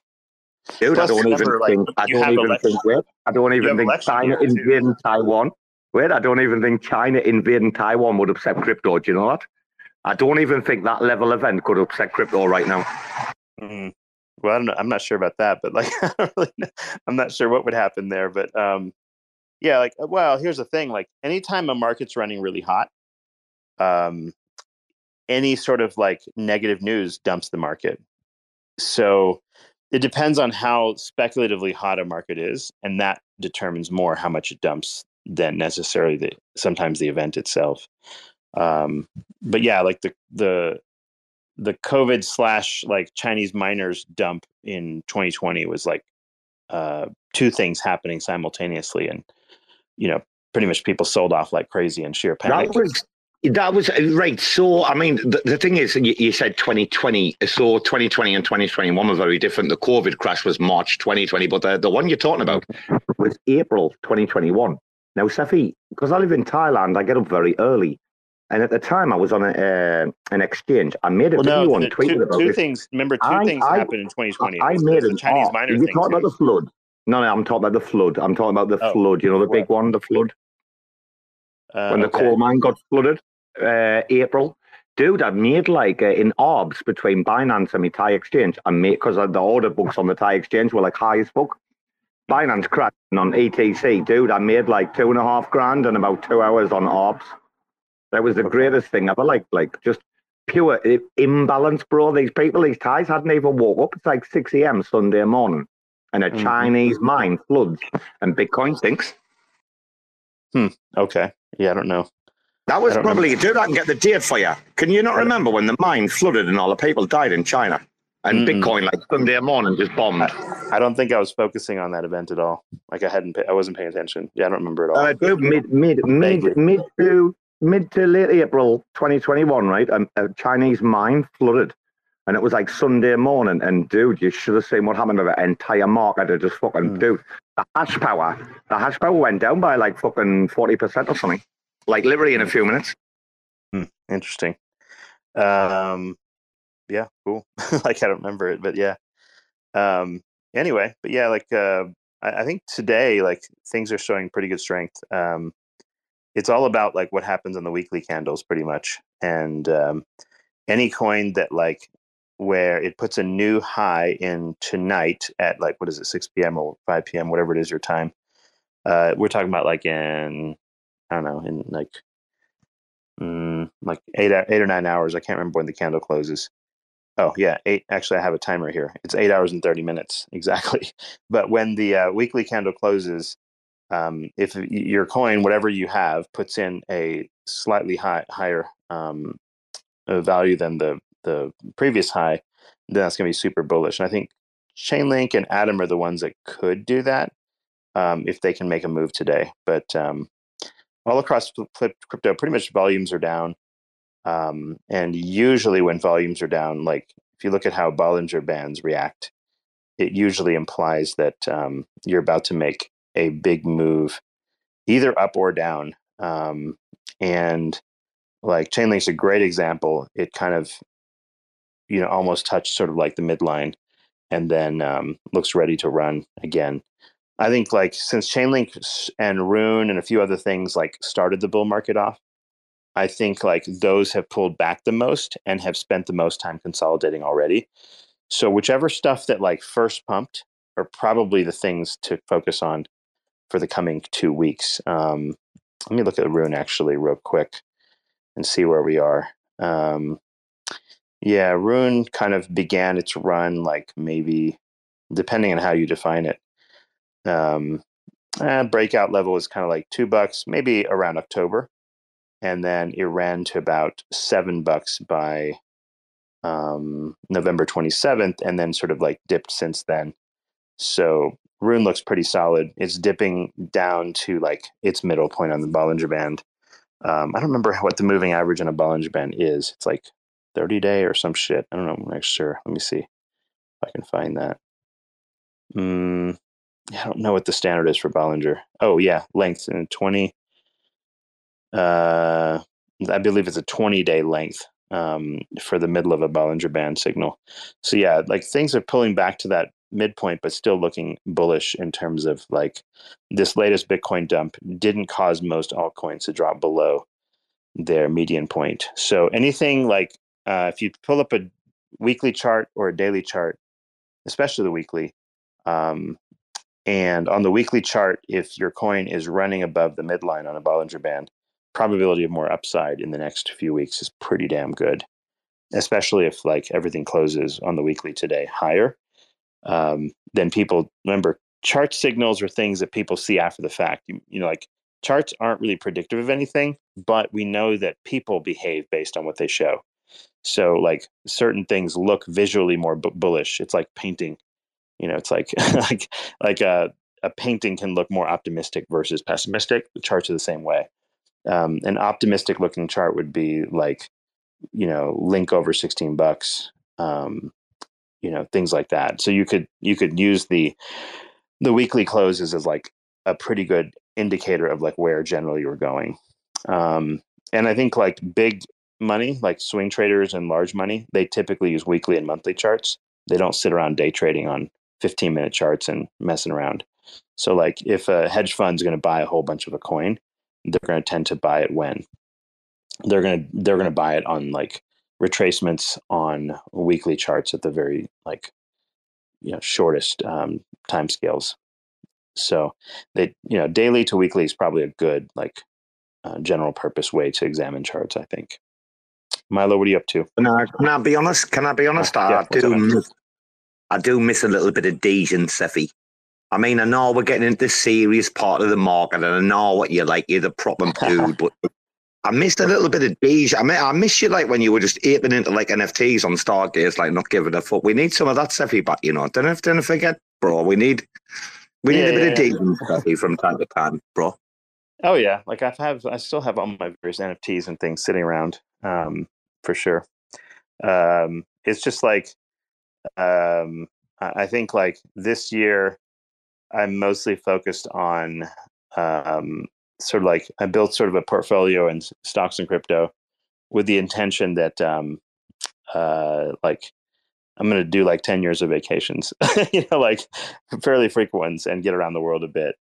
Dude,
Plus,
I don't even
remember, like,
think I don't even
election-
think wait, I don't even think China invading Taiwan. Wait, I don't even think China invading Taiwan would upset crypto. Do you know that? I don't even think that level event could upset crypto right now.
Mhm. Well, I don't know. I'm not sure about that, but like, I don't really know. I'm not sure what would happen there. But um, yeah, like, well, here's the thing: like, anytime a market's running really hot, um, any sort of like negative news dumps the market. So it depends on how speculatively hot a market is, and that determines more how much it dumps than necessarily the sometimes the event itself. Um, but yeah, like the the the COVID slash like Chinese miners dump in 2020 was like uh, two things happening simultaneously, and you know, pretty much people sold off like crazy in sheer panic.
That was that was uh, right. So I mean, the, the thing is, you, you said 2020. So 2020 and 2021 were very different. The COVID crash was March 2020, but the, the one you're talking about was April 2021. Now, Cephii, because I live in Thailand, I get up very early. And at the time, I was on a, uh, an exchange. I made a
Well,
video
no, the
tweeted
two,
about
two
this.
things. Remember, two
I-
things
I-
happened in 2020.
I
was
made an
Chinese
art.
miner
You talking about the flood? No, no, I'm talking about the flood. I'm talking about the
Oh,
flood. You know the big one, the flood.
Uh,
when the
okay.
coal mine got flooded, uh, April. Dude, I made like uh, in arbs between Binance and my Thai exchange. I made because the order books on the Thai exchange were like high as fuck. Binance crashed on ETC, dude. I made like two and a half grand in about two hours on arbs. That was the greatest thing ever. Like, like just pure imbalance, bro. These people, these Thais hadn't even woke up. It's like six a.m. Sunday morning, and a
Mhm.
Chinese mine floods, and Bitcoin sinks. Hmm.
Okay. Yeah, I don't know.
That was
I
probably, dude, I can get the date for you. Can you not remember when the mine flooded and all the people died in China? And
Mm-mm.
Bitcoin, like Sunday morning, just bombed.
I don't think I was focusing on that event at all. Like I hadn't, I wasn't paying attention. Yeah, I don't remember at all.
Uh, dude, mid, mid, mid, mid to mid to late April 2021, right? Um, a Chinese mine flooded, and it was like Sunday morning. And dude, you should have seen what happened to the entire market. It just fucking,
Mm.
dude, the hash power, the hash power went down by like fucking forty percent or something, like literally in a few minutes.
Interesting. Um, yeah, cool. like I don't remember it, but yeah. Um, anyway, but yeah, like uh, I, I think today, like things are showing pretty good strength. Um, it's all about like what happens on the weekly candles, pretty much, and um, any coin that like where it puts a new high in tonight at like what is it, six p.m. or five p.m., whatever it is your time. Uh, we're talking about like in I don't know, in like mm, like eight eight or nine hours. I can't remember when the candle closes. Oh yeah, eight. Actually, I have a timer here. It's eight hours and thirty minutes exactly. But when the uh, weekly candle closes, um, if your coin, whatever you have, puts in a slightly high, higher um, uh, value than the the previous high, then that's going to be super bullish. And I think Chainlink and Atom are the ones that could do that um, if they can make a move today. But um, all across crypto, pretty much volumes are down. Um, and usually, when volumes are down, like if you look at how Bollinger Bands react, it usually implies that um, you're about to make a big move, either up or down. Um, and like Chainlink's a great example. It kind of, you know, almost touched sort of like the midline, and then um, looks ready to run again. I think like since Chainlink and Rune and a few other things like started the bull market off, I think like those have pulled back the most and have spent the most time consolidating already. So whichever stuff that like first pumped are probably the things to focus on for the coming two weeks. Um, let me look at Rune actually real quick and see where we are. Um, yeah, Rune kind of began its run like maybe depending on how you define it. Um, eh, breakout level is kind of like two bucks, maybe around October, and then it ran to about seven bucks by um, November 27th, and then sort of like dipped since then. So Rune looks pretty solid. It's dipping down to like its middle point on the Bollinger Band. Um, I don't remember what the moving average on a Bollinger Band is. It's like 30 day or some shit. I don't know. I'm not sure. Let me see if I can find that. Mm, I don't know what the standard is for Bollinger. Oh yeah, length in 20. Uh, I believe it's a 20 day length um, for the middle of a Bollinger Band signal. So yeah, like things are pulling back to that midpoint, but still looking bullish in terms of like this latest Bitcoin dump didn't cause most altcoins to drop below their median point. So anything like uh, if you pull up a weekly chart or a daily chart, especially the weekly, um, and on the weekly chart, if your coin is running above the midline on a Bollinger Band, probability of more upside in the next few weeks is pretty damn good. Especially if like everything closes on the weekly today higher, um, then people remember chart signals are things that people see after the fact. You, you know, like charts aren't really predictive of anything, but we know that people behave based on what they show. So like certain things look visually more bu- bullish. It's like painting. You know, it's like like like a a painting can look more optimistic versus pessimistic. The charts are the same way. Um, an optimistic looking chart would be like, you know, link over sixteen bucks. Um, you know, things like that. So you could you could use the the weekly closes as like a pretty good indicator of like where generally you're going. Um, and I think like big money, like swing traders and large money, they typically use weekly and monthly charts. They don't sit around day trading on 15 minute charts and messing around. So like if a hedge fund's going to buy a whole bunch of a coin, they're going to tend to buy it when they're going to they're going to buy it on like retracements on weekly charts at the very like you know shortest um, time scales. So they you know daily to weekly is probably a good like uh, general purpose way to examine charts. I think. Milo, what are you up to?
Can I, can I be honest? Can I be honest?
Yeah,
I, do. Miss, I do miss a little bit of Deej and Cephii. I mean, I know we're getting into the serious part of the market, and I know what you're like. You're the proper dude, but I missed a little bit of Deej. I mean, I miss you like when you were just aping into like NFTs on Stargaze, like not giving a fuck. We need some of that Cephii back, you know. Don't don't forget, bro. We need we need a bit
yeah,
of degen from time to time, bro.
Oh yeah, like I've have I still have all my various NFTs and things sitting around, um, for sure. Um, it's just like, um, I think like this year, I'm mostly focused on, um, sort of like I built sort of a portfolio in stocks and crypto, with the intention that, um, uh, like I'm going to do like 10 years of vacations, you know, like fairly frequent ones and get around the world a bit.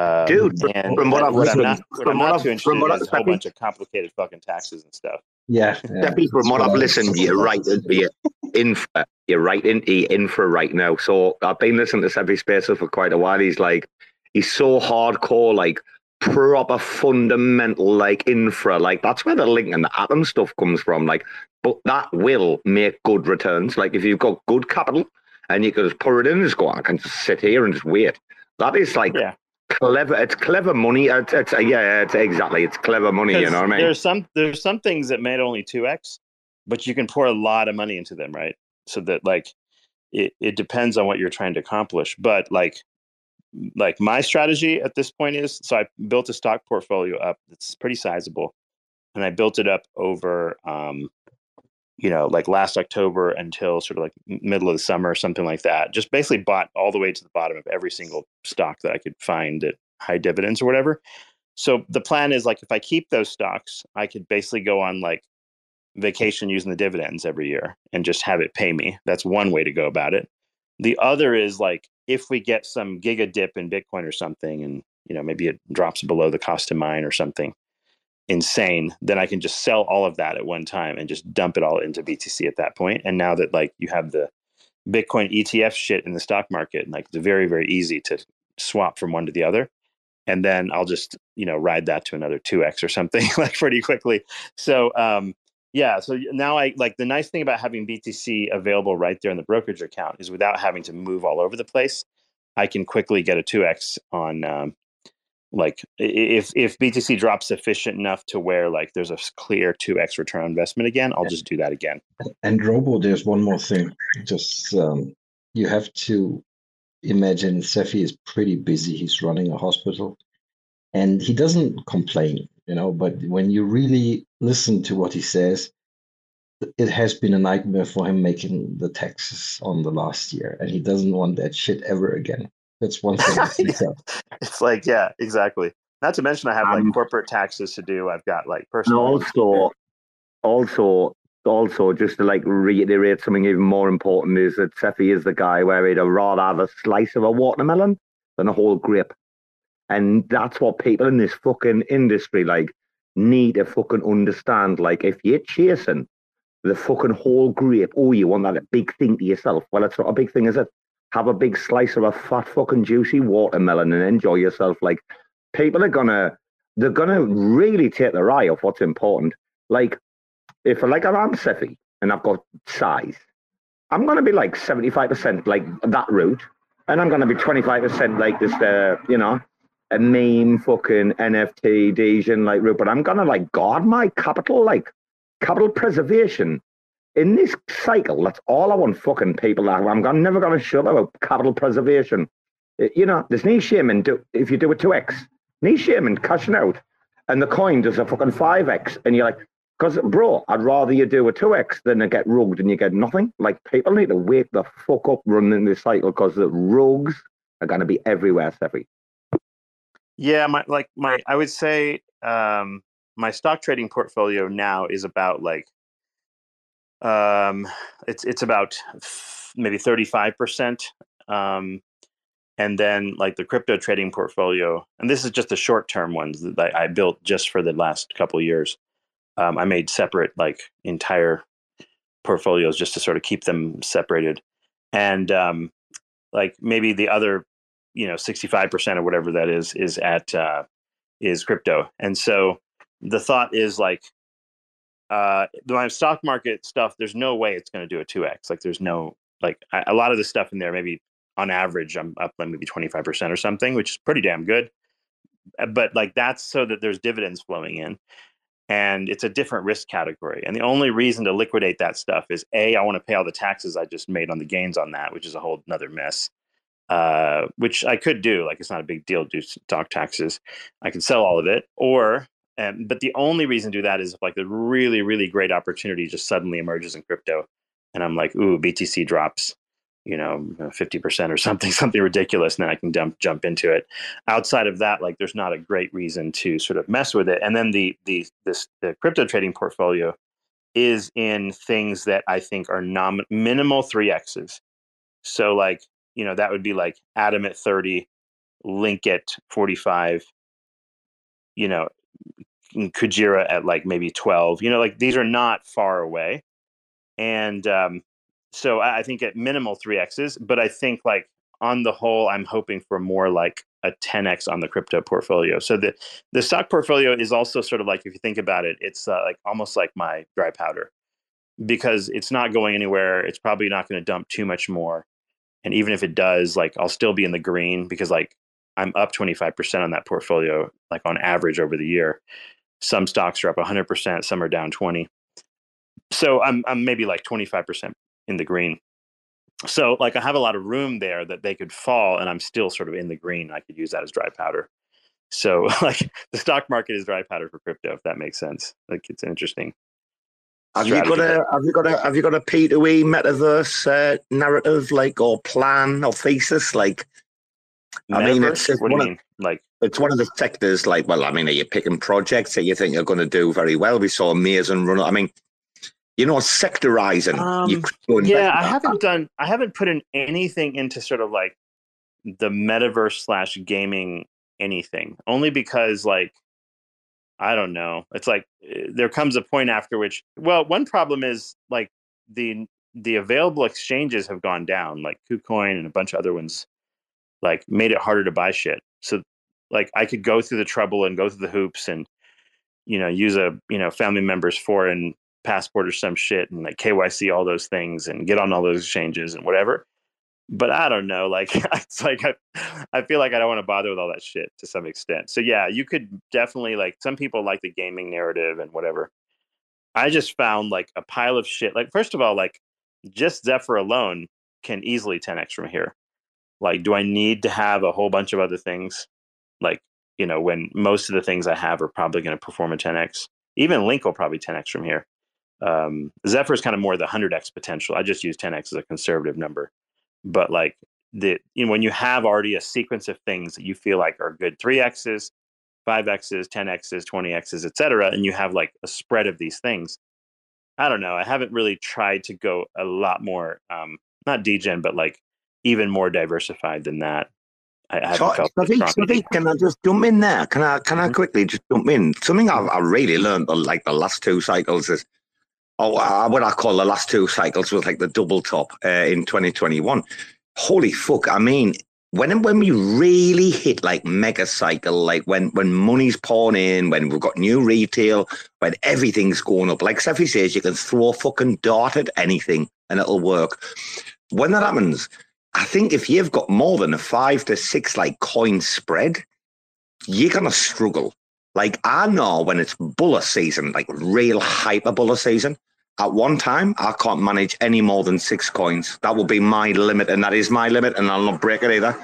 Um,
Dude, from-
and
from what I've
I'm
listened-
not, what
from
I'm
what
not
I've-
too interested
from what
in
I've-
is a whole bunch of complicated fucking taxes and stuff.
Yeah. yeah.
Debbie, from what I've listened, you're right into your infra. You're right into your infra right now. So I've been listening to Cephii Spacer for quite a while. He's like, he's so hardcore, like proper fundamental, like infra. Like that's where the link and the atom stuff comes from. Like, but that will make good returns. Like if you've got good capital and you can just put it in and just go, I can just sit here and just wait. That is like
Yeah.
Clever. It's clever money. It's, it's yeah, it's exactly. It's clever money. You know what I mean?
There's some there's some things that made only two x, but you can pour a lot of money into them, right? So that like it, it depends on what you're trying to accomplish. But like like my strategy at this point is so I built a stock portfolio up that's pretty sizable, and I built it up over um, you know like last October until sort of like middle of the summer, something like that. Just basically bought all the way to the bottom of every single stock that I could find at high dividends or whatever. So the plan is like if I keep those stocks, I could basically go on like vacation using the dividends every year and just have it pay me. That's one way to go about it. The other is like if we get some giga dip in Bitcoin or something and you know maybe it drops below the cost of mine or something insane, then I can just sell all of that at one time and just dump it all into BTC at that point. And now that like you have the Bitcoin ETF shit in the stock market, and like it's very, very easy to swap from one to the other. And then I'll just, you know, ride that to another 2x or something like pretty quickly. So um yeah, so now I like the nice thing about having BTC available right there in the brokerage account is without having to move all over the place, I can quickly get a 2x on um like i- if if BTC drops sufficient enough to where like there's a clear 2x return on investment again, I'll just do that again.
And Robo, there's one more thing. Just um, you have to imagine Cephii is pretty busy. He's running a hospital, and he doesn't complain, you know. But when you really listen to what he says, it has been a nightmare for him making the taxes on the last year, and he doesn't want that shit ever again. That's one thing. that he said.
It's like, yeah, exactly. Not to mention I have like
Um,
corporate taxes to do. I've got like personal
also, also, also, just to like reiterate something even more important is that Cephii is the guy where he'd rather have a slice of a watermelon than a whole grape. And that's what people in this fucking industry like need to fucking understand. Like, if you're chasing the fucking whole grape, oh, you want that big thing to yourself. Well, it's not a big thing, is it? Have a big slice of a fat fucking juicy watermelon and enjoy yourself. Like, people are gonna, they're gonna really take their eye off what's important. Like, if like I'm Cephii and I've got size, I'm gonna be like 75% like that route, and I'm gonna be 25% like this, uh, you know, a meme fucking NFT Desian like route. But I'm gonna like guard my capital, like capital preservation. In this cycle, that's all I want fucking people that I'm gonna, never gonna shut about capital preservation. You know, there's no shame in do if you do a 2x, no shame in cashing out. And the coin does a fucking 5x, and you're like, because, bro, I'd rather you do a 2x than to get rugged and you get nothing. Like, people need to wake the fuck up running this cycle because the rugs are going to be everywhere, Cephii.
Yeah, my like my I would say um my stock trading portfolio now is about like um it's it's about maybe 35% um and then like the crypto trading portfolio, and this is just the short term ones that I built just for the last couple years. Um, I made separate like entire portfolios just to sort of keep them separated, and um, like maybe the other, you know, sixty five percent or whatever that is is at uh, is crypto, and so the thought is like uh my stock market stuff there's no way it's going to do a 2x like there's no like I, a lot of the stuff in there maybe on average i'm up like maybe 25% or something which is pretty damn good Uh, but like that's so that there's dividends flowing in and it's a different risk category and the only reason to liquidate that stuff is a i want to pay all the taxes i just made on the gains on that which is a whole another mess uh, which i could do like it's not a big deal to do stock taxes i can sell all of it or um, but the only reason to do that is if like the really really great opportunity just suddenly emerges in crypto and i'm like ooh btc drops you know 50% or something something ridiculous and then i can jump jump into it. Outside of that like there's not a great reason to sort of mess with it. And then the the this the crypto trading portfolio is in things that i think are nom- minimal 3x's so like you know that would be like atom at 30 link at 45 you know Kujira at like maybe 12. You know, like these are not far away. And um, so I, I think at minimal 3Xs, but I think like on the whole, I'm hoping for more like a 10x on the crypto portfolio. So the the stock portfolio is also sort of like if you think about it, it's uh, like almost like my dry powder because it's not going anywhere. It's probably not going to dump too much more. And even if it does, like I'll still be in the green because like I'm up 25% on that portfolio like on average over the year some stocks are up 100% some are down 20 so i'm i'm maybe like 25% in the green. So like i have a lot of room there that they could fall and i'm still sort of in the green. I could use that as dry powder. So like the stock market is dry powder for crypto if that makes sense. Like it's interesting
Have you got a have you got a have you got a P two E metaverse uh, narrative like or plan or thesis like? I mean, it's, it's
what
one
you
of
like
it's one of the sectors like well, I mean, are you picking projects that you think you're going to do very well? We saw Amazon run. I mean, you know, sectorizing.
Um,
could go invest
yeah i haven't done i haven't put in anything into sort of like the metaverse slash gaming anything only because like i don't know it's like eh, there comes a point after which well one problem is like the the available exchanges have gone down like kucoin and a bunch of other ones like made it harder to buy shit so like i could go through the trouble and go through the hoops and you know use a you know family member's foreign passport or some shit and like KYC all those things and get on all those exchanges and whatever. But I don't know, like it's like I, I feel like I don't want to bother with all that shit to some extent. So yeah, you could definitely like some people like the gaming narrative and whatever. I just found like a pile of shit. Like first of all, like just Zephyr alone can easily 10x from here. Like do I need to have a whole bunch of other things? Like, you know, when most of the things I have are probably going to perform a 10x. Even Link will probably 10x from here um, Zephyr is kind of more the 100x potential. I just use 10x as a conservative number, but like the you know when you have already a sequence of things that you feel like are good 3x's, 5x's, 10x's, 20x's, etc., and you have like a spread of these things. I don't know. I haven't really tried to go a lot more, um, not degen, but like even more diversified than that. I I
So,
felt
Stevie,
strong
can I just jump in there? Can I can I
Mhm.
quickly just jump in? Something I've, I really learned on like the last two cycles is, oh, uh, what I call the last two cycles was like the double top uh, in 2021. Holy fuck! I mean, when when we really hit like mega cycle, like when when money's pouring in, when we've got new retail, when everything's going up, like Cephii says, you can throw a fucking dart at anything and it'll work. When that happens, I think if you've got more than a five to six like coin spread, you're gonna struggle. Like I know when it's buller season, like real hyper buller season. At one time, I can't manage any more than six coins. That will be my limit, and that is my limit, and I'll not break it either.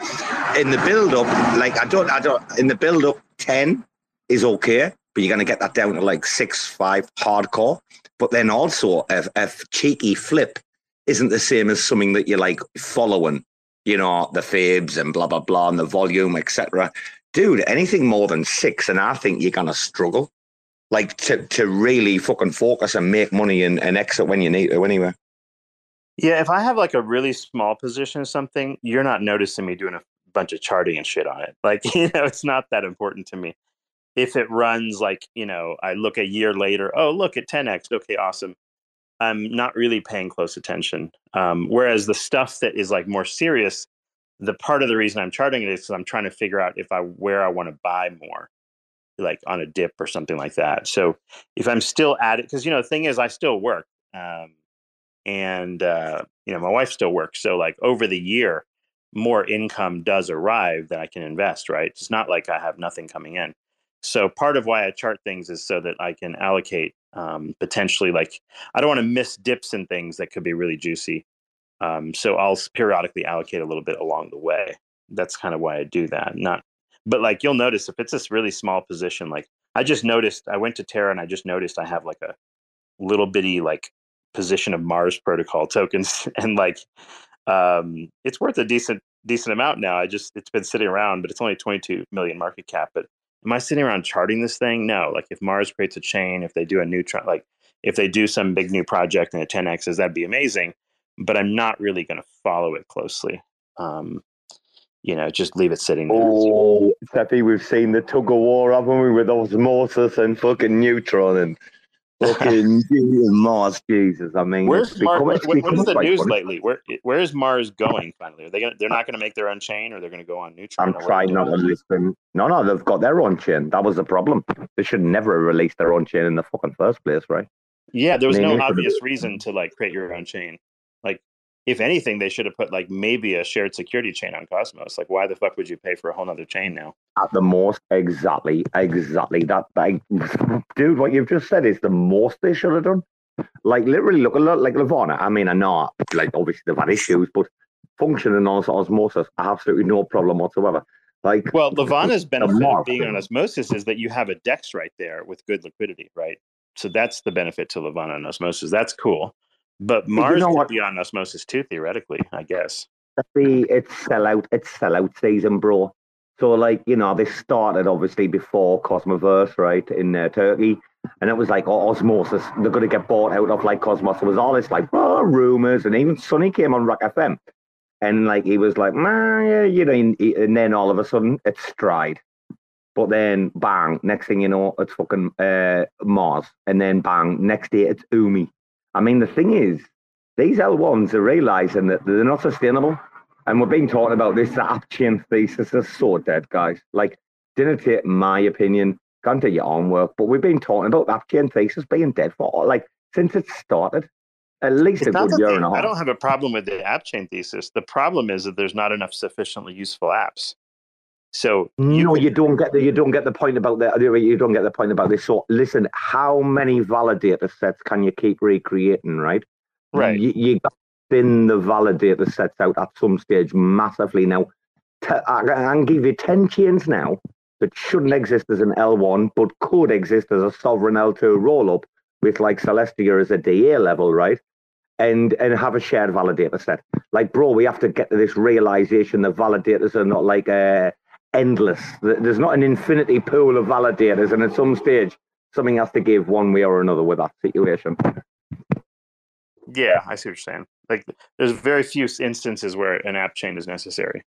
In the build up, like I don't, I don't. In the build up, ten is okay, but you're gonna get that down to like six, five, hardcore. But then also, a, a cheeky flip isn't the same as something that you're like following you know, the fibs and blah blah blah and the volume, etc. Dude, anything more than six, and I think you're gonna struggle. Like to to really fucking focus and make money and, and exit when you need to anyway.
Yeah, if I have like a really small position or something, you're not noticing me doing a bunch of charting and shit on it. Like, you know, it's not that important to me. If it runs like, you know, I look a year later, oh, look at 10x. Okay, awesome. I'm not really paying close attention. Um, whereas the stuff that is like more serious, the part of the reason I'm charting it is because I'm trying to figure out if I where I want to buy more, like on a dip or something like that. So if I'm still at it, because you know the thing is I still work, um, and uh, you know my wife still works. So like over the year, more income does arrive that I can invest. Right? It's not like I have nothing coming in. So part of why I chart things is so that I can allocate um, potentially like I don't want to miss dips and things that could be really juicy. Um, so I'll periodically allocate a little bit along the way. That's kind of why I do that. Not, but like you'll notice if it's this really small position, like I just noticed, I went to Terra and I just noticed I have like a little bitty like position of Mars protocol tokens, and like um, it's worth a decent decent amount now. I just it's been sitting around, but it's only 22 million market cap. But am I sitting around charting this thing? No. Like if Mars creates a chain, if they do a neutron, like if they do some big new project and it 10x's, that'd be amazing but I'm not really going to follow it closely. Um, you know, just leave it sitting there.
Oh, Cephii, we've seen the tug of war, haven't we, with osmosis and fucking neutron and fucking Mars. Jesus, I mean,
where's Mars? Is the news funny. lately? Where where is Mars going? Finally, are they gonna? They're not going to make their own chain, or they're going to go on neutron.
I'm trying not to listen. No, no, they've got their own chain. That was the problem. They should never have released their own chain in the fucking first place, right?
Yeah, there was I mean, no obvious reason to like create your own chain. Like, if anything, they should have put like maybe a shared security chain on Cosmos. Like, why the fuck would you pay for a whole nother chain now?
At the most, exactly, exactly. That, like, dude, what you've just said is the most they should have done. Like, literally, look a lot like Levana. I mean, I know, like, obviously they've had issues, but functioning on osmosis, absolutely no problem whatsoever. Like,
well, Levana's benefit of being on osmosis is that you have a DEX right there with good liquidity, right? So that's the benefit to Levana and osmosis. That's cool. But Mars you know could be on osmosis too, theoretically, I guess.
See, it's sellout. It's sellout season, bro. So, like, you know, this started obviously before Cosmoverse, right, in uh, Turkey. And it was like oh, osmosis. They're going to get bought out of like Cosmos. There was all this like oh, rumors. And even Sunny came on RAC FM. And like, he was like, man, yeah, you know, and, and then all of a sudden it's stride. But then bang, next thing you know, it's fucking uh, Mars. And then bang, next day it's Umee. I mean, the thing is, these L1s are realizing that they're not sustainable. And we've been talking about this app chain thesis is so dead, guys. Like, didn't take my opinion, can't do your own work, but we've been talking about app chain thesis being dead for like since it started. At least it's a good year and a half.
I don't have a problem with the app chain thesis. The problem is that there's not enough sufficiently useful apps. So
you no, you don't get the you don't get the point about that. You don't get the point about this. So listen, how many validator sets can you keep recreating? Right,
right.
You, you got thin the validator sets out at some stage massively. Now, t- I can give you ten chains now that shouldn't exist as an L1, but could exist as a sovereign L2 roll up with like Celestia as a DA level, right? and and have a shared validator set. Like, bro, we have to get to this realization that validators are not like a endless. There's not an infinity pool of validators, and at some stage, something has to give one way or another with that situation.
Yeah, I see what you're saying. Like, there's very few instances where an app chain is necessary.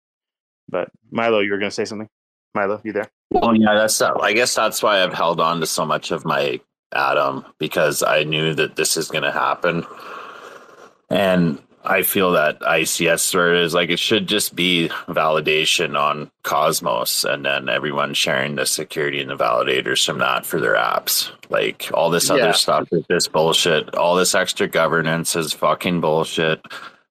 But Milo, you were going to say something. Milo, you there?
Well, yeah, that's. I guess that's why I've held on to so much of my Atom because I knew that this is going to happen, and I feel that ICS sort of is like it should just be validation on Cosmos and then everyone sharing the security and the validators from that for their apps. Like all this yeah. other stuff is just bullshit. All this extra governance is fucking bullshit.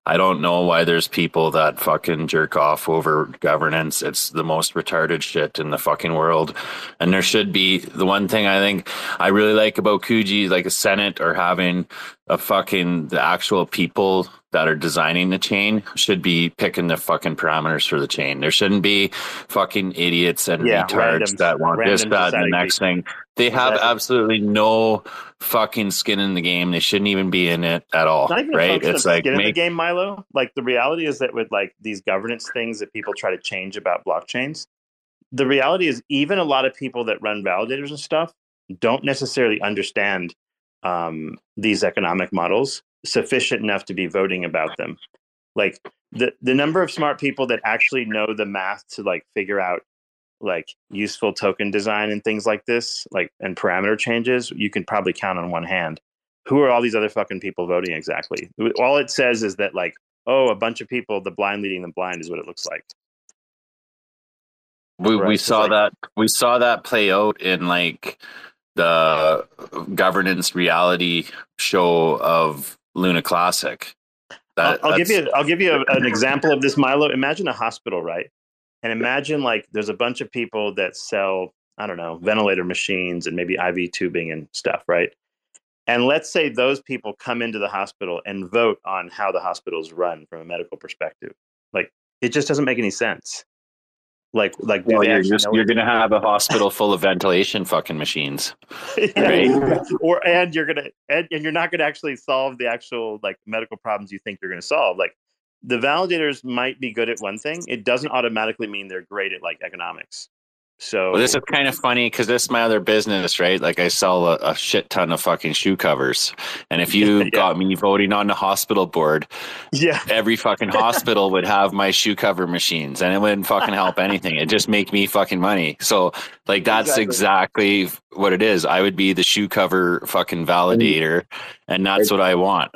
I don't know why there's people that fucking jerk off over governance. It's the most retarded shit in the fucking world. And there should be the one thing I think I really like about Kuji, like a Senate or having a fucking the actual people that are designing the chain should be picking the fucking parameters for the chain. There shouldn't be fucking idiots and yeah, retards random, that want this, that, and the next thing. They have absolutely no fucking skin in the game. They shouldn't even be in it at all. right?
It's like skin make... in the game, Milo. Like the reality is that with like these governance things that people try to change about blockchains, the reality is even a lot of people that run validators and stuff don't necessarily understand um, these economic models sufficient enough to be voting about them. Like the the number of smart people that actually know the math to like figure out like useful token design and things like this, like and parameter changes, you can probably count on one hand. Who are all these other fucking people voting exactly? All it says is that like, oh, a bunch of people, the blind leading the blind is what it looks like.
We
Right,
we saw
like-
that we saw that play out in like the governance reality show of Luna Classic. That,
I'll, I'll give you I'll give you a, an example of this, Milo. Imagine a hospital, right? And imagine like there's a bunch of people that sell I don't know ventilator machines and maybe IV tubing and stuff, right? And let's say those people come into the hospital and vote on how the hospital's run from a medical perspective. Like it just doesn't make any sense. Like like
Well, you're just you're gonna have a hospital full of ventilation fucking machines.
right? or and you're gonna and, and you're not gonna actually solve the actual like medical problems you think you're gonna solve. Like the validators might be good at one thing. It doesn't automatically mean they're great at like economics. So
Well, this is kind of funny because this is my other business, right? Like I sell a, a shit ton of fucking shoe covers, and if you
Yeah.
got me voting on the hospital board,
yeah,
every fucking hospital would have my shoe cover machines, and it wouldn't fucking help anything. It just make me fucking money. So, like, that's exactly, what it is. I would be the shoe cover fucking validator, and that's what I want.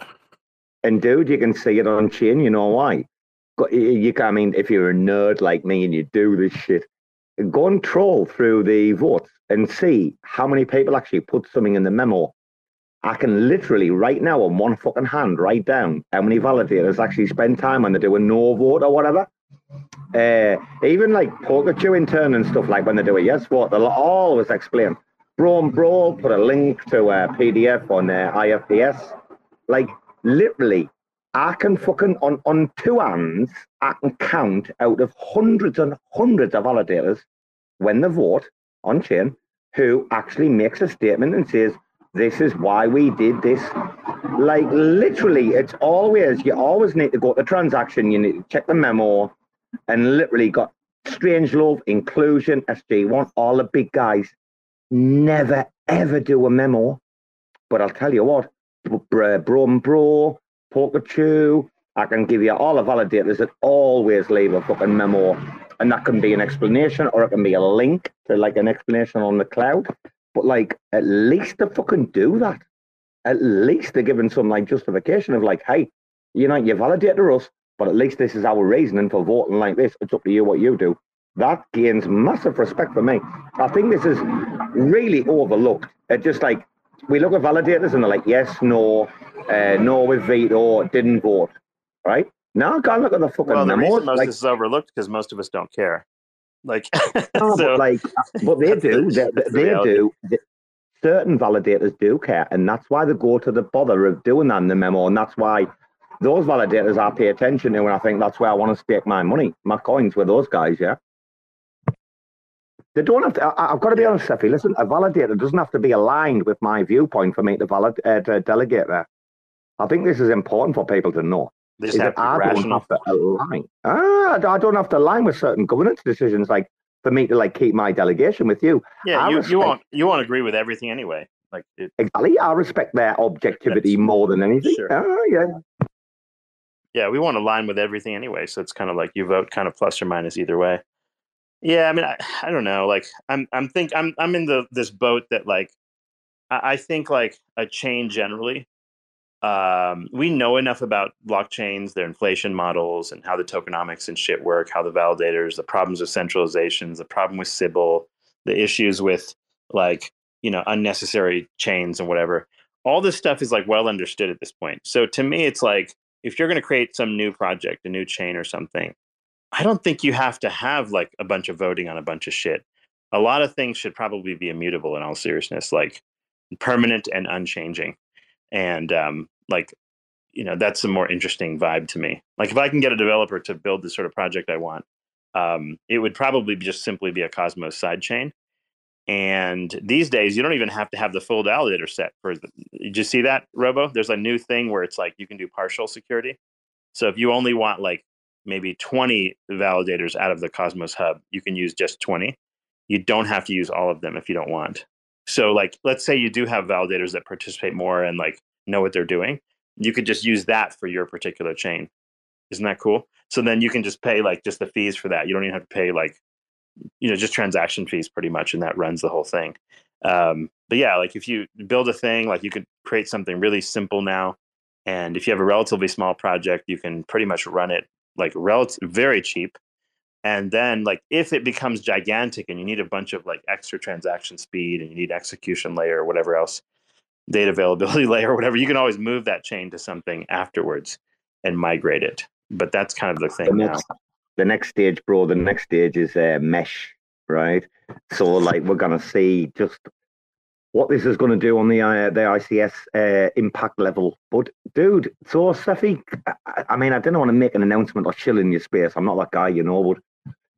And dude, you can see it on chain. You know why? You you can. I mean, if you're a nerd like me and you do this shit, go and troll through the votes and see how many people actually put something in the memo. I can literally right now on one fucking hand write down how many validators actually spend time when they do a no vote or whatever. Uh, even like Pikachu in turn and stuff like when they do a yes vote, they'll always explain. And Bro put a link to a PDF on uh, IFPS. Like literally, I can fucking on on two hands, I can count out of hundreds and hundreds of validators when they vote on chain who actually makes a statement and says, "This is why we did this." Like literally, it's always you always need to go to the transaction. You need to check the memo, and literally got Strange Love, Inclusion, SG1, all the big guys never ever do a memo. But I'll tell you what, Bro, bro, bro Pikachu, I can give you all the validators that always leave a fucking memo. And that can be an explanation or it can be a link to like an explanation on the cloud. But like, at least they fucking do that. At least they're giving some like justification of like, hey, you know, you validated us, but at least this is our reasoning for voting like this. It's up to you what you do. That gains massive respect for me. I think this is really overlooked. It just like we look at validators and they're like, yes, no, uh, no with veto, didn't vote, right? Now go and look at the fucking
well, the
memos.
most
like,
of this is overlooked because most of us don't care. Like,
no,
so
but like, but they
the-
do. They,
the
they do. They- certain validators do care, and that's why they go to the bother of doing that in the memo, and that's why those validators I pay attention to, and I think that's where I want to stake my money, my coins with those guys. Yeah. They don't have to. I, I've got to be honest, Cephii. Listen, a validator doesn't have to be aligned with my viewpoint for me to valid uh, to delegate there. I think this is important for people to know.
They
is that I don't have to align. Ah, I don't- have to align with certain governance decisions, like for me to like keep my delegation with you.
Yeah,
I
you,
respect-
you won't you won't agree with everything anyway. Like, it,
Exactly. I respect their objectivity more than anything.
Sure.
Ah, yeah.
yeah, we want to align with everything anyway. So it's kind of like you vote kind of plus or minus either way. Yeah, I mean, I, I don't know. Like, I'm I'm think I'm I'm in the this boat that like I, I think like a chain generally. Um, we know enough about blockchains, their inflation models, and how the tokenomics and shit work, how the validators, the problems with centralizations, the problem with Sybil, the issues with like you know unnecessary chains and whatever. All this stuff is like well understood at this point. So to me, it's like if you're going to create some new project, a new chain or something, I don't think you have to have like a bunch of voting on a bunch of shit. A lot of things should probably be immutable in all seriousness, like permanent and unchanging. And um, like, you know, that's a more interesting vibe to me. Like if I can get a developer to build the sort of project I want, um, it would probably just simply be a Cosmos sidechain. And these days, you don't even have to have the full validator set for. The, did you see that, Robo? There's a new thing where it's like you can do partial security. So if you only want like maybe 20 validators out of the Cosmos Hub, you can use just 20. You don't have to use all of them if you don't want. So like, let's say you do have validators that participate more and like know what they're doing. You could just use that for your particular chain. Isn't that cool? So then you can just pay like just the fees for that. You don't even have to pay like, you know, just transaction fees pretty much, and that runs the whole thing. Um, but yeah, like if you build a thing, like you could create something really simple now, and if you have a relatively small project, you can pretty much run it like relative very cheap. And then like if it becomes gigantic and you need a bunch of like extra transaction speed and you need execution layer or whatever else, data availability layer or whatever, you can always move that chain to something afterwards and migrate it. But that's kind of the thing
the
now.
next, the next stage, bro. The next stage is uh, mesh, right? So, like, we're gonna see just what this is going to do on the uh, the ICS uh, impact level. But, dude, so Cephii, I, I mean, I didn't want to make an announcement or chill in your space. I'm not that guy, you know. But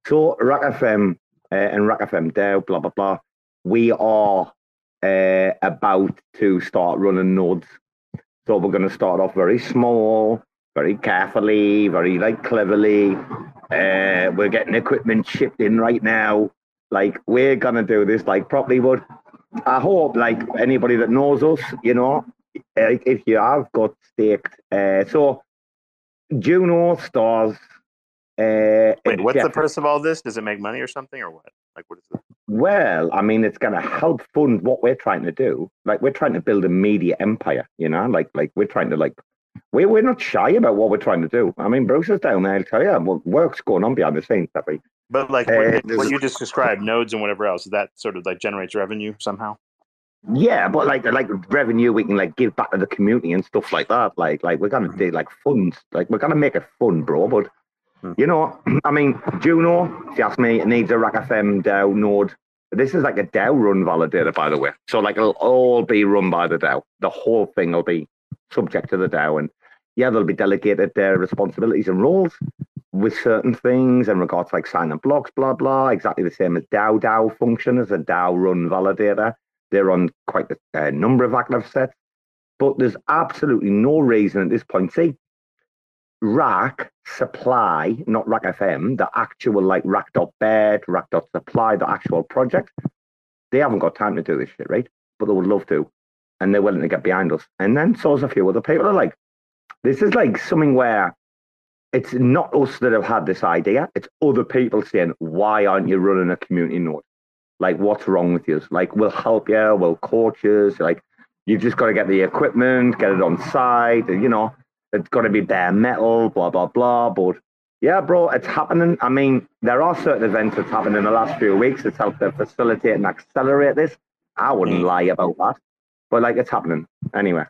so, RAC FM uh, and RAC FM DAO, blah blah blah. We are uh, about to start running nodes. So we're going to start off very small, very carefully, very like cleverly. Uh, we're getting equipment shipped in right now. Like we're gonna do this like properly. But I hope like anybody that knows us, you know, if you have got staked. Uh, so Juno stars. Uh,
Wait, what's the purpose of all this? Does it make money or something or what? Like what is it?
Well, I mean, it's going to help fund what we're trying to do. Like we're trying to build a media empire, you know. Like like we're trying to like we're we're not shy about what we're trying to do. I mean, Bruce is down there. I'll tell you, what work's going on behind the scenes, Cephii.
But like
Uh,
what, what you just described, nodes and whatever else, that sort of like generates revenue somehow.
Yeah, but like like revenue, we can like give back to the community and stuff like that. Like like we're gonna do like funds. Like we're gonna make it fun, bro. But.
Hmm.
you know, I mean, Juno, if you ask me, needs a RAC FM DAO node. This is like a DAO run validator, by the way. So like it'll all be run by the DAO. The whole thing will be subject to the DAO, and yeah, they'll be delegated their responsibilities and roles with certain things in regards to like signing blocks, blah blah. Exactly the same as DAO DAO function as a DAO run validator. They're on quite a, a uh, number of active sets, but there's absolutely no reason at this point. See, RAC Supply, not RAC FM, the actual like Rack.bed, RAC.supply, the actual project, they haven't got time to do this shit, right? But they would love to. And they're willing to get behind us. And then so's a few other people are like, this is like something where it's not us that have had this idea, it's other people saying, why aren't you running a community node? Like, what's wrong with you? Like, we'll help you, we'll coach you. Like, you've just got to get the equipment, get it on site, you know, it's got to be bare metal, blah, blah, blah. But yeah, bro, it's happening. I mean, there are certain events that's happened in the last few weeks that's helped to facilitate and accelerate this. I wouldn't
Mm.
lie about that. But like, it's happening. Anyway,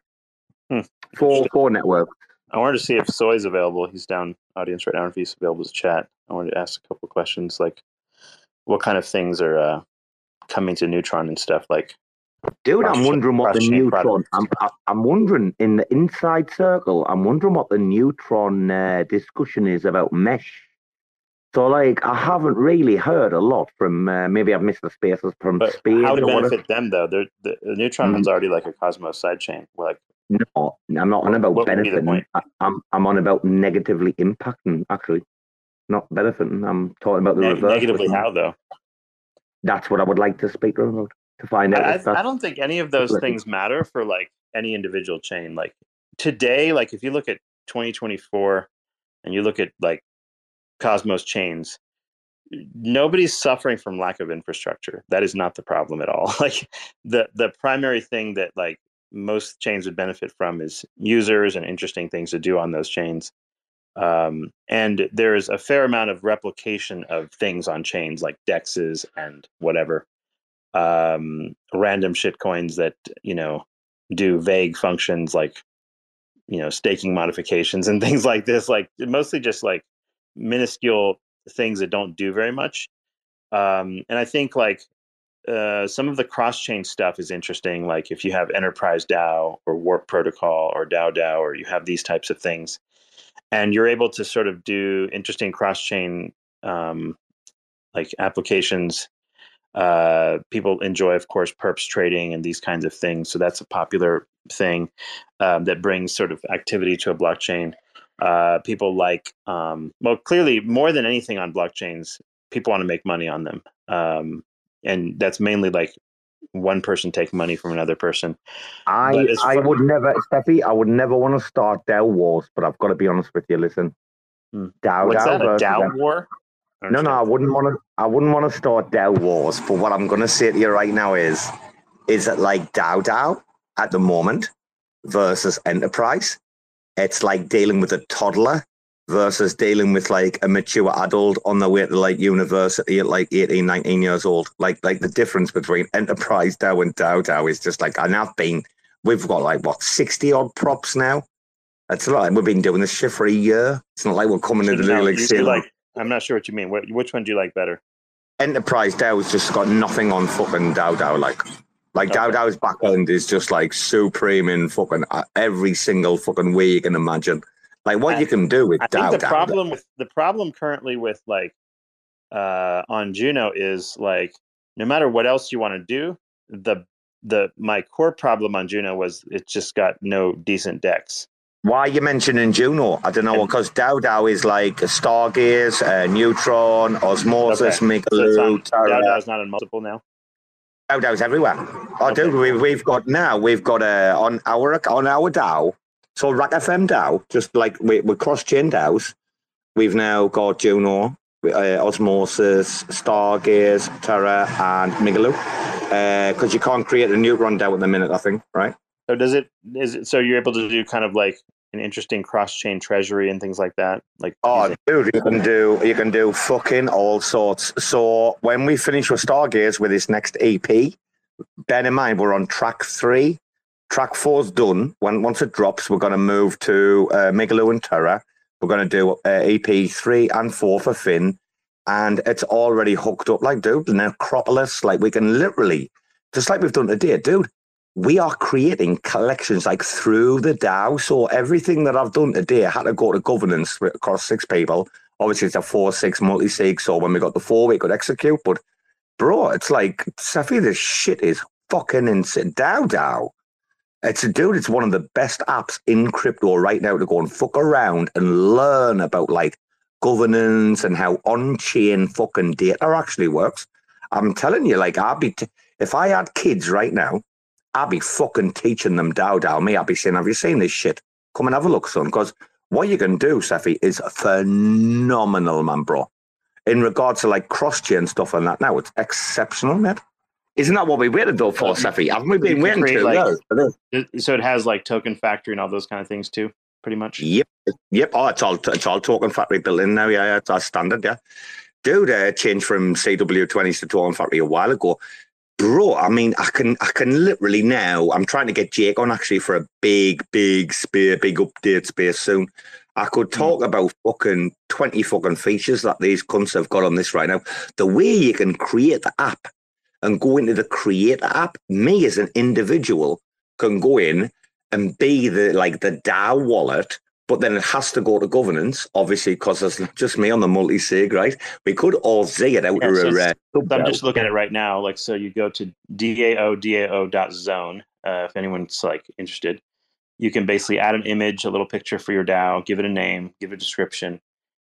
Hmm.
four, four networks.
I wanted to see if Soy's available. He's down audience right now. If he's available to chat, I wanted to ask a couple of questions, like what kind of things are uh, coming to Neutron and stuff. Like,
Dude, I'm wondering what the neutron. I'm, I'm wondering in the inside circle. I'm wondering what the neutron uh, discussion is about mesh. So, like, I haven't really heard a lot from. Uh, maybe I've missed the spaces from
but
Speed.
how to
whatever.
benefit them though? They're, the, the Neutron one's already like a Cosmos sidechain. Like,
No, I'm not on about
What
benefiting. I, I'm I'm on about negatively impacting. Actually, not benefiting. I'm talking about the
ne-
reverse.
negatively how though?
That's what I would like to speak about to find out.
I, I don't think any of those things matter for like any individual chain. Like today, like if you look at 2024 and you look at like Cosmos chains, nobody's suffering from lack of infrastructure. That is not the problem at all. Like the the primary thing that like most chains would benefit from is users and interesting things to do on those chains. Um, and there's a fair amount of replication of things on chains like dexes and whatever um, random shit coins that you know do vague functions like you know staking modifications and things like this like mostly just like minuscule things that don't do very much. Um, and i think like uh, some of the cross-chain stuff is interesting like if you have enterprise dao or warp protocol or dao dao or you have these types of things and you're able to sort of do interesting cross-chain um, like applications uh, people enjoy, of course, perps trading and these kinds of things. So that's a popular thing um, that brings sort of activity to a blockchain. Uh, people like, um, well, clearly more than anything on blockchains, people want to make money on them, um, and that's mainly like one person take money from another person.
I I
far-
would never, Cephii. I would never want to start DAO wars. But I've got to be honest with you. Listen, DAO
What's
DAO
that? A DAO war?
No, no, I wouldn't want to. I wouldn't want to start DAO wars. But what I'm going to say to you right now is, is that like DAO DAO at the moment versus enterprise, it's like dealing with a toddler versus dealing with like a mature adult on their way to like university at like 18, 19 years old. Like, like the difference between enterprise DAO and DAO DAO is just like, and I've been, we've got like what, 60 odd props now. That's a lot. We've been doing this shit for a year. It's not like we're coming to the like,
like, I'm not sure what you mean. What, which one do you like better?
Enterprise DAO's just got nothing on fucking DAO DAO. Like, like
Okay.
DAO's back end is just like supreme in fucking uh, every single fucking way you can imagine. Like what
I-
you can do with
I
DAO
think the
DAO.
problem with the problem currently with like uh on Juno is like no matter what else you want to do, the the my core problem on Juno was it just got no decent dexes.
Why are you mentioning Juno? I don't know because DAO DAO is like Stargaze, uh, Neutron, Osmosis,
Okay. So
Migaloo, Terra.
DAO DAO's not on multiple now.
DAO DAO's everywhere. Oh,
Okay.
dude, we, we've got now we've got uh, on our on our DAO. So RAC FM DAO, just like we, we're cross chain DAOs. We've now got Juno, uh, Osmosis, Stargaze, Terra, and Migaloo. Because you can't create a Neutron DAO at the minute, I think, right?
So does it is it so you're able to do kind of like an interesting cross chain treasury and things like that? Like
Oh,
using-
dude, you can do you can do fucking all sorts. So when we finish with Stargaze with this next EP, bear in mind we're on track three. Track four's done. When once it drops, we're going to move to uh, Migaloo and Terra. We're going to do uh, EP three and four for Finn, and it's already hooked up. Like, dude, the Necropolis. Like, we can literally, just like we've done today, dude. We are creating collections like through the DAO. So everything that I've done today I had to go to governance across six people. Obviously, it's a four six multi sig. So when we got the four, we could execute. But bro, it's like Cephii, this shit is fucking insane. DAO DAO. It's a dude. It's one of the best apps in crypto right now to go and fuck around and learn about like governance and how on-chain fucking data actually works. I'm telling you, like I'd be t- if I had kids right now, I'd be fucking teaching them DAO DAO. Me, I'd be saying, "Have you seen this shit? Come and have a look, son." Because what you can do, Cephii, is phenomenal, man, bro. In regards to like cross-chain stuff and that, now it's exceptional, man. Isn't that what we waited though for, Cephii? Haven't we been waiting
create,
two
like-
years for this?
it- so it has like token factory and all those kind of things too, pretty much.
Yep, yep. Oh, it's all it's all token factory built in now. Yeah, yeah, it's our standard. Yeah, dude, uh, changed from CW20s to token factory a while ago, bro. I mean, I can I can literally now. I'm trying to get Jake on actually for a big, big spear, big update space soon. I could hmm. talk about fucking twenty fucking features that these cunts have got on this right now. The way you can create the app and go into the create app. Me as an individual can go in and be the like the DAO wallet, but then it has to go to governance, obviously, because there's just me on the multi sig, right? We could all Z it out
Yeah,
to
so
a. Uh,
I'm just looking at it right now. Like, so you go to DAO, DAO.zone, uh, if anyone's like interested. You can basically add an image, a little picture for your DAO, give it a name, give it a description,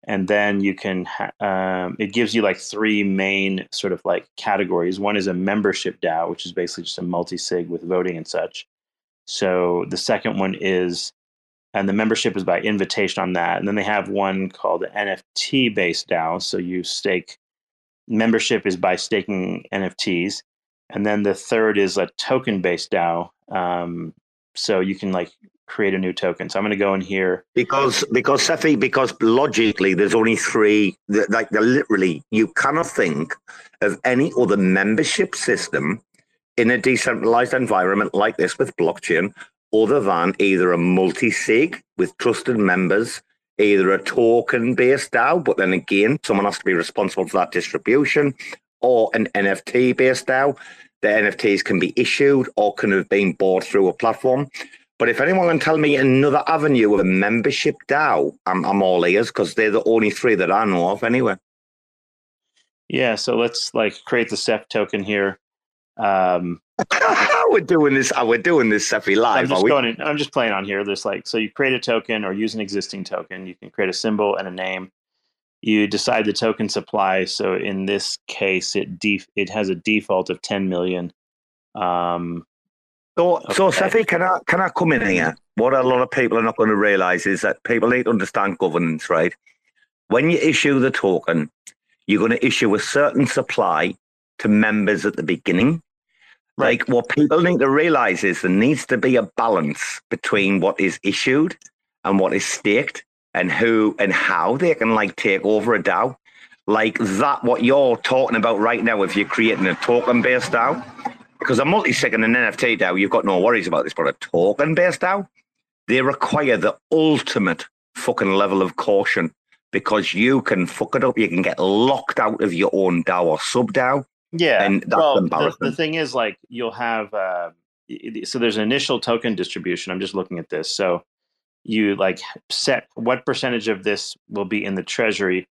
and then you can. Ha- um, it gives you like three main sort of like categories. One is a membership DAO, which is basically just a multi sig with voting and such. So the second one is, and the membership is by invitation on that. And then they have one called NFT based DAO. So you stake membership is by staking NFTs, and then the third is a token based DAO. Um, so you can like create a new token. So I'm going to go in here.
Because because Cephii, because logically there's only three th- like literally you cannot think of any other membership system in a decentralized environment like this with blockchain other than either a multi-sig with trusted members, either a token based DAO, but then again, someone has to be responsible for that distribution, or an NFT based DAO. The NFTs can be issued or can have been bought through a platform. But if anyone can tell me another avenue of a membership DAO, I'm, I'm all ears because they're the only three that I know of anyway.
Yeah. So let's like create the SEF token here. Um,
we're doing this. uh, We're doing this Cephii
I'm
live.
Just going in, I'm just playing on here. There's like, so you create a token or use an existing token. You can create a symbol and a name. You decide the token supply. So in this case, it def- it has a default of 10 million. Um,
So, so
Okay.
Can I can I come in here? What a lot of people are not going to realize is that people need to understand governance, right? when you issue the token, you're going to issue a certain supply to members at the beginning. Like what people need to realize is there needs to be a balance between what is issued and what is staked and who and how they can like take over a DAO. Like that, what you're talking about right now, if you're creating a token based DAO, because a multi sig and an NFT DAO, you've got no worries about this, but a token based DAO, they require the ultimate fucking level of caution because you can fuck it up. You can get locked out of your own DAO or sub DAO.
Yeah,
And that's
well, the,
embarrassing.
the thing is, like, you'll have uh, so there's an initial token distribution. I'm just looking at this. So you like set what percentage of this will be in the treasury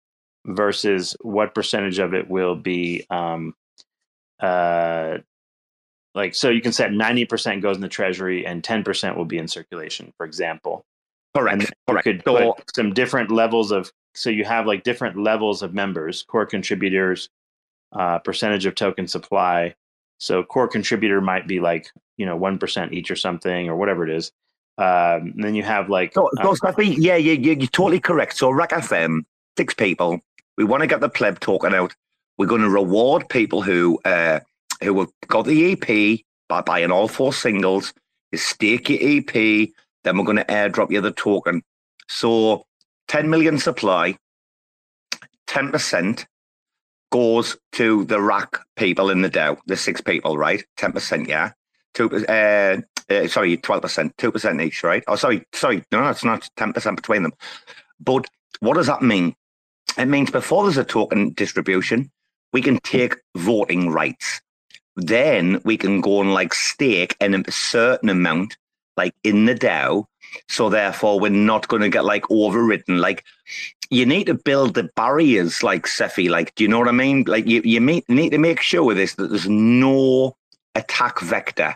versus what percentage of it will be um, uh, like so you can set 90% goes in the treasury and 10% will be in circulation for example
Correct. correct.
could
So-
some different levels of so you have like different levels of members core contributors uh, percentage of token supply so core contributor might be like you know 1% each or something or whatever it is um, and then you have like
So,
uh,
so Cephii, yeah, you, you, you're totally correct. So, RAC FM, six people. We want to get the pleb token out. We're going to reward people who uh, who have got the EP by buying all four singles. You stake your EP, then we're going to airdrop you the token. So, 10 million supply, 10% goes to the RAC people in the DAO, the six people, right? 10%, yeah. Two, uh, uh, sorry, twelve percent, two percent each, right? Oh, sorry, sorry, no, it's not ten percent between them. But what does that mean? It means before there's a token distribution, we can take voting rights. Then we can go and like stake in a certain amount, like in the DAO. So therefore, we're not going to get like overridden. Like you need to build the barriers, like Cephii. Like, do you know what I mean? Like you, you need, need to make sure with this that there's no attack vector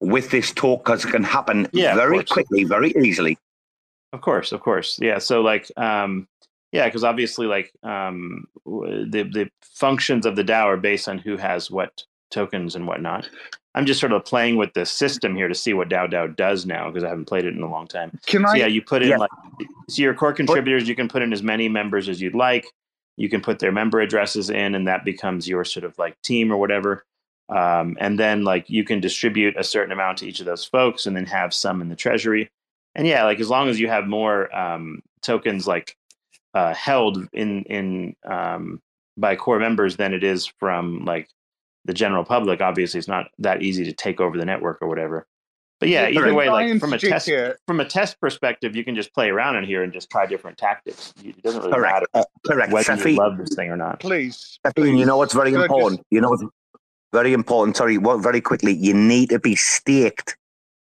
with this talk because it can happen
Yeah,
very quickly, very easily.
Of course, of course. Yeah. So like, um, yeah, because obviously, like, um, the the functions of the DAO are based on who has what tokens and whatnot. I'm just sort of playing with the system here to see what DAO DAO does now because I haven't played it in a long time.
Can
So
I?
yeah, you put in
Yeah.
like so your core contributors. You can put in as many members as you'd like. You can put their member addresses in, and that becomes your sort of like team or whatever. Um, and then like you can distribute a certain amount to each of those folks, and then have some in the treasury. And yeah, like as long as you have more um, tokens like uh, held in in um, by core members than it is from like the general public. Obviously, it's not that easy to take over the network or whatever. But yeah,
Can
either way, like from a test
here?
from a test perspective, you can just play around in here and just try different tactics. It doesn't really
Correct.
matter
Uh, correct.
whether
Cephii,
you love this thing or not.
Please.
Cephii, you know
please.
what's very
Could I just-
important? You know what's very important? Sorry, what very quickly, you need to be staked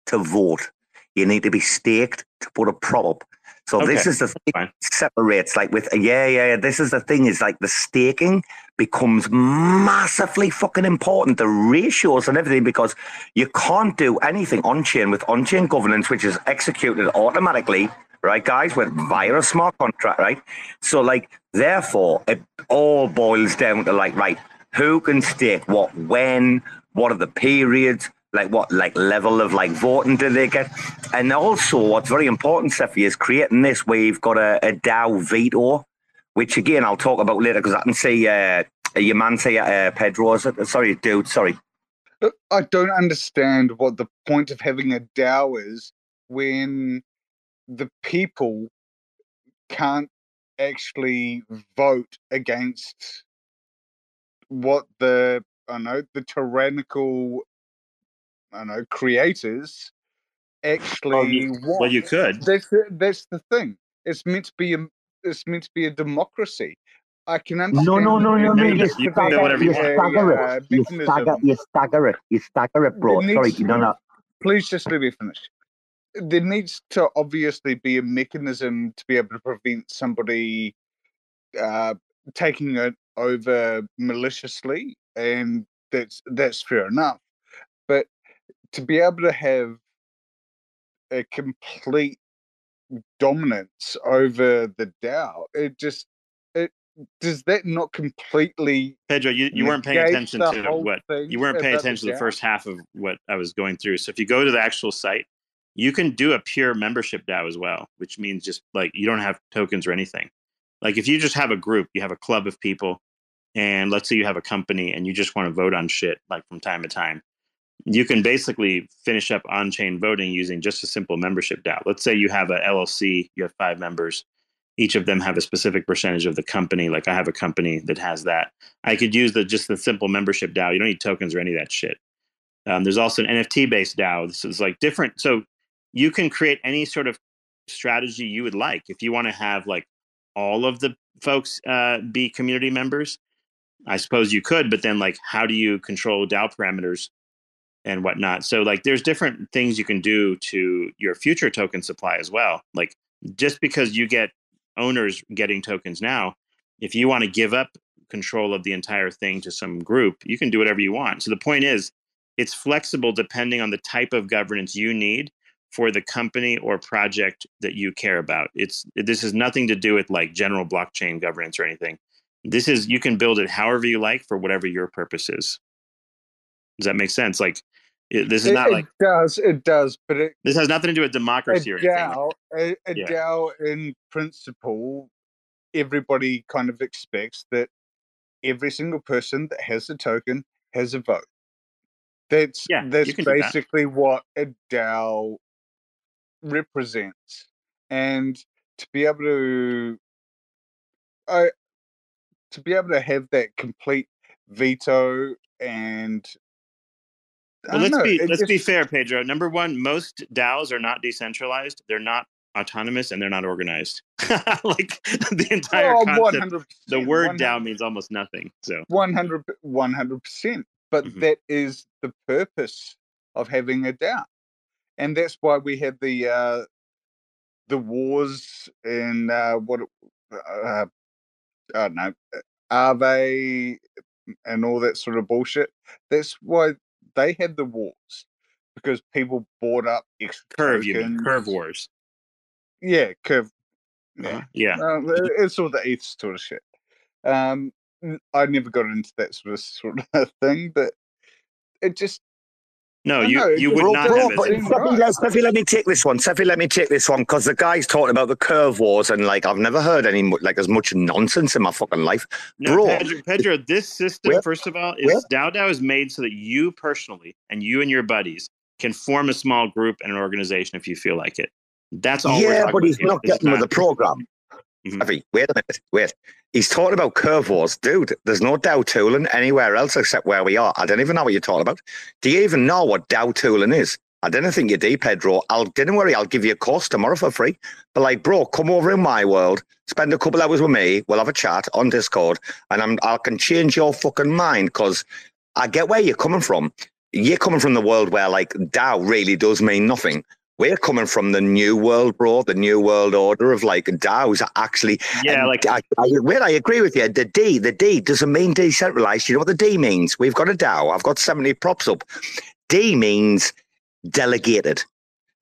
to vote. You need to be staked to put a prop up. So this is the thing
fine.
separates like with yeah, yeah, yeah. This is the thing is like the staking becomes massively fucking important. The ratios and everything because you can't do anything on chain with on chain governance, which is executed automatically, right, guys, with via a smart contract, right? So like therefore it all boils down to like, right, who can stake what when, what are the periods, like what like level of like voting do they get? And also what's very important, Cephii, is creating this where you've got a, a DAO veto, which again I'll talk about later because I can see uh, your man say uh, Pedro, is it? Sorry, dude, sorry.
I don't understand what the point of having a DAO is when the people can't actually vote against what the I know the tyrannical I don't know creators actually
Well, you,
want.
well, you could.
That's the, that's the thing. It's meant to be a it's meant to be a democracy. I can understand.
No, no, no, no, no.
You
You
can- you can do whatever you
you
want.
stagger
uh,
it. You stagger, you stagger it. You stagger it, bro.
There
Sorry,
needs-
no, no.
please just let me finish. There needs to obviously be a mechanism to be able to prevent somebody uh, taking it over maliciously, and that's that's fair enough. To be able to have a complete dominance over the DAO, it just it does that not completely
Pedro, you, you weren't paying attention to what you weren't paying attention to the first half of what I was going through. So if you go to the actual site, you can do a pure membership DAO as well, which means just like you don't have tokens or anything. Like if you just have a group, you have a club of people, and let's say you have a company and you just want to vote on shit like from time to time, you can basically finish up on-chain voting using just a simple membership DAO. Let's say you have a LLC, you have five members, each of them have a specific percentage of the company. Like I have a company that has that. I could use the just the simple membership DAO. You don't need tokens or any of that shit. Um, there's also an NFT based DAO. This is like different. So you can create any sort of strategy you would like. If you want to have like all of the folks uh, be community members, I suppose you could. But then like, how do you control DAO parameters and whatnot? So like, there's different things you can do to your future token supply as well. Like just because you get owners getting tokens now, if you want to give up control of the entire thing to some group, you can do whatever you want. So the point is, it's flexible depending on the type of governance you need for the company or project that you care about. It's this has nothing to do with like general blockchain governance or anything. This is you can build it however you like for whatever your purpose is. Does that make sense? Like it, this is
It,
not
it
like
does, it does, but it,
this has nothing to do with democracy or anything.
DAO, a, a
Yeah.
In principle, everybody kind of expects that every single person that has a token has a vote. That's
Yeah,
that's
do that.
basically what a DAO represents, and to be able to, I to be able to have that complete veto and
Well, let's
know,
be
it
let's be fair, Pedro. Number one, most DAOs are not decentralized. They're not autonomous, and they're not organized. like the entire
Oh,
concept.
100%,
The word
100.
DAO means almost nothing. So
100 100% but
Mhm.
that is the purpose of having a DAO and that's why we had the uh the wars in uh what uh, I don't know Aave and all that sort of bullshit that's why they had the wars because people bought up extra
curve, you mean curve wars?
yeah curve yeah
Uh-huh. Yeah.
um, it's all the ETH sort of shit. Um, I never got into that sort of sort of thing, but it just
No, you
know,
you would
Bro,
not
bro,
have
but
as
seems
Cephii,
right.
let, Cephii, let me take this one. Cephii, let me take this one because the guy's talking about the curve wars and like I've never heard any like as much nonsense in my fucking life.
No,
Bro,
Pedro, Pedro, this system,
Where-
first of all,
where-
is DAO DAO is made so that you personally and you and your buddies can form a small group and an organization if you feel like it. That's all. we're
yeah, but he's
here.
not
It's
getting with the program.
Mhm.
Cephii, wait a minute, wait. He's talking about curve wars, dude. There's no DAO tooling anywhere else except where we are. I don't even know what you're talking about. Do you even know what DAO tooling is? I didn't think you did, Pedro. I'll don't worry, I'll give you a course tomorrow for free. But like, bro, come over in my world, spend a couple hours with me. We'll have a chat on Discord, and I'm I can change your fucking mind because I get where you're coming from. You're coming from the world where like DAO really does mean nothing. We're coming from the new world, bro, the new world order of like DAOs are actually.
Yeah, like
I, I, wait, I agree with you. The D, the D doesn't mean decentralized. You know what the D means? We've got a DAO. I've got 70 props up. D means delegated.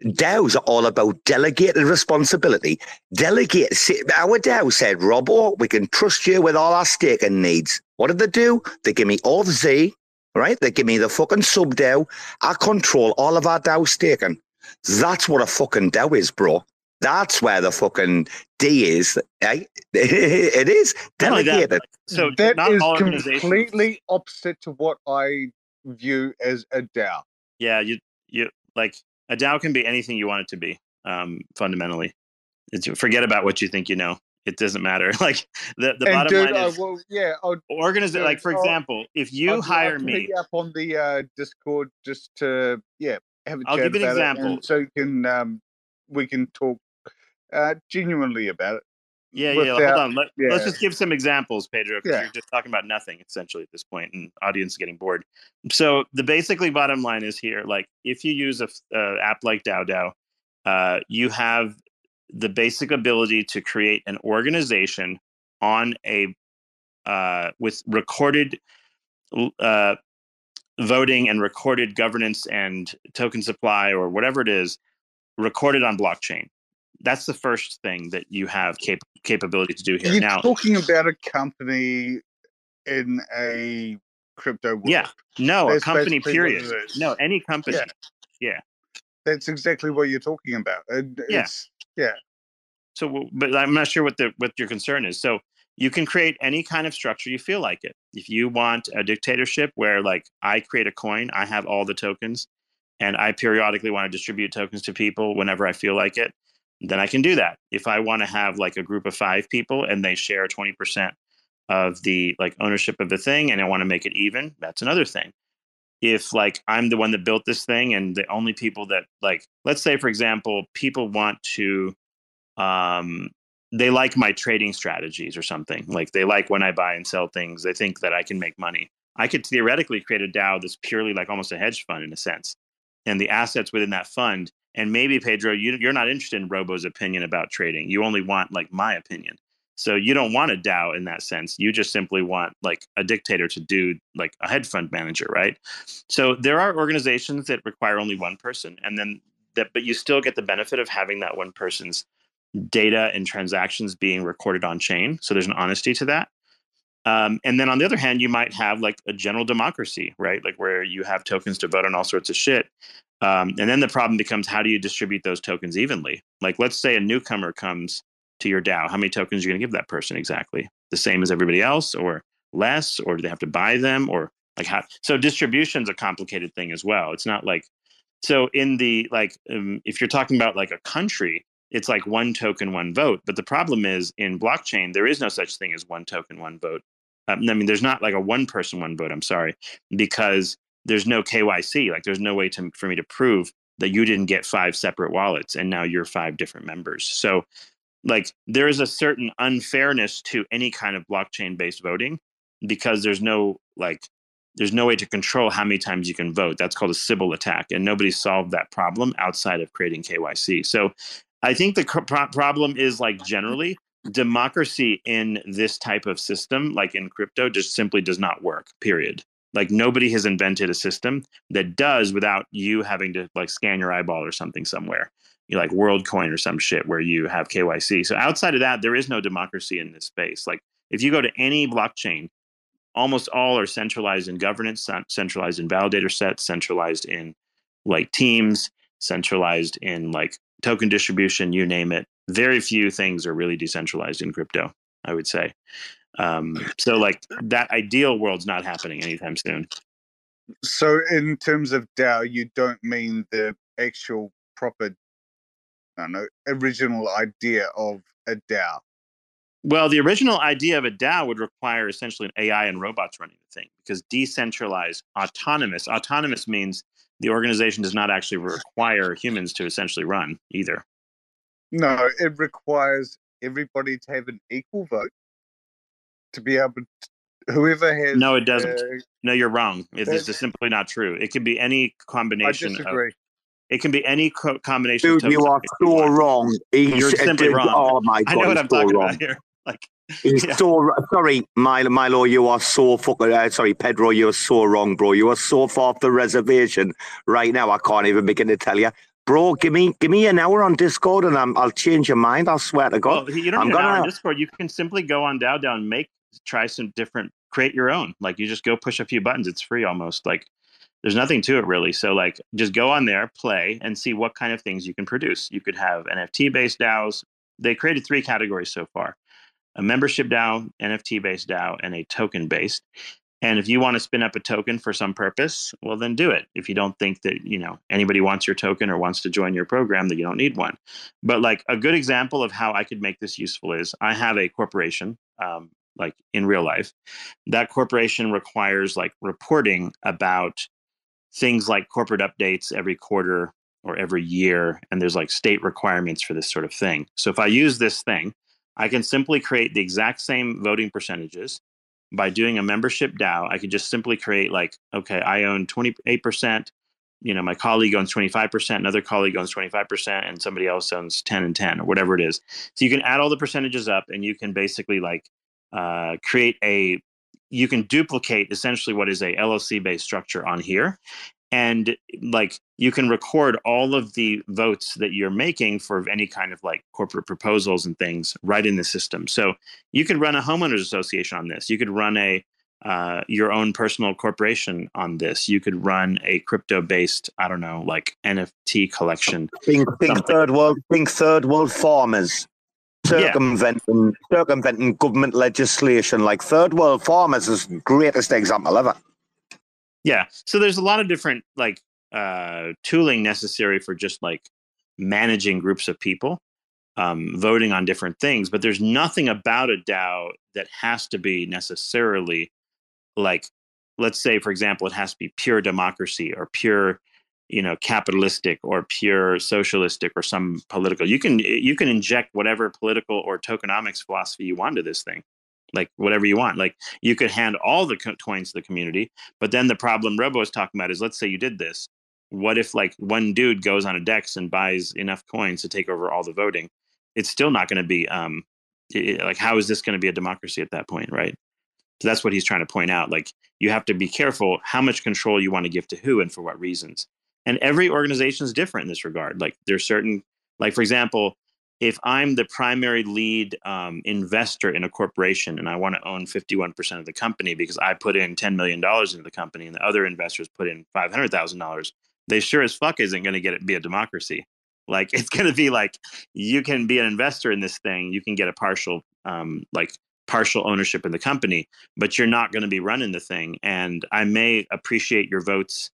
DAOs are all about delegated responsibility. Delegate. see, Our DAO said, Robo, oh, we can trust you with all our staking needs. What did they do? They give me all the Z, right? They give me the fucking sub DAO. I control all of our DAO staking. That's what a fucking DAO is, bro. That's where the fucking D is. Eh? it is
not only that,
delegated.
so
that
not
is completely opposite to what I view as a DAO.
Yeah, you you like a DAO can be anything you want it to be. Um, fundamentally, it's, forget about what you think you know. It doesn't matter. Like the the
and
bottom
dude,
line
I
is
will, yeah, I'll,
organize.
dude,
Like for
I'll-
example, if you
I'd
hire
love to
me,
hit up on the uh, Discord just to yeah have a
I'll give an example.
so you can um, we can talk uh, genuinely about it.
Yeah, yeah. Hold on. Let,
yeah.
Let's just give some examples, Pedro, because
Yeah.
you're just talking about nothing essentially at this point, and audience is getting bored. So the basically bottom line is here: like if you use a uh, app like DAO, uh, you have the basic ability to create an organization on a uh, with recorded uh, voting and recorded governance and token supply or whatever it is recorded on blockchain. That's the first thing that you have cap- capability to do here.
You're
now,
talking about a company in a crypto world.
yeah, no, a company
basically what it
period. No, any company.
Yeah. yeah. That's exactly what you're talking about. And
Yeah.
Yeah.
So, but I'm not sure what the what your concern is. So, you can create any kind of structure you feel like it. If you want a dictatorship where, like, I create a coin, I have all the tokens, and I periodically want to distribute tokens to people whenever I feel like it, then I can do that. If I want to have like a group of five people and they share 20% of the like ownership of the thing and I want to make it even, that's another thing. If like I'm the one that built this thing and the only people that like let's say for example, people want to um they like my trading strategies or something. Like they like when I buy and sell things, they think that I can make money. I could theoretically create a DAO that's purely like almost a hedge fund in a sense. And the assets within that fund and maybe Pedro, you, you're not interested in Robo's opinion about trading. You only want like my opinion. So you don't want a DAO in that sense. You just simply want like a dictator to do like a hedge fund manager, right? So there are organizations that require only one person, and then that, but you still get the benefit of having that one person's data and transactions being recorded on chain. So there's an honesty to that. Um, and then on the other hand, you might have like a general democracy, right? Like where you have tokens to vote on all sorts of shit. Um, and then the problem becomes how do you distribute those tokens evenly? Like, let's say a newcomer comes to your DAO. How many tokens are you going to give that person exactly? The same as everybody else, or less, or do they have to buy them, or like how? So distribution's a complicated thing as well. It's not like so in the like um, if you're talking about like a country, it's like one token, one vote. But the problem is in blockchain, there is no such thing as one token, one vote. Um, I mean, there's not like a one person, one vote. I'm sorry, because there's no KYC. Like there's no way to for me to prove that you didn't get five separate wallets and now you're five different members. So like there is a certain unfairness to any kind of blockchain based voting because there's no like there's no way to control how many times you can vote. That's called a Sybil attack, and nobody solved that problem outside of creating KYC. So, I think the pro- problem is like generally democracy in this type of system, like in crypto, just simply does not work. Period. Like nobody has invented a system that does without you having to like scan your eyeball or something somewhere. You like WorldCoin or some shit where you have KYC. So outside of that, there is no democracy in this space. Like if you go to any blockchain, almost all are centralized in governance, centralized in validator sets, centralized in like teams, centralized in like token distribution, you name it. Very few things are really decentralized in crypto, I would say. Um, so like that ideal world's not happening anytime soon.
So in terms of DAO, you don't mean the actual proper, I don't know, original idea of a DAO.
Well, the original idea of a DAO would require essentially an AI and robots running the thing because decentralized, autonomous, autonomous means the organization does not actually require humans to essentially run either.
No, it requires everybody to have an equal vote to be able to, whoever has
no it doesn't uh, no you're wrong This is simply not true it can be any combination
I disagree.
Of, it can be any co- combination
Dude, you are so wrong. He's,
you're simply wrong.
Oh my god,
I know what I'm talking
wrong.
about here. Like,
He's
yeah.
so sorry, Milo. Milo, you are so fucking. Uh, sorry, Pedro, you're so wrong, bro. You are so far off the reservation right now. I can't even begin to tell you, bro. Give me, give me an hour on Discord, and I'm, I'll change your mind. I'll swear to God.
well, you don't
I'm
need an hour
gonna-
on Discord. You can simply go on DAO Down, make try some different, create your own. Like you just go push a few buttons. It's free almost. Like there's nothing to it really. So like just go on there, play, and see what kind of things you can produce. You could have NFT based DAOs. They created three categories so far: a membership DAO, NFT based DAO, and a token based. And if you want to spin up a token for some purpose, well, then do it. If you don't think that you know anybody wants your token or wants to join your program, that you don't need one. But like a good example of how I could make this useful is I have a corporation, um, like in real life. That corporation requires like reporting about things like corporate updates every quarter or every year, and there's like state requirements for this sort of thing. So if I use this thing, I can simply create the exact same voting percentages by doing a membership DAO. I could just simply create like, okay, I own 28%, you know, my colleague owns 25%, another colleague owns 25%, and somebody else owns 10 and 10 or whatever it is. So you can add all the percentages up and you can basically like uh, create a you can duplicate essentially what is a LLC based structure on here and like you can record all of the votes that you're making for any kind of like corporate proposals and things right in the system so you could run a homeowners association on this you could run a uh, your own personal corporation on this you could run a crypto based i don't know like nft collection
Think, think third world. Think third world farmers. circumventing circumventing government legislation like third world farmers is the greatest example ever.
Yeah. So there's a lot of different like uh, tooling necessary for just like managing groups of people, um, voting on different things. But there's nothing about a DAO that has to be necessarily like, let's say, for example, it has to be pure democracy or pure, you know, capitalistic or pure socialistic or some political. You can you can inject whatever political or tokenomics philosophy you want to this thing like whatever you want. Like you could hand all the co- coins to the community, but then the problem Robo is talking about is let's say you did this. What if like one dude goes on a Dex and buys enough coins to take over all the voting? It's still not going to be um it, like how is this going to be a democracy at that point, right? So that's what he's trying to point out. Like you have to be careful how much control you want to give to who and for what reasons. And every organization is different in this regard. Like there's certain like for example, if I'm the primary lead um, investor in a corporation and I want to own 51% of the company because I put in $10 million into the company and the other investors put in $500,000, they sure as fuck isn't going to get it be a democracy. Like it's going to be like you can be an investor in this thing, you can get a partial, um, like partial ownership in the company, but you're not going to be running the thing. And I may appreciate your votes,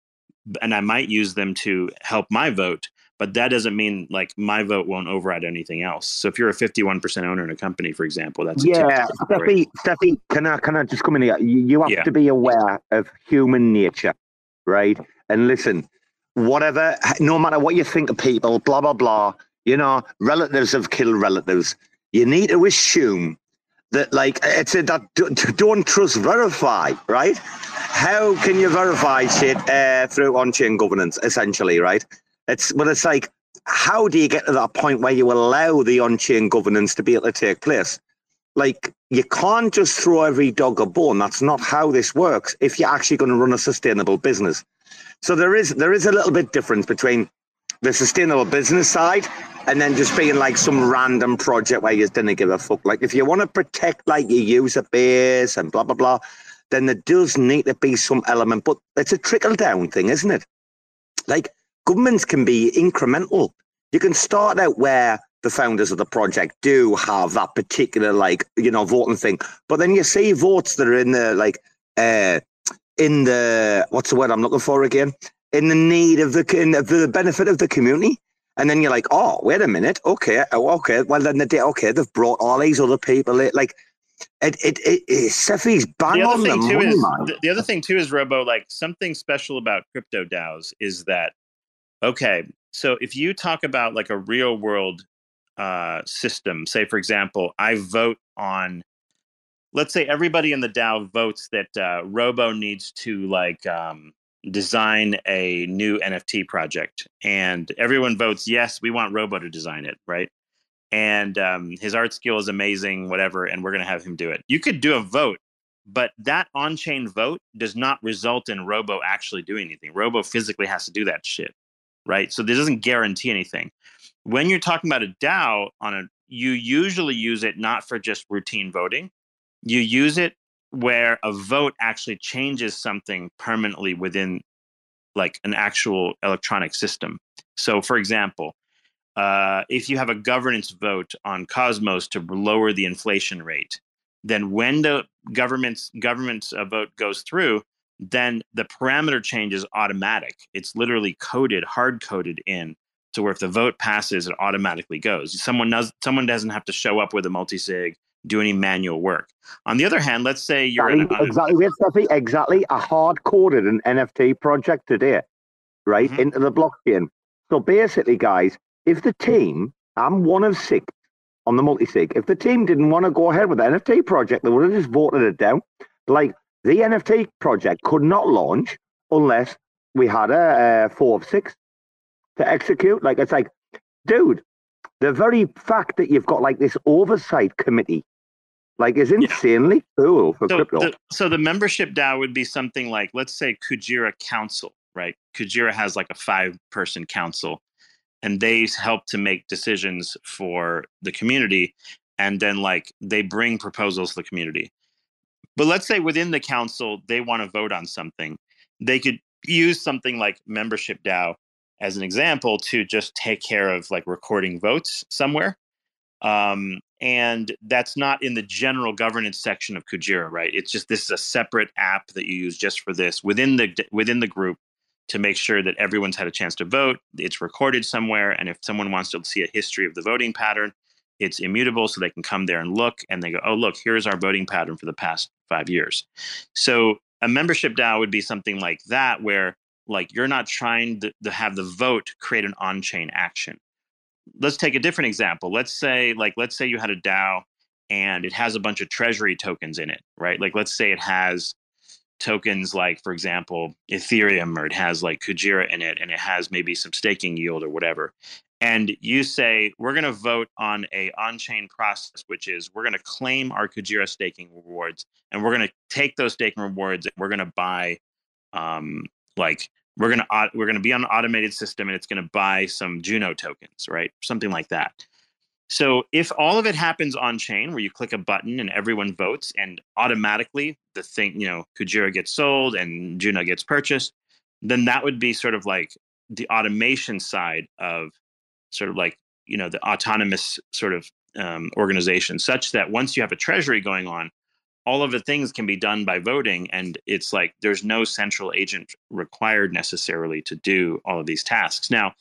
and I might use them to help my vote, but that doesn't mean like my vote won't override anything else. So if you're a 51% owner in a company, for example, that's
yeah. Cephii, Cephii, can I can I just come in here? You, you have
Yeah.
to be aware of human nature, right? And listen, whatever, no matter what you think of people, blah blah blah. You know, relatives have killed relatives. You need to assume that, like, it's a that don't trust, verify, right? How can you verify shit uh, through on-chain governance? Essentially, right? It's well, it's like, how do you get to that point where you allow the on-chain governance to be able to take place? like you can't just throw every dog a bone. That's not how this works. If you're actually going to run a sustainable business, so there is there is a little bit difference between the sustainable business side and then just being like some random project where you didn't give a fuck. Like if you want to protect like your user base and blah blah blah, then there does need to be some element. But it's a trickle down thing, isn't it? Like governments can be incremental. You can start out where the founders of the project do have that particular like you know voting thing, but then you see votes that are in the like uh in the what's the word I'm looking for again in the need of the in the, the benefit of the community. And then you're like, oh, wait a minute, okay, oh, okay. Well, then the day, okay, they've brought all these other people. in. Like, it, it, it, it Cephii's bang
the
on
other
the
thing too
money,
is the, the other thing too is robo like something special about crypto DAOs is that okay so if you talk about like a real world uh, system say for example I vote on let's say everybody in the DAO votes that uh, robo needs to like um, design a new NFT project and everyone votes yes we want robo to design it right and um, his art skill is amazing, whatever, and we're going to have him do it. You could do a vote, but that on chain vote does not result in Robo actually doing anything. Robo physically has to do that shit, right? So this doesn't guarantee anything. When you're talking about a DAO on a, you usually use it not for just routine voting. You use it where a vote actually changes something permanently within like an actual electronic system. So, for example, uh, if you have a governance vote on Cosmos to lower the inflation rate, then when the government's government's uh, vote goes through, then the parameter change is automatic. It's literally coded, hard coded in to where if the vote passes, it automatically goes. Someone does someone doesn't have to show up with a multi-sig, do any manual work. On the other hand, let's say you're in
Exactly,
a,
exactly, Cephii, exactly. I hard coded an NFT project today, right,
Mhm.
into the blockchain. So basically, guys, if the team, I'm one of six on the multi sig, if the team didn't want to go ahead with the NFT project, they would have just voted it down. Like the NFT project could not launch unless we had a, uh four of six to execute. Like it's like, dude, the very fact that you've got like this oversight committee, like, is insanely cool for
so
crypto.
the, so the membership DAO would be something like, let's say, Kujira Council, right? Kujira has like a five-person council, and they help to make decisions for the community, and then like they bring proposals to the community. But let's say within the council they want to vote on something, they could use something like membership DAO as an example to just take care of like recording votes somewhere. Um, and that's not in the general governance section of Kujira, right? It's just this is a separate app that you use just for this within the within the group to make sure that everyone's had a chance to vote. It's recorded somewhere, and if someone wants to see a history of the voting pattern, it's immutable, so they can come there and look, and they go, "Oh, look, here's our voting pattern for the past five years." So a membership DAO would be something like that, where like you're not trying to, to have the vote create an on-chain action let's take a different example. Let's say, like, let's say you had a DAO and it has a bunch of treasury tokens in it, right? Like, let's say it has tokens like, for example, Ethereum, or it has like Kujira in it, and it has maybe some staking yield or whatever. And you say we're going to vote on a on-chain process, which is we're going to claim our Kujira staking rewards, and we're going to take those staking rewards and we're going to buy, um, like we're gonna we're gonna be on an automated system and it's gonna buy some Juno tokens, right? Something like that. So if all of it happens on chain where you click a button and everyone votes and automatically the thing, you know, Kujira gets sold and Juno gets purchased, then that would be sort of like the automation side of sort of like, you know, the autonomous sort of um, organization, such that once you have a treasury going on, all of the things can be done by voting and it's like there's no central agent required necessarily to do all of these tasks. Now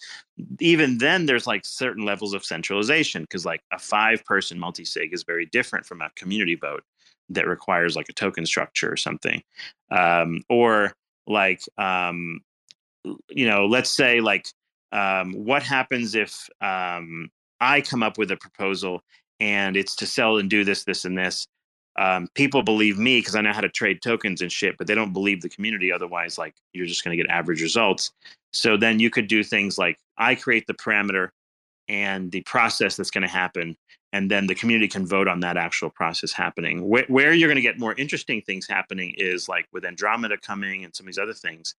even then there's like certain levels of centralization because like a five person multi-sig is very different from a community vote that requires like a token structure or something. Um, or like um, you know let's say like um, what happens if um, i come up with a proposal and it's to sell and do this this and this um, people believe me because I know how to trade tokens and shit, but they don't believe the community. Otherwise, like you're just going to get average results. So then you could do things like I create the parameter and the process that's going to happen, and then the community can vote on that actual process happening. Where, where you're going to get more interesting things happening is like with Andromeda coming and some of these other things,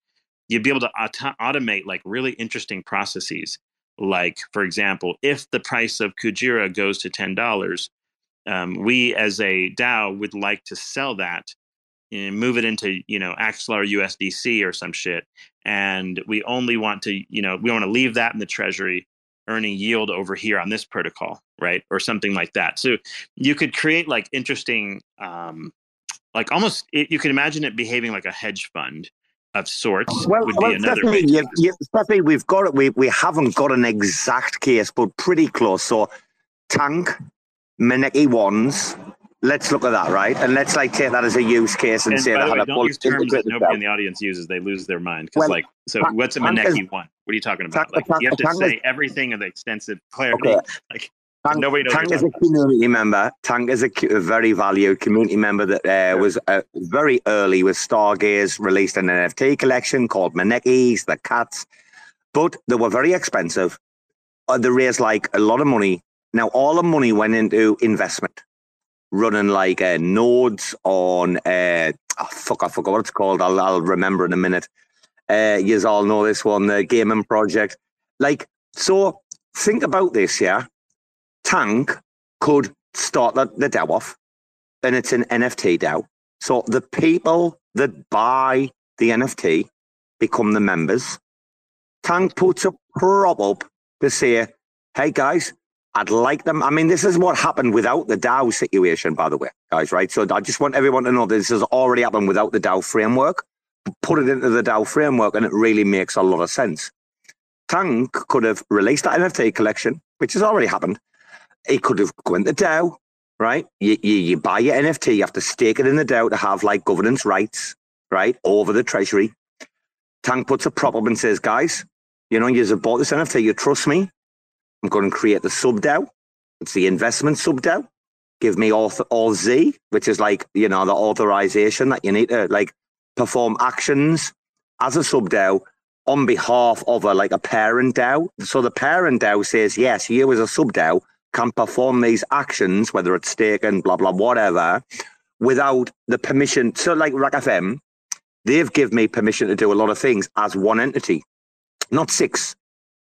you'd be able to auto- automate like really interesting processes. Like, for example, if the price of Kujira goes to ten dollars, um, we as a DAO would like to sell that and move it into you know Axelar USDC or some shit, and we only want to you know we want to leave that in the treasury earning yield over here on this protocol right or something like that so you could create like interesting um like almost it, you can imagine it behaving like a hedge fund of sorts
well,
would
well
be another
Stephanie, you, you, Stephanie, we've got it we, we haven't got an exact case but pretty close so tank Maneki ones. Let's look at that, right? And let's like take that as a use case and,
and
say that
the way,
had
don't
full
use terms that nobody
cell.
in the audience uses. They lose their mind because,
Well,
like, so
tank-
what's a Maneki one? What are you talking about?
tank-
Like,
tank-
you have to say everything of the extensive clarity.
Okay.
Like,
Tank,
nobody knows
Tank is a community member. Tank is a, a very valued community member that uh, was uh, very early with Stargaze released an NFT collection called Manekis, the cats, but they were very expensive. Uh, they raised like a lot of money. Now all the money went into investment, running like uh, nodes on. Uh, oh, fuck, I forgot what it's called. I'll, I'll remember in a minute. Uh, you all know this one, the gaming project. Like so, think about this, yeah. Tank could start the, the DAO off, and it's an NFT DAO. So the people that buy the NFT become the members. Tank puts a prop up to say, hey guys, I'd like them. I mean, this is what happened without the DAO situation, by the way, guys, right? So I just want everyone to know this has already happened without the DAO framework. Put it into the DAO framework, and it really makes a lot of sense. Tank could have released that NFT collection, which has already happened. It could have gone to DAO, right? You, you, you buy your NFT, you have to stake it in the DAO to have like governance rights, right, over the treasury. Tank puts a prop up and says, guys, you know, you have bought this NFT, you trust me. I'm going to create the sub DAO. It's the investment sub DAO. Give me author, all Z, which is like, you know, the authorization that you need to like perform actions as a sub DAO on behalf of a like a parent DAO. So the parent DAO says, yes, you as a sub DAO can perform these actions, whether it's staking, blah, blah, whatever, without the permission. So like RAC FM, they've given me permission to do a lot of things as one entity, not six.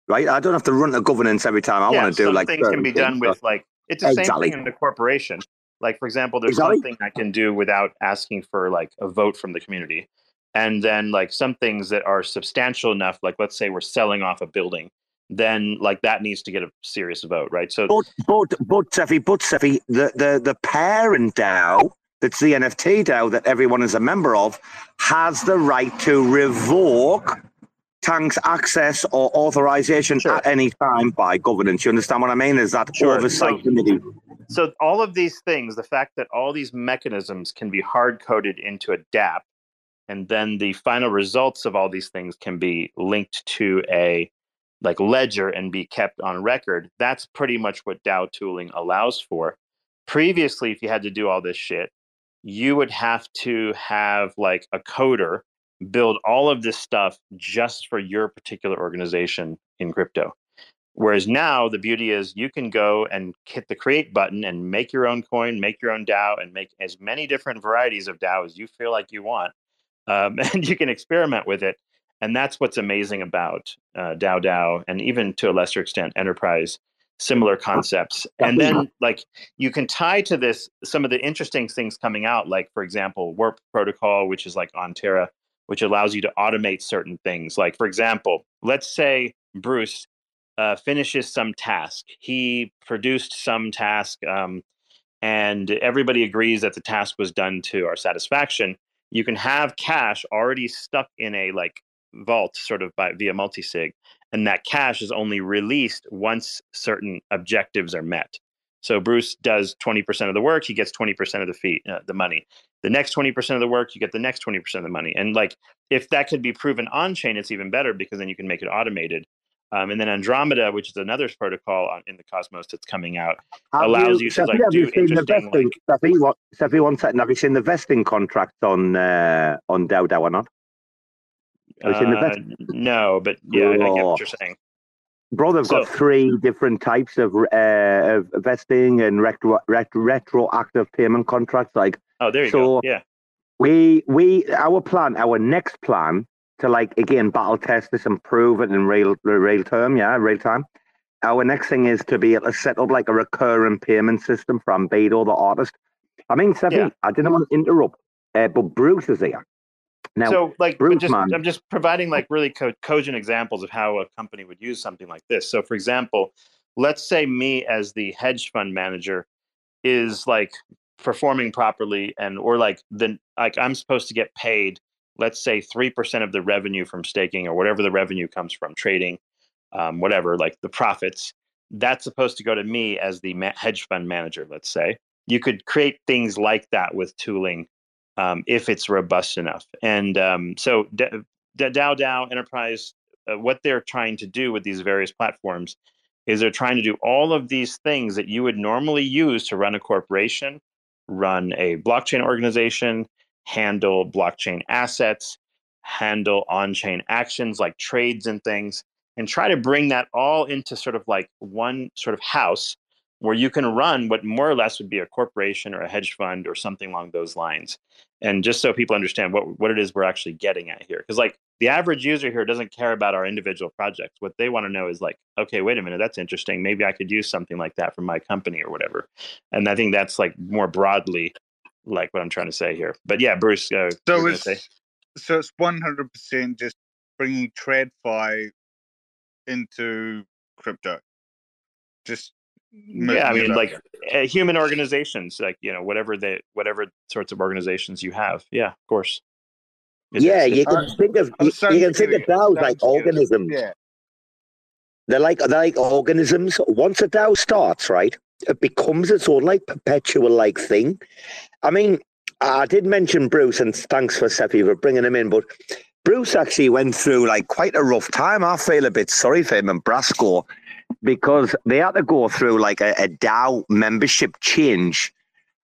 Right? I don't have to run the governance every time I
yeah,
want to do
some
like
things can be done with like it's the same thing in the corporation. Like for example, there's
Exactly.
something I can do without asking for like a vote from the community, and then like some things that are substantial enough. Like let's say we're selling off a building, then like that needs to get a serious vote, right? So,
but but but Cephii, but Cephii, the the the parent DAO that's the NFT DAO that everyone is a member of has the right to revoke Tank's access or authorization
Sure.
at any time by governance. You understand what I mean? Is that
Sure.
oversight
So-
committee?
so all of these things, the fact that all these mechanisms can be hard coded into a DApp, and then the final results of all these things can be linked to a like ledger and be kept on record. That's pretty much what DAO tooling allows for. Previously, if you had to do all this shit, you would have to have like a coder build all of this stuff just for your particular organization in crypto. Whereas now the beauty is you can go and hit the create button and make your own coin, make your own DAO, and make as many different varieties of DAO as you feel like you want. Um, and you can experiment with it. And that's what's amazing about uh, DAO DAO and even to a lesser extent enterprise similar concepts. And then like you can tie to this some of the interesting things coming out, like for example, Warp Protocol, which is like on Terra, which allows you to automate certain things. Like for example, let's say Bruce uh, finishes some task. He produced some task, um, and everybody agrees that the task was done to our satisfaction. You can have cash already stuck in a like vault, sort of by via multisig, and that cash is only released once certain objectives are met. So Bruce does 20% of the work, he gets 20% of the fee, uh, the money. The next 20% of the work, you get the next 20% of the money. And like if that could be proven on chain, it's even better because then you can make it automated. Um, and then Andromeda, which is another protocol on, in the Cosmos that's coming out,
Have
allows you to
Cephii,
like
have
do
you seen the vesting? What, Cephii, one second. Have you seen the vesting contracts on uh, on DAO or not? Seen the
Uh, no, but yeah, I get
Oh.
what you're saying.
Bro, they've got three different types of, uh, of vesting and retro, retro, retroactive payment contracts. Like
Oh, there you
So-
go. Yeah.
we, we, our plan, our next plan to like again battle test this and prove it in real, real term, yeah, real time. Our next thing is to be able to set up like a recurring payment system from Beto, the artist. I mean, Cephii,
Yeah.
I didn't want to interrupt, uh, but Bruce is here now.
so like just, i'm just providing like really co- cogent examples of how a company would use something like this so for example let's say me as the hedge fund manager is like performing properly and or like then like i'm supposed to get paid let's say 3% of the revenue from staking or whatever the revenue comes from trading um, whatever like the profits that's supposed to go to me as the ma- hedge fund manager let's say you could create things like that with tooling um, if it's robust enough. And um, so DAO DAO Enterprise, uh, what they're trying to do with these various platforms is they're trying to do all of these things that you would normally use to run a corporation, run a blockchain organization, handle blockchain assets, handle on-chain actions like trades and things, and try to bring that all into sort of like one sort of house where you can run what more or less would be a corporation or a hedge fund or something along those lines. And just so people understand what what it is we're actually getting at here. Because like the average user here doesn't care about our individual projects. What they want to know is like okay wait a minute that's interesting. Maybe i could use something like that for my company or whatever. And i think that's like more broadly like what i'm trying to say here. But yeah bruce uh,
So it's so it's one hundred percent just bringing TradFi into crypto. Just
yeah i mean like uh, human organizations like you know whatever they whatever sorts of organizations you have yeah of course It's-
yeah,
it's-
you
it's-
can think of you, you can think of
it.
DAOs like
to
organisms.
Yeah.
They're like they're like organisms. Once a DAO starts, right, it becomes its own like perpetual like thing. I mean, I did mention Bruce, and thanks for Cephii for bringing him in, but Bruce actually went through like quite a rough time. I feel a bit sorry for him and Brasco because they had to go through like a, a DAO membership change.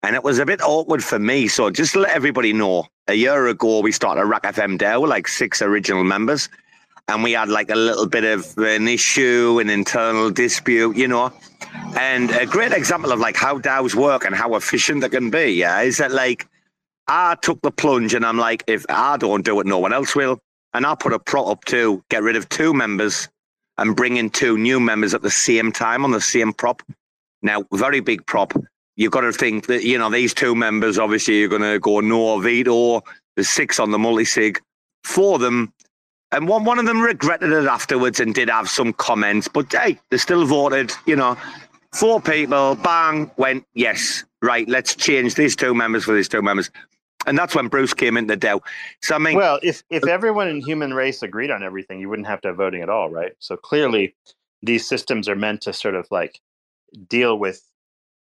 And it was a bit awkward for me. So just to let everybody know, a year ago we started RAC FM DAO, like six original members and we had like a little bit of an issue, an internal dispute, you know. And a great example of like how DAOs work and how efficient they can be, yeah, is that like I took the plunge and I'm like, if I don't do it, no one else will. And I put a prop up to get rid of two members and bring in two new members at the same time on the same prop. Now, very big prop. You've got to think that, you know, these two members, obviously, you're going to go no veto. There's six on the multi sig. Four of them And one, one of them regretted it afterwards and did have some comments, but hey, they still voted, you know. Four people, bang, went, yes, right, let's change these two members for these two members. And that's when Bruce came into the DAO. So, I mean,
Well, if if uh, everyone in human race agreed on everything, you wouldn't have to have voting at all, right? So clearly, these systems are meant to sort of like deal with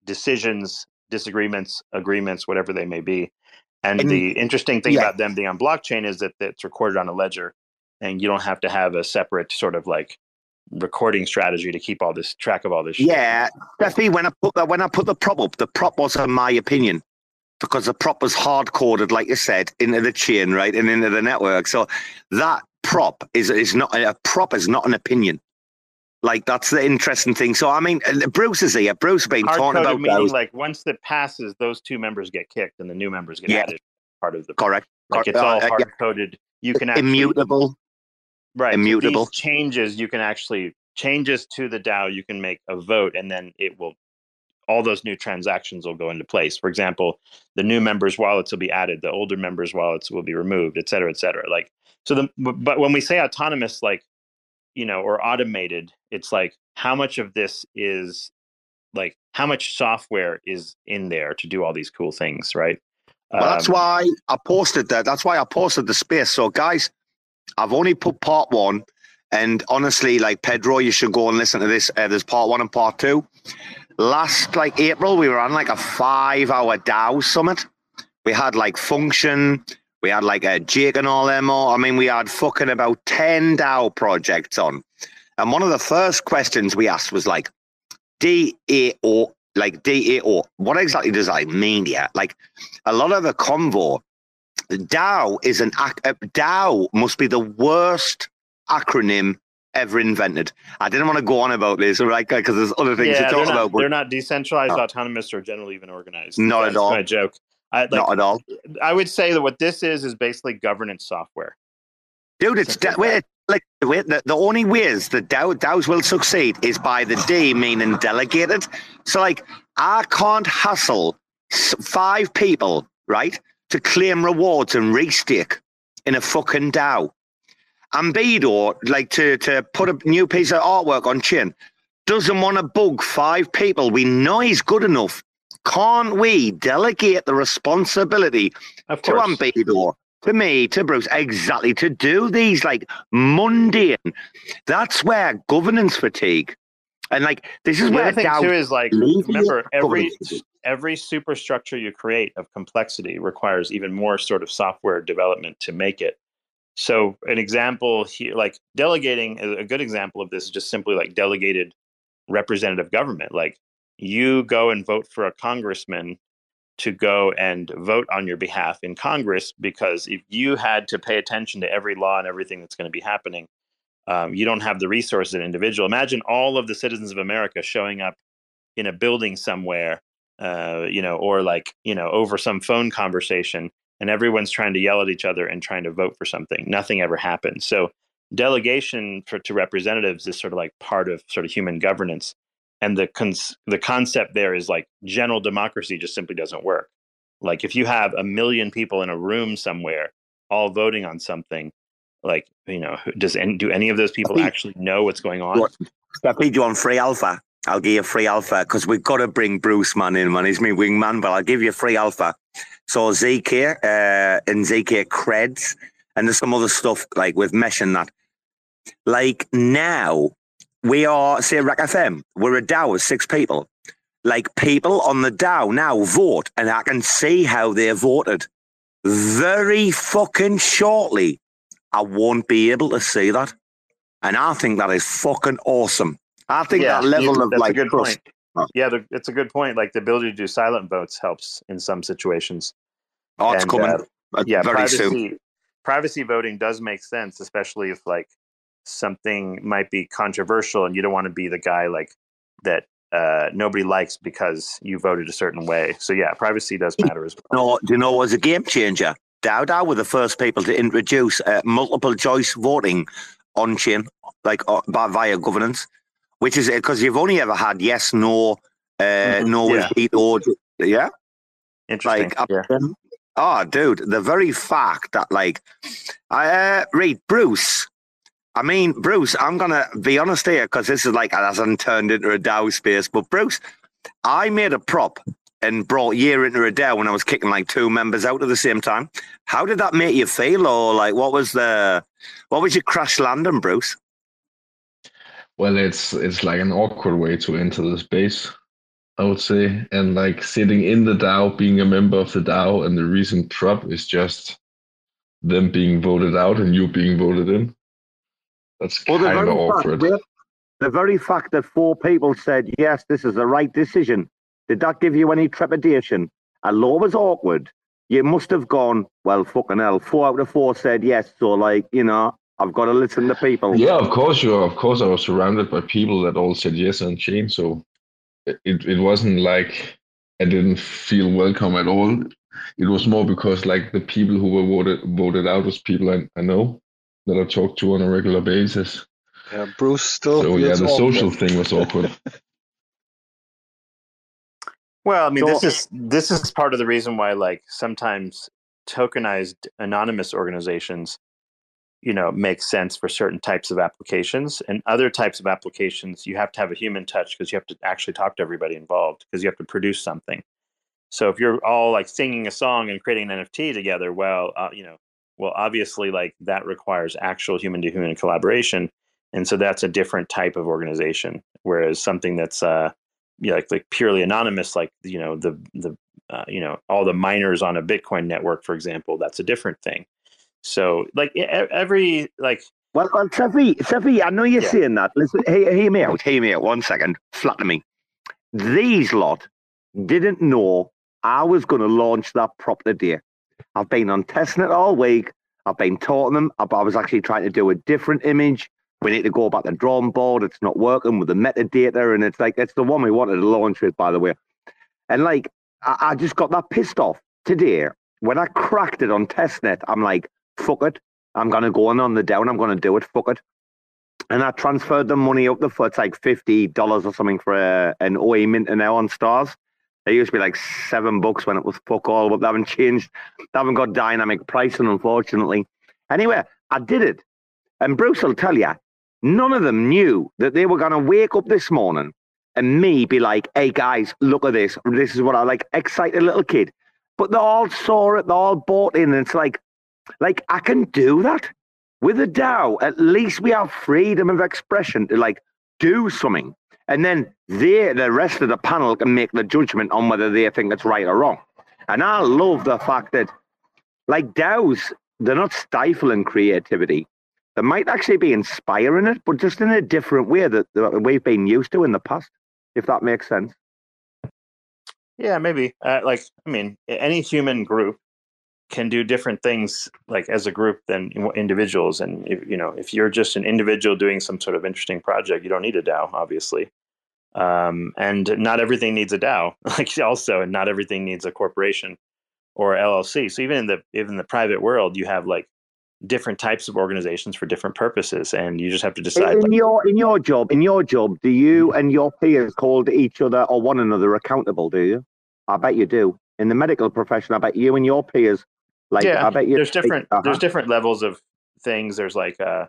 decisions, disagreements, agreements, whatever they may be. And,
And-
the interesting thing
yeah.
about them being on blockchain is that it's recorded on a ledger, and you don't have to have a separate sort of like recording strategy to keep all this track of all this. shit.
Yeah, definitely. When I put that, when I put the prop up, the prop wasn't my opinion because the prop was hard coded, like you said, into the chain, right, and into the network. So that prop is is not a prop is not an opinion. Like that's the interesting thing. So I mean, Bruce is here. Bruce been
hard
talking about
meaning
those.
like once that passes, those two members get kicked and the new members get
Yeah.
added. Part of the
correct.
like it's all
uh, uh,
hard coded. You can actually
immutable.
right so
immutable.
these changes you can actually changes to the DAO. You can make a vote, and then it will all those new transactions will go into place. For example, the new members' wallets will be added, the older members' wallets will be removed, et cetera, et cetera. Like so, the but when we say autonomous, like you know, or automated, it's like how much of this is like how much software is in there to do all these cool things, right?
Well, that's
Um,
why I posted that. That's why I posted the space. So, guys, I've only put part one, and honestly, like Pedro, you should go and listen to this. Uh, there's part one and part two. Last like April, we were on like a five-hour DAO summit. We had like function. We had like a Jake and all them. All. I mean, we had fucking about ten DAO projects on. And one of the first questions we asked was like, DAO, like DAO. What exactly does that mean? Yeah, like a lot of the convo, DAO is an uh, DAO must be the worst acronym ever invented. I didn't want to go on about this, right? Because there's other things
yeah,
to talk
not,
about. but
they're not decentralized,
No.
autonomous, or generally even organized.
Not at all.
My joke. I, like,
not at all,
I would say that what this is is basically governance software.
dude. It's da- wait, like wait, the, the only ways that DAO, DAOs will succeed is by the D meaning delegated. So, like, I can't hustle five people, right, to claim rewards and restake in a fucking DAO. Ambido, like to to put a new piece of artwork on Chin, doesn't want to bug five people. We know he's good enough. Can't we delegate the responsibility
Of
to. Ambido, to me, to Bruce, exactly to do these like mundane? That's where governance fatigue, and like this is
the
where
other thing too is like remember every every superstructure you create of complexity requires even more sort of software development to make it. So an example here, like delegating, a good example of this is just simply like delegated representative government. Like you go and vote for a congressman to go and vote on your behalf in Congress because if you had to pay attention to every law and everything that's going to be happening, um, you don't have the resources an individual. Imagine all of the citizens of America showing up in a building somewhere, uh, you know, or like you know, over some phone conversation, and everyone's trying to yell at each other and trying to vote for something. Nothing ever happens. So delegation for, to representatives is sort of like part of sort of human governance and the cons- the concept there is like general democracy just simply doesn't work like if you have a million people in a room somewhere all voting on something like you know does any, do any of those people
think-
actually know what's going on?
I feed you on free alpha. I'll give you free alpha because we've got to bring bruceman in, man. He's my wingman, but I'll give you free alpha. So ZK uh, and ZK creds, and there's some other stuff like with mesh and that. Like now, we are say RAC FM. We're a DAO of six people. Like people on the DAO now vote, and I can see how they voted. Very fucking shortly, I won't be able to see that. And I think that is fucking awesome. I think
Yeah,
that level of like trust.
point yeah the, it's a good point like the ability to do silent votes helps in some situations.
Oh, it's
And,
coming
uh,
uh,
yeah
very
privacy
soon.
privacy voting does make sense especially if like something might be controversial and you don't want to be the guy like that uh, nobody likes because you voted a certain way. So yeah privacy does matter as well.
No, do you know was a game changer? DAO DAO were the first people to introduce uh, multiple choice voting on chain, like uh, by, via governance, which is because you've only ever had yes, no, uh,
Mhm,
no
yeah.
with veto. Yeah,
interesting
like
yeah
Oh, dude, the very fact that, like, I uh, read Bruce. I mean, Bruce, I'm gonna be honest here because this is like it hasn't turned into a DAO space. But Bruce, I made a prop and brought year into a DAO when I was kicking like two members out at the same time. How did that make you feel, or like what was the what was your crash landing, Bruce?
Well, it's it's like an awkward way to enter the space, I would say, and like sitting in the DAO, being a member of the DAO, and the recent prop is just them being voted out and you being voted in. That's
Well,
kind of
very fact,
awkward.
The very fact that four people said yes, this is the right decision. Did that give you any trepidation? Although it was awkward, you must have gone, well, fucking hell. Four out of four said yes, so like, you know, I've got to listen to people.
Yeah, of course you are. Of course, I was surrounded by people that all said yes on chain, so it it wasn't like I didn't feel welcome at all. It was more because like the people who were voted voted out was people I, I know that I talk to on a regular basis.
Yeah, Bruce still.
So yeah, the
awkward.
social thing was awkward.
Well, I mean, this is this is part of the reason why, like, sometimes tokenized anonymous organizations, you know, make sense for certain types of applications, and other types of applications you have to have a human touch because you have to actually talk to everybody involved because you have to produce something. So if you're all like singing a song and creating an NFT together, well, uh, you know, well, obviously, like that requires actual human to human collaboration, and so that's a different type of organization. Whereas something that's uh, you know, like like purely anonymous, like you know the the uh, you know all the miners on a Bitcoin network, for example, that's a different thing. So like every like
Well, well, Cephii, I know you're
Yeah.
saying that. Listen, hear, hear me out. Hear me out. One second. Flatter me. These lot didn't know I was going to launch that prop today. I've been on testnet all week. I've been taught them. I I was actually trying to do a different image. We need to go back the drawing board. It's not working with the metadata, and it's like it's the one we wanted to launch with, by the way. And like, I, I just got that pissed off today when I cracked it on testnet. I'm like, fuck it. I'm gonna go on on the down. I'm gonna do it. Fuck it. And I transferred the money up the foot. It's like fifty dollars or something for a, an OE mint and now on stars. They used to be like seven bucks when it was fuck all, but they haven't changed. They haven't got dynamic pricing, unfortunately. Anyway, I did it. And Bruce will tell you, none of them knew that they were gonna wake up this morning and me be like, hey guys, look at this. This is what I like, excited little kid. But they all saw it, they all bought in, and it's like, like I can do that with a DAO. At least we have freedom of expression to like do something, and then they, the rest of the panel, can make the judgment on whether they think it's right or wrong. And I love the fact that, like DAOs, they're not stifling creativity. They might actually be inspiring it, but just in a different way that, we've been used to in the past. If that makes sense.
Yeah, maybe. Uh, like, I mean, any human group can do different things, like as a group, than individuals. And if, you know, if you're just an individual doing some sort of interesting project, you don't need a DAO, obviously. Um, and not everything needs a DAO, like also, and not everything needs a corporation or LLC. So even in the even in the private world, you have like different types of organizations for different purposes, and you just have to decide.
In
like,
your in your job, in your job, do you and your peers hold each other or one another accountable? Do you? I bet you do. In the medical profession, I bet you and your peers, like,
yeah,
I bet you.
there's different
uh-huh.
there's different levels of things. There's like uh,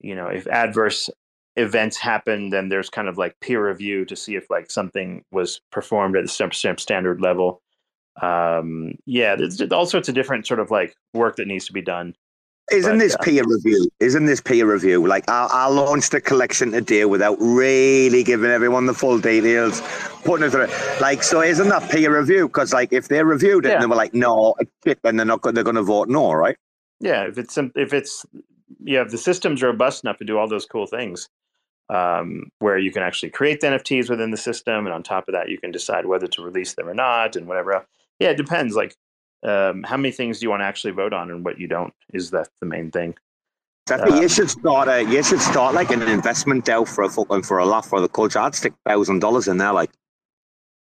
you know, if adverse events happen, then there's kind of like peer review to see if like something was performed at the standard level. Um, yeah, there's all sorts of different sort of like work that needs to be done.
Isn't
but,
this
uh,
peer review? Isn't this peer review? Like, I, I launched a collection today without really giving everyone the full details, putting it through. Like, so isn't that peer review? Because, like, if they reviewed it
Yeah.
and they were like, no, shit, then they're not. They're going to vote no, right?
Yeah, if it's if it's yeah, if the system's robust enough to do all those cool things, um, where you can actually create the NFTs within the system, and on top of that, you can decide whether to release them or not, and whatever. Else. Yeah, it depends. Like, um, how many things do you want to actually vote on, and what you don't is that the main thing.
Definitely,
Um,
you should start. A, you should start like an investment deal for a fucking for a laugh for the culture. I'd stick thousand dollars in there, like,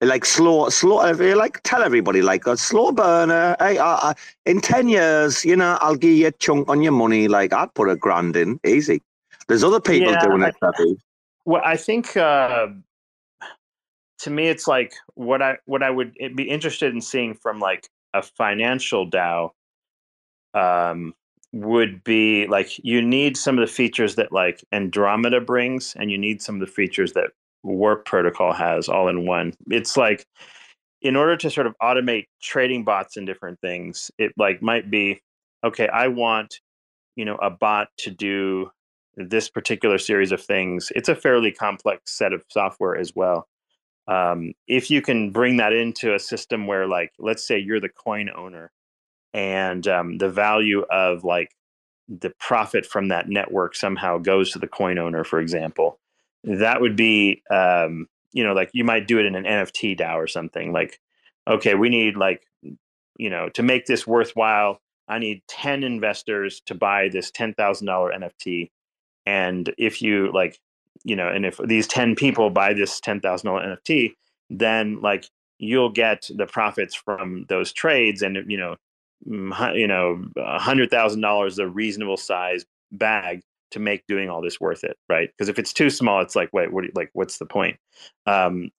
like slow, slow. Like, tell everybody, like a slow burner. Hey, uh, uh, in ten years, you know, I'll give you a chunk on your money. Like, I'd put a grand in, easy. There's other people
Yeah,
doing
I-
it. Debbie.
Well, I think uh, to me, it's like what I what I would be interested in seeing from like a financial DAO um, would be like you need some of the features that like Andromeda brings, and you need some of the features that Warp Protocol has all in one. It's like in order to sort of automate trading bots and different things, it like might be okay. I want you know a bot to do this particular series of things. It's a fairly complex set of software as well. Um, if you can bring that into a system where, like, let's say you're the coin owner and um, the value of like the profit from that network somehow goes to the coin owner, for example, that would be, um, you know, like you might do it in an NFT DAO or something. Like, okay, we need like, you know, to make this worthwhile, I need 10 investors to buy this $10,000 NFT. And if you like, you know, and if these 10 people buy this $10,000 NFT, then like you'll get the profits from those trades and, you know, you know, a hundred thousand dollars is a reasonable size bag to make doing all this worth it, right? Because if it's too small, it's like, wait, what? You, like, what's the point? Um,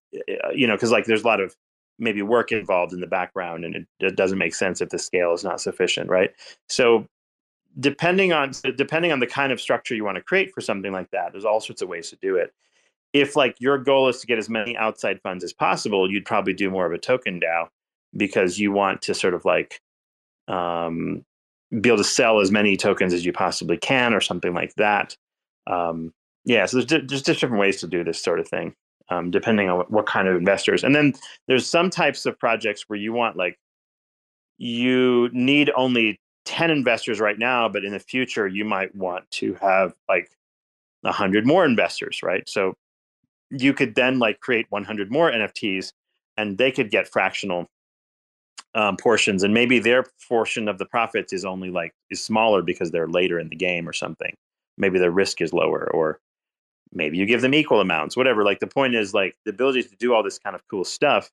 you know, because like there's a lot of maybe work involved in the background, and it, it doesn't make sense if the scale is not sufficient, right? So depending on depending on the kind of structure you want to create for something like that, there's all sorts of ways to do it. If like your goal is to get as many outside funds as possible, you'd probably do more of a token DAO because you want to sort of like um, be able to sell as many tokens as you possibly can or something like that. Um, yeah, so there's, there's just different ways to do this sort of thing, um, depending on what, what kind of investors. And then there's some types of projects where you want like you need only 10 investors right now, but in the future you might want to have like 100 more investors, right? So you could then like create 100 more NFTs and they could get fractional um, portions, and maybe their portion of the profits is only like is smaller because they're later in the game or something. Maybe their risk is lower, or maybe you give them equal amounts, whatever. Like the point is, like the ability to do all this kind of cool stuff.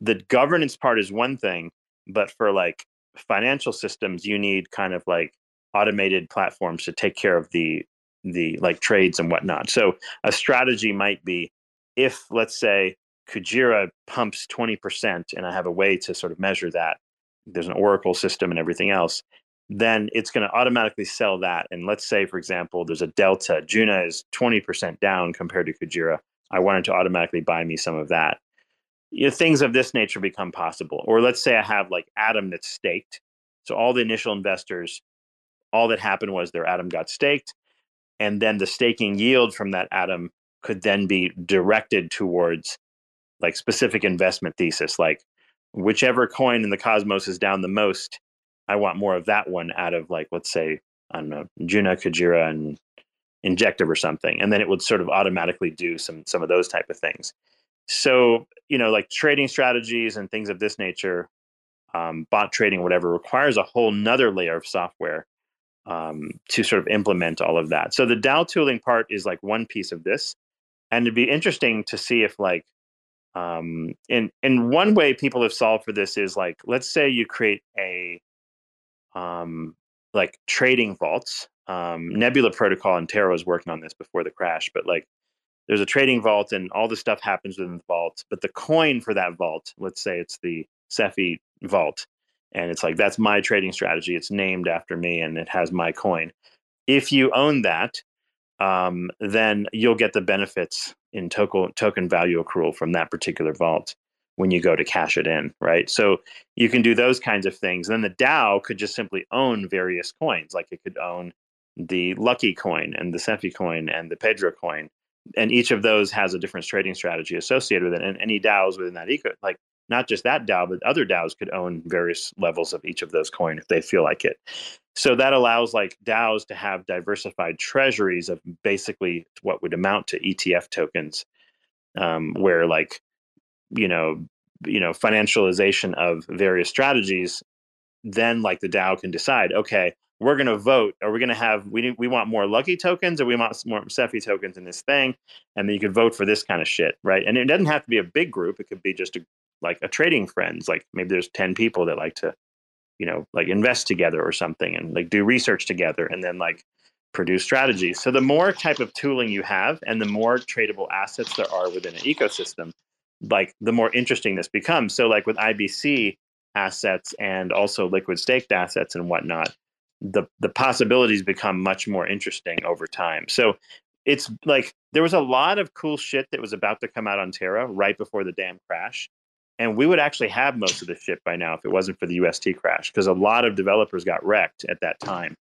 The governance part is one thing, but for like financial systems, you need kind of like automated platforms to take care of the the like trades and whatnot. So a strategy might be if let's say Kujira pumps 20% and I have a way to sort of measure that, there's an Oracle system and everything else, then it's going to automatically sell that. And let's say, for example, there's a delta. Juno is 20% down compared to Kujira. I wanted to automatically buy me some of that. You know, things of this nature become possible. Or let's say I have like Atom that's staked. So all the initial investors, all that happened was their Atom got staked. And then the staking yield from that Atom could then be directed towards like specific investment thesis, like whichever coin in the cosmos is down the most, I want more of that one out of like let's say I don't know Juno, Kujira, and Injective or something, and then it would sort of automatically do some some of those type of things. So you know, like trading strategies and things of this nature, um, bot trading, whatever, requires a whole nother layer of software um, to sort of implement all of that. So the DAO tooling part is like one piece of this, and it'd be interesting to see if like um, and and one way people have solved for this is like, let's say you create a um, like trading vaults. Um, Nebula Protocol and Terra was working on this before the crash, but like there's a trading vault and all the stuff happens within the vault. But the coin for that vault, let's say it's the Cephii vault, and it's like that's my trading strategy. It's named after me and it has my coin. If you own that, um, then you'll get the benefits in token token value accrual from that particular vault when you go to cash it in, right? So you can do those kinds of things. Then the DAO could just simply own various coins, like it could own the Lucky coin and the Cephii coin and the Pedro coin, and each of those has a different trading strategy associated with it. And any DAOs within that eco, like not just that DAO, but other DAOs could own various levels of each of those coin if they feel like it. So that allows like DAOs to have diversified treasuries of basically what would amount to ETF tokens, um, where like you know you know financialization of various strategies, then like the DAO can decide, okay, we're going to vote. Are we going to have we we want more lucky tokens or we want more Cephii tokens in this thing? And then you could vote for this kind of shit, right? And it doesn't have to be a big group. It could be just a like a trading friends. Like maybe there's ten people that like to you know like invest together or something and like do research together and then like produce strategies so the more type of tooling you have and the more tradable assets there are within an ecosystem like the more interesting this becomes so like with ibc assets and also liquid staked assets and whatnot, the the possibilities become much more interesting over time. So it's like there was a lot of cool shit that was about to come out on Terra right before the damn crash. And we would actually have most of the shit by now if it wasn't for the UST crash, because a lot of developers got wrecked at that time.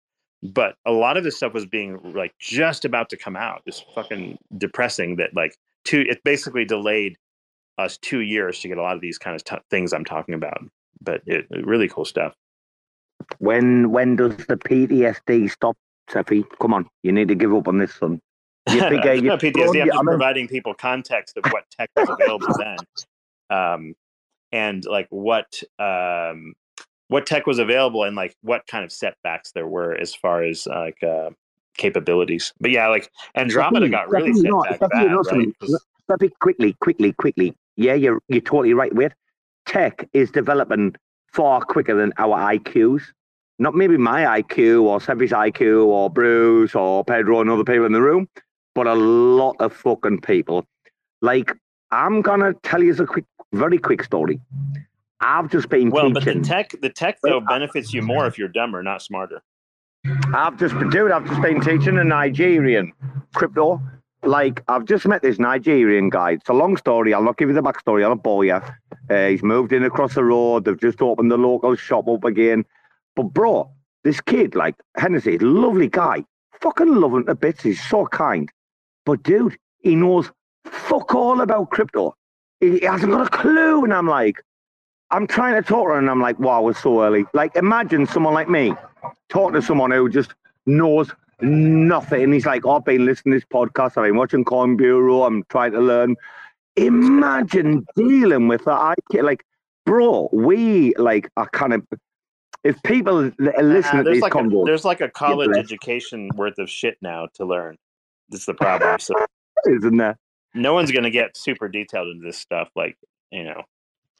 But a lot of this stuff was being like just about to come out. It's fucking depressing that like two. It basically delayed us two years to get a lot of these kind of t- things I'm talking about. But it, really cool stuff.
When when does the PTSD stop, Cephii? Come on, you need to give up on this, son. You
no
you
PTSD. I'm just providing people context of what tech was available then, um, and like what um, what tech was available, and like what kind of setbacks there were as far as like uh, capabilities. But yeah, like Andromeda got really set
know,
back bad, right?
Quickly, quickly, quickly. Yeah, you're you're totally right. With tech is developing far quicker than our IQs. Not maybe my IQ or Cephii's IQ or Bruce or Pedro and other people in the room, but a lot of fucking people. Like I'm gonna tell you a quick, very quick story. I've just been teaching
well, but the tech, the tech though benefits you more if you're dumber, not smarter.
I've just been dude, I've just been teaching a Nigerian crypto. Like I've just met this Nigerian guy. It's a long story. I'll not give you the backstory. I'll not bore you. Uh, he's moved in across the road. They've just opened the local shop up again. But bro, this kid, like Hennessy, lovely guy. Fucking him to bits. He's so kind. But dude, he knows fuck all about crypto. He, he hasn't got a clue. And I'm like, I'm trying to talk to him and I'm like, wow, it's so early. Like imagine someone like me talking to someone who just knows nothing. He's like, oh, I've been listening to this podcast. I've been watching Coin Bureau. I'm trying to learn. Imagine dealing with that. I can't, like, bro, we like are kind of. If people listen
Uh,
to
there's
these
like a, there's like a college education worth of shit now to learn. That's the problem. So
isn't there?
no one's gonna get super detailed into this stuff. Like you know,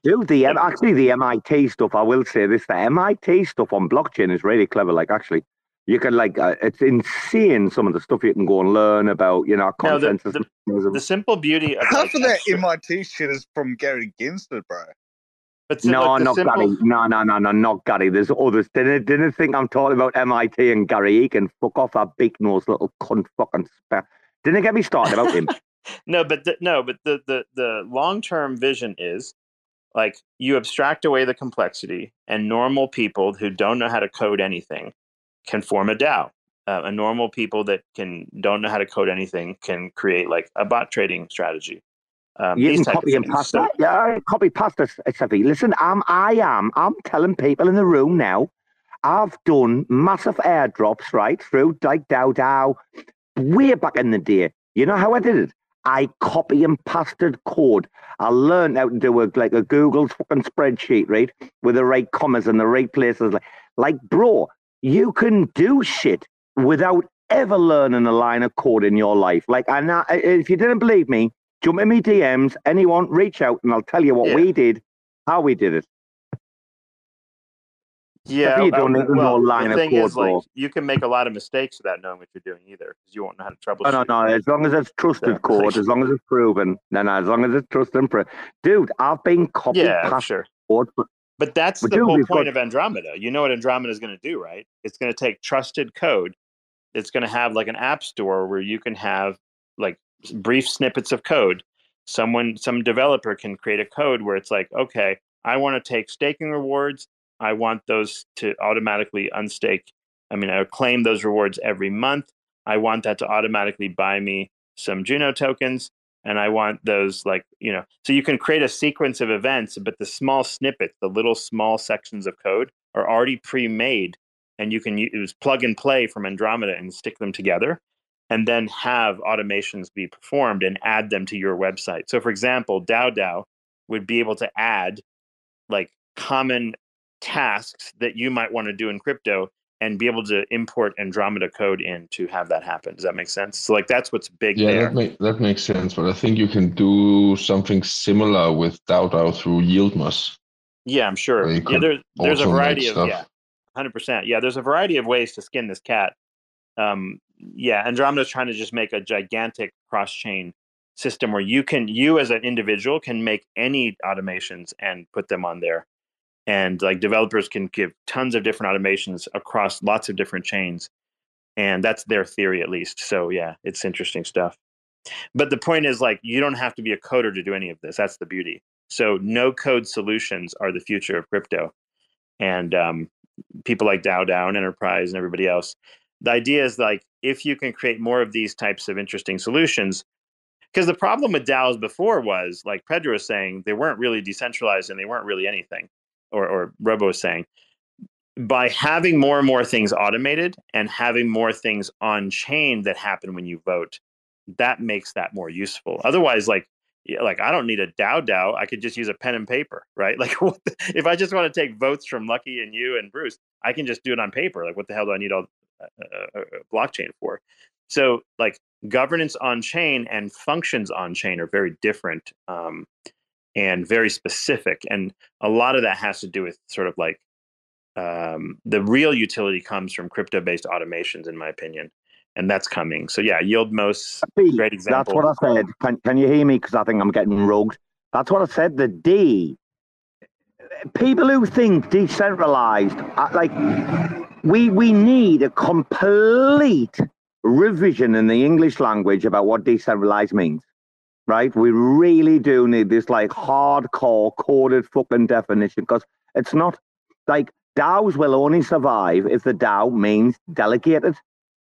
Dude, the actually the MIT stuff. I will say this: the MIT stuff on blockchain is really clever. Like, actually, you can like uh, it's insane some of the stuff you can go and learn about. You know,
No, the- the- the simple beauty of
Half
like,
of that MIT shit is from Gary Gensler, bro.
but si-
no,
look, the
not
simple,
Gary. No, no, no, no, not Gary. There's others. Didn't didn't think I'm talking about MIT and Gary. He can fuck off that big nose little cunt fucking spare. Didn't get me started about him.
no, but the, no, but the the the long term vision is like you abstract away the complexity, and normal people who don't know how to code anything can form a DAO. Uh, a normal people that can don't know how to code anything can create like a bot trading strategy. Um,
You can copy and paste
So-
that. Yeah, copy pasta, Cephii. Listen, I'm, I am, I'm telling people in the room now. I've done massive airdrops right through like DAO DAO way back in the day. You know how I did it? I copy and pasted code. I learned how to do a like a Google fucking spreadsheet, right, with the right commas in the right places. Like, like, bro, you can do shit without ever learning a line of code in your life. Like, and I, if you didn't believe me, jump in me DMs. Anyone, reach out, and I'll tell you what
Yeah.
we did, how we did it.
Yeah,
you don't need to
well,
know line
the
of
thing
code,
is, like, you can make a lot of mistakes without knowing what you're doing either, because you won't know how to troubleshoot.
No, no, no. As long as it's trusted
Yeah.
code, as long as it's proven, no, no. As long as it's trusted and proven. Dude, I've been copying
Yeah,
past
sure.
code. For,
But that's
But
the whole point
got-
of Andromeda. You know what Andromeda is going to do, right? It's going to take trusted code. It's going to have like an app store where you can have like brief snippets of code. Someone, some developer can create a code where it's like, okay, I want to take staking rewards. I want those to automatically unstake. I mean, I claim those rewards every month. I want that to automatically buy me some Juno tokens and I want those like you know so you can create a sequence of events but the small snippets the little small sections of code are already pre-made and you can use plug and play from Andromeda and stick them together and then have automations be performed and add them to your website. So for example DAO would be able to add like common tasks that you might want to do in crypto and be able to import Andromeda code in to have that happen. Does that make sense? So like that's what's big
Yeah,
there.
that make that makes sense. But I think you can do something similar with DAO DAO through Yieldmos.
Yeah, I'm sure. Yeah,
could
there's there's a variety of
stuff.
yeah, hundred percent. Yeah, there's a variety of ways to skin this cat. Um, yeah, Andromeda's trying to just make a gigantic cross chain system where you can you as an individual can make any automations and put them on there. And like developers can give tons of different automations across lots of different chains and that's their theory at least so yeah it's interesting stuff. But the point is like you don't have to be a coder to do any of this that's the beauty. So no code solutions are the future of crypto and um, people like DAO and Enterprise and everybody else. The idea is like if you can create more of these types of interesting solutions, because the problem with DAOs before was like Pedro was saying, they weren't really decentralized and they weren't really anything, or, or Robo was saying. By having more and more things automated and having more things on chain that happen when you vote, that makes that more useful. Otherwise, like like I don't need a DAO DAO. I could just use a pen and paper, right? Like if I just want to take votes from Lucky and you and Bruce, I can just do it on paper. Like what the hell do I need all uh, uh, uh, blockchain for? So like governance on chain and functions on chain are very different um, and very specific, and a lot of that has to do with sort of like um, the real utility comes from crypto based automations, in my opinion and that's coming. So yeah, Yieldmos great example.
That's what I said. Can, can you hear me? Because I think I'm getting rugged. That's what I said. The D. People who think decentralized, uh, like we we need a complete revision in the English language about what decentralized means. Right? We really do need this like hardcore coded fucking definition because it's not like DAOs will only survive if the DAO means delegated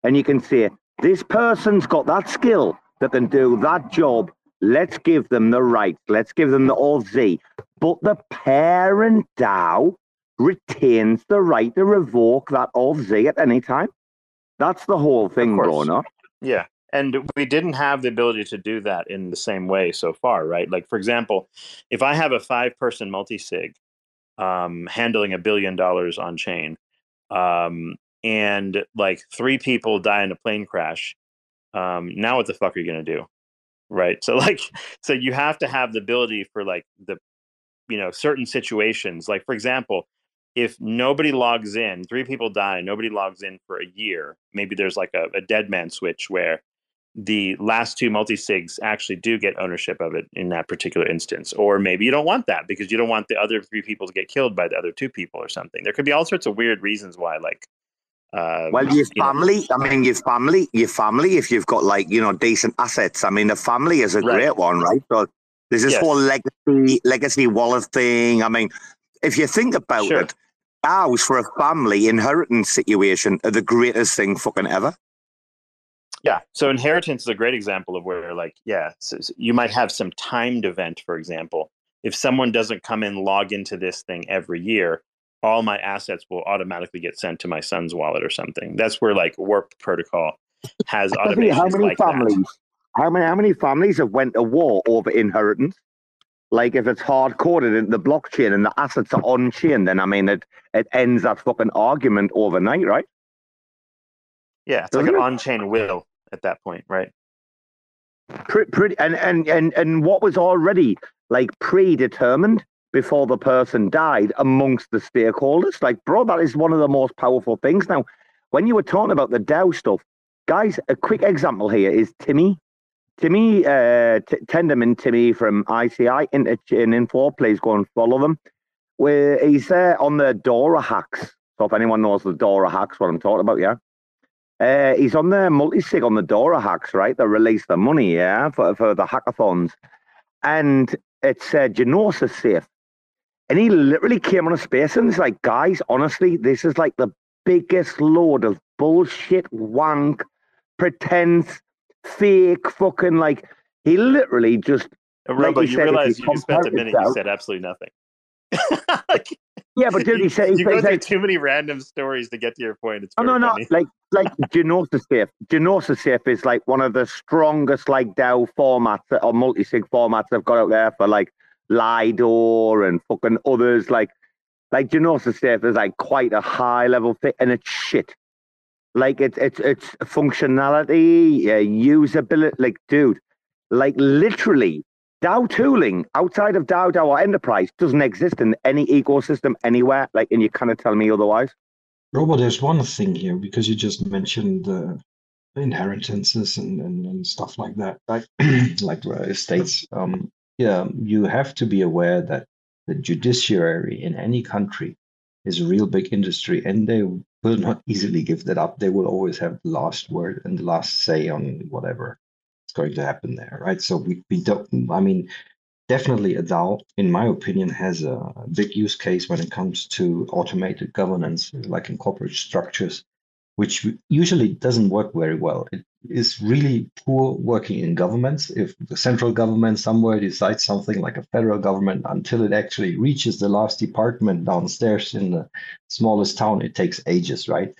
and you can say, this person's got that skill that can do that job. Let's give them the right. Let's give them the OZ. But the parent DAO retains the right to revoke that OZ at any time. That's the whole thing, Rona.
Yeah. And we didn't have the ability to do that in the same way so far, right? Like, for example, if I have a five person multi sig um, handling a billion dollars on chain, um, and like three people die in a plane crash um, now what the fuck are you going to do right so like so you have to have the ability for like the you know certain situations like for example if nobody logs in three people die nobody logs in for a year maybe there's like a, a dead man switch where the last two multi-sigs actually do get ownership of it in that particular instance or maybe you don't want that because you don't want the other three people to get killed by the other two people or something there could be all sorts of weird reasons why like
uh, well, your family. know. I mean, your family. Your family. If you've got like you know decent assets, I mean, the family is a right. great one, right? So there's this yes. whole legacy legacy wallet thing. I mean, if you think about sure. it, house for a family inheritance situation are the greatest thing fucking ever.
Yeah. So inheritance is a great example of where, like, yeah, so, you might have some timed event, for example. If someone doesn't come in, log into this thing every year, all my assets will automatically get sent to my son's wallet or something. That's where like Warp Protocol has automations how many
like
families? That.
How many how many families have went to war over inheritance? Like if it's hard coded in the blockchain and the assets are on chain, then I mean it it ends that fucking argument overnight, right?
Yeah, it's Doesn't like an on chain will at that point, right?
Pretty, and, and and and what was already like predetermined before the person died amongst the stakeholders. Like, bro, that is one of the most powerful things. Now, when you were talking about the DAO stuff, guys, a quick example here is Timmy. Timmy, uh, T- Tenderman Timmy from ICI in, in Info, please go and follow them. Where he's there on the DoraHacks. So if anyone knows the DoraHacks, what I'm talking about, yeah. Uh, he's on the multi-sig on the DoraHacks, right? They release the money, yeah, for, for the hackathons. And it's uh, Gnosis safe. And he literally came on a space and was like, guys, honestly, this is like the biggest load of bullshit, wank, pretense, fake, fucking like. He literally just.
Robo, like you said, realize you just spent a minute, you said absolutely nothing.
like, yeah, but dude, he said he
you go
through
too many random stories to get to your point. It's
oh, no, no. Like, like Gnosis Safe. Gnosis Safe is like one of the strongest like DAO formats or multi sig formats they've got out there for like Lido and fucking others. Like, like Gnosis stuff is like quite a high level thing, and it's shit. Like it's it's it's functionality, uh, usability. Like, dude, like literally, DAO tooling outside of DAO DAO or Enterprise doesn't exist in any ecosystem anywhere. Like, and you kind of tell me otherwise.
Robert, there's one thing here because you just mentioned uh, inheritances and, and, and stuff like that, like like uh, estates. Um, yeah, you have to be aware that the judiciary in any country is a real big industry, and they will not easily give that up. They will always have the last word and the last say on whatever going to happen there, right? So we, we don't. I mean, definitely a DAO, in my opinion, has a big use case when it comes to automated governance, like in corporate structures, which usually doesn't work very well. It is really poor working in governments. If the central government somewhere decides something like a federal government, until it actually reaches the last department downstairs in the smallest town, it takes ages, right?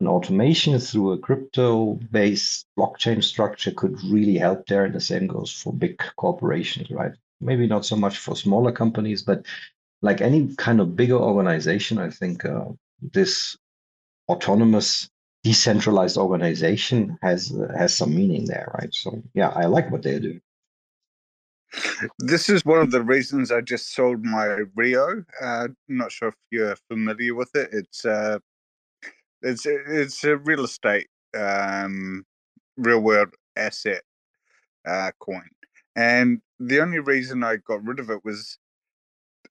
And automation through a crypto based blockchain structure could really help there. And the same goes for big corporations, right? Maybe not so much for smaller companies, but like any kind of bigger organization, I think uh, this autonomous decentralized organization has has some meaning there right so yeah i like what they do
this is one of the reasons i just sold my rio uh not sure if you're familiar with it it's uh it's it's a real estate um real world asset uh coin and the only reason i got rid of it was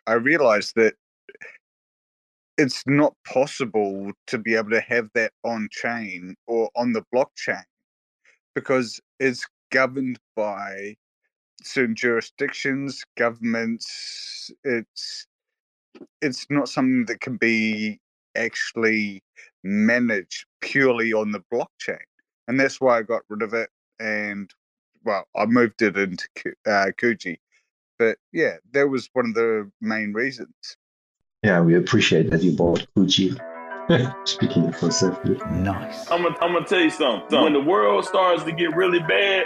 i realized that it's not possible to be able to have that on chain or on the blockchain because it's governed by certain jurisdictions, governments. It's it's not something that can be actually managed purely on the blockchain, and that's why I got rid of it. And well, I moved it into uh, Kuji, but yeah, that was one of the main reasons.
Yeah, we appreciate that you bought Gucci. Speaking of safety.
Nice. I'm gonna, I'm gonna tell you something. When the world starts to get really bad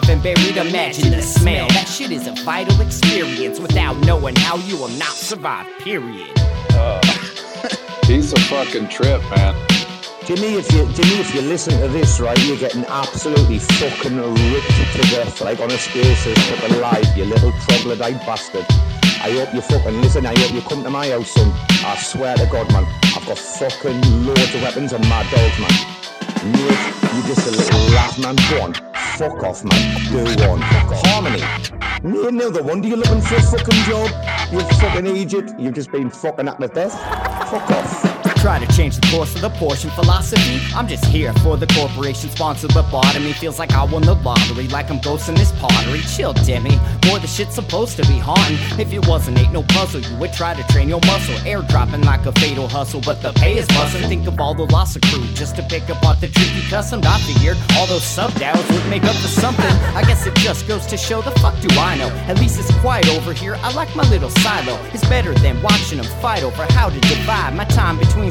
and buried. Imagine the smell. That shit is a vital experience without knowing how you will not survive, period.
Uh, he's a fucking trip, man.
Jimmy, if you Jimmy, if you listen to this, right, you're getting absolutely fucking ripped to death, like on a spaces, fucking live, you little troglodyte bastard. I hope you fucking listen. I hope you come to my house, son. I swear to God, man, I've got fucking loads of weapons and mad dogs, man. Mate, you just a little laugh, man. Go on, fuck off, man. Do one. Harmony. No, another one. Do you looking for a fucking job? You fucking idiot. You've just been fucking at the death. Fuck off.
Try to change the course of the portion philosophy. I'm just here for the corporation sponsored lobotomy. Feels like I won the lottery, like I'm ghosting this pottery. Chill, Demi. More the shit's supposed to be haunting. If it wasn't, ain't no puzzle. You would try to train your muscle. Airdropping like a fatal hustle, but the pay is busting. Think of all the loss accrued just to pick up off the tricky custom. I figured all those sub downs would make up for something. I guess it just goes to show the fuck do I know. At least it's quiet over here. I like my little silo. It's better than watching them fight over how to divide my time between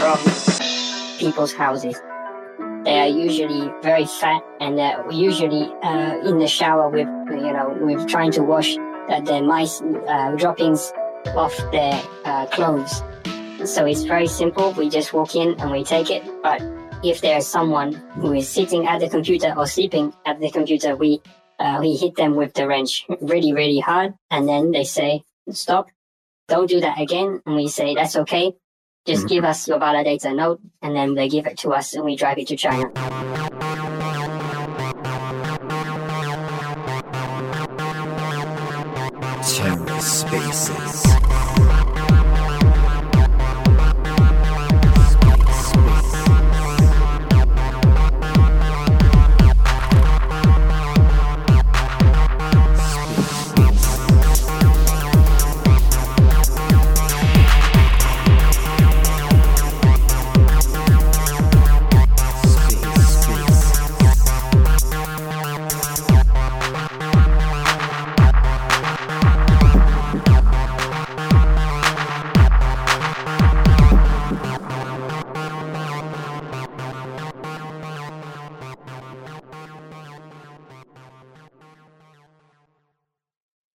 from people's houses. They are usually very fat and they're usually uh, in the shower with, you know, with trying to wash uh, the mice uh, droppings off their uh, clothes. So it's very simple. We just walk in and we take it. But if there's someone who is sitting at the computer or sleeping at the computer, we uh, we hit them with the wrench really, really hard, and then they say, "Stop! Don't do that again." And we say, "That's okay. Just mm-hmm. give us your validator node," and then they give it to us, and we drive it to China.
TerraSpaces.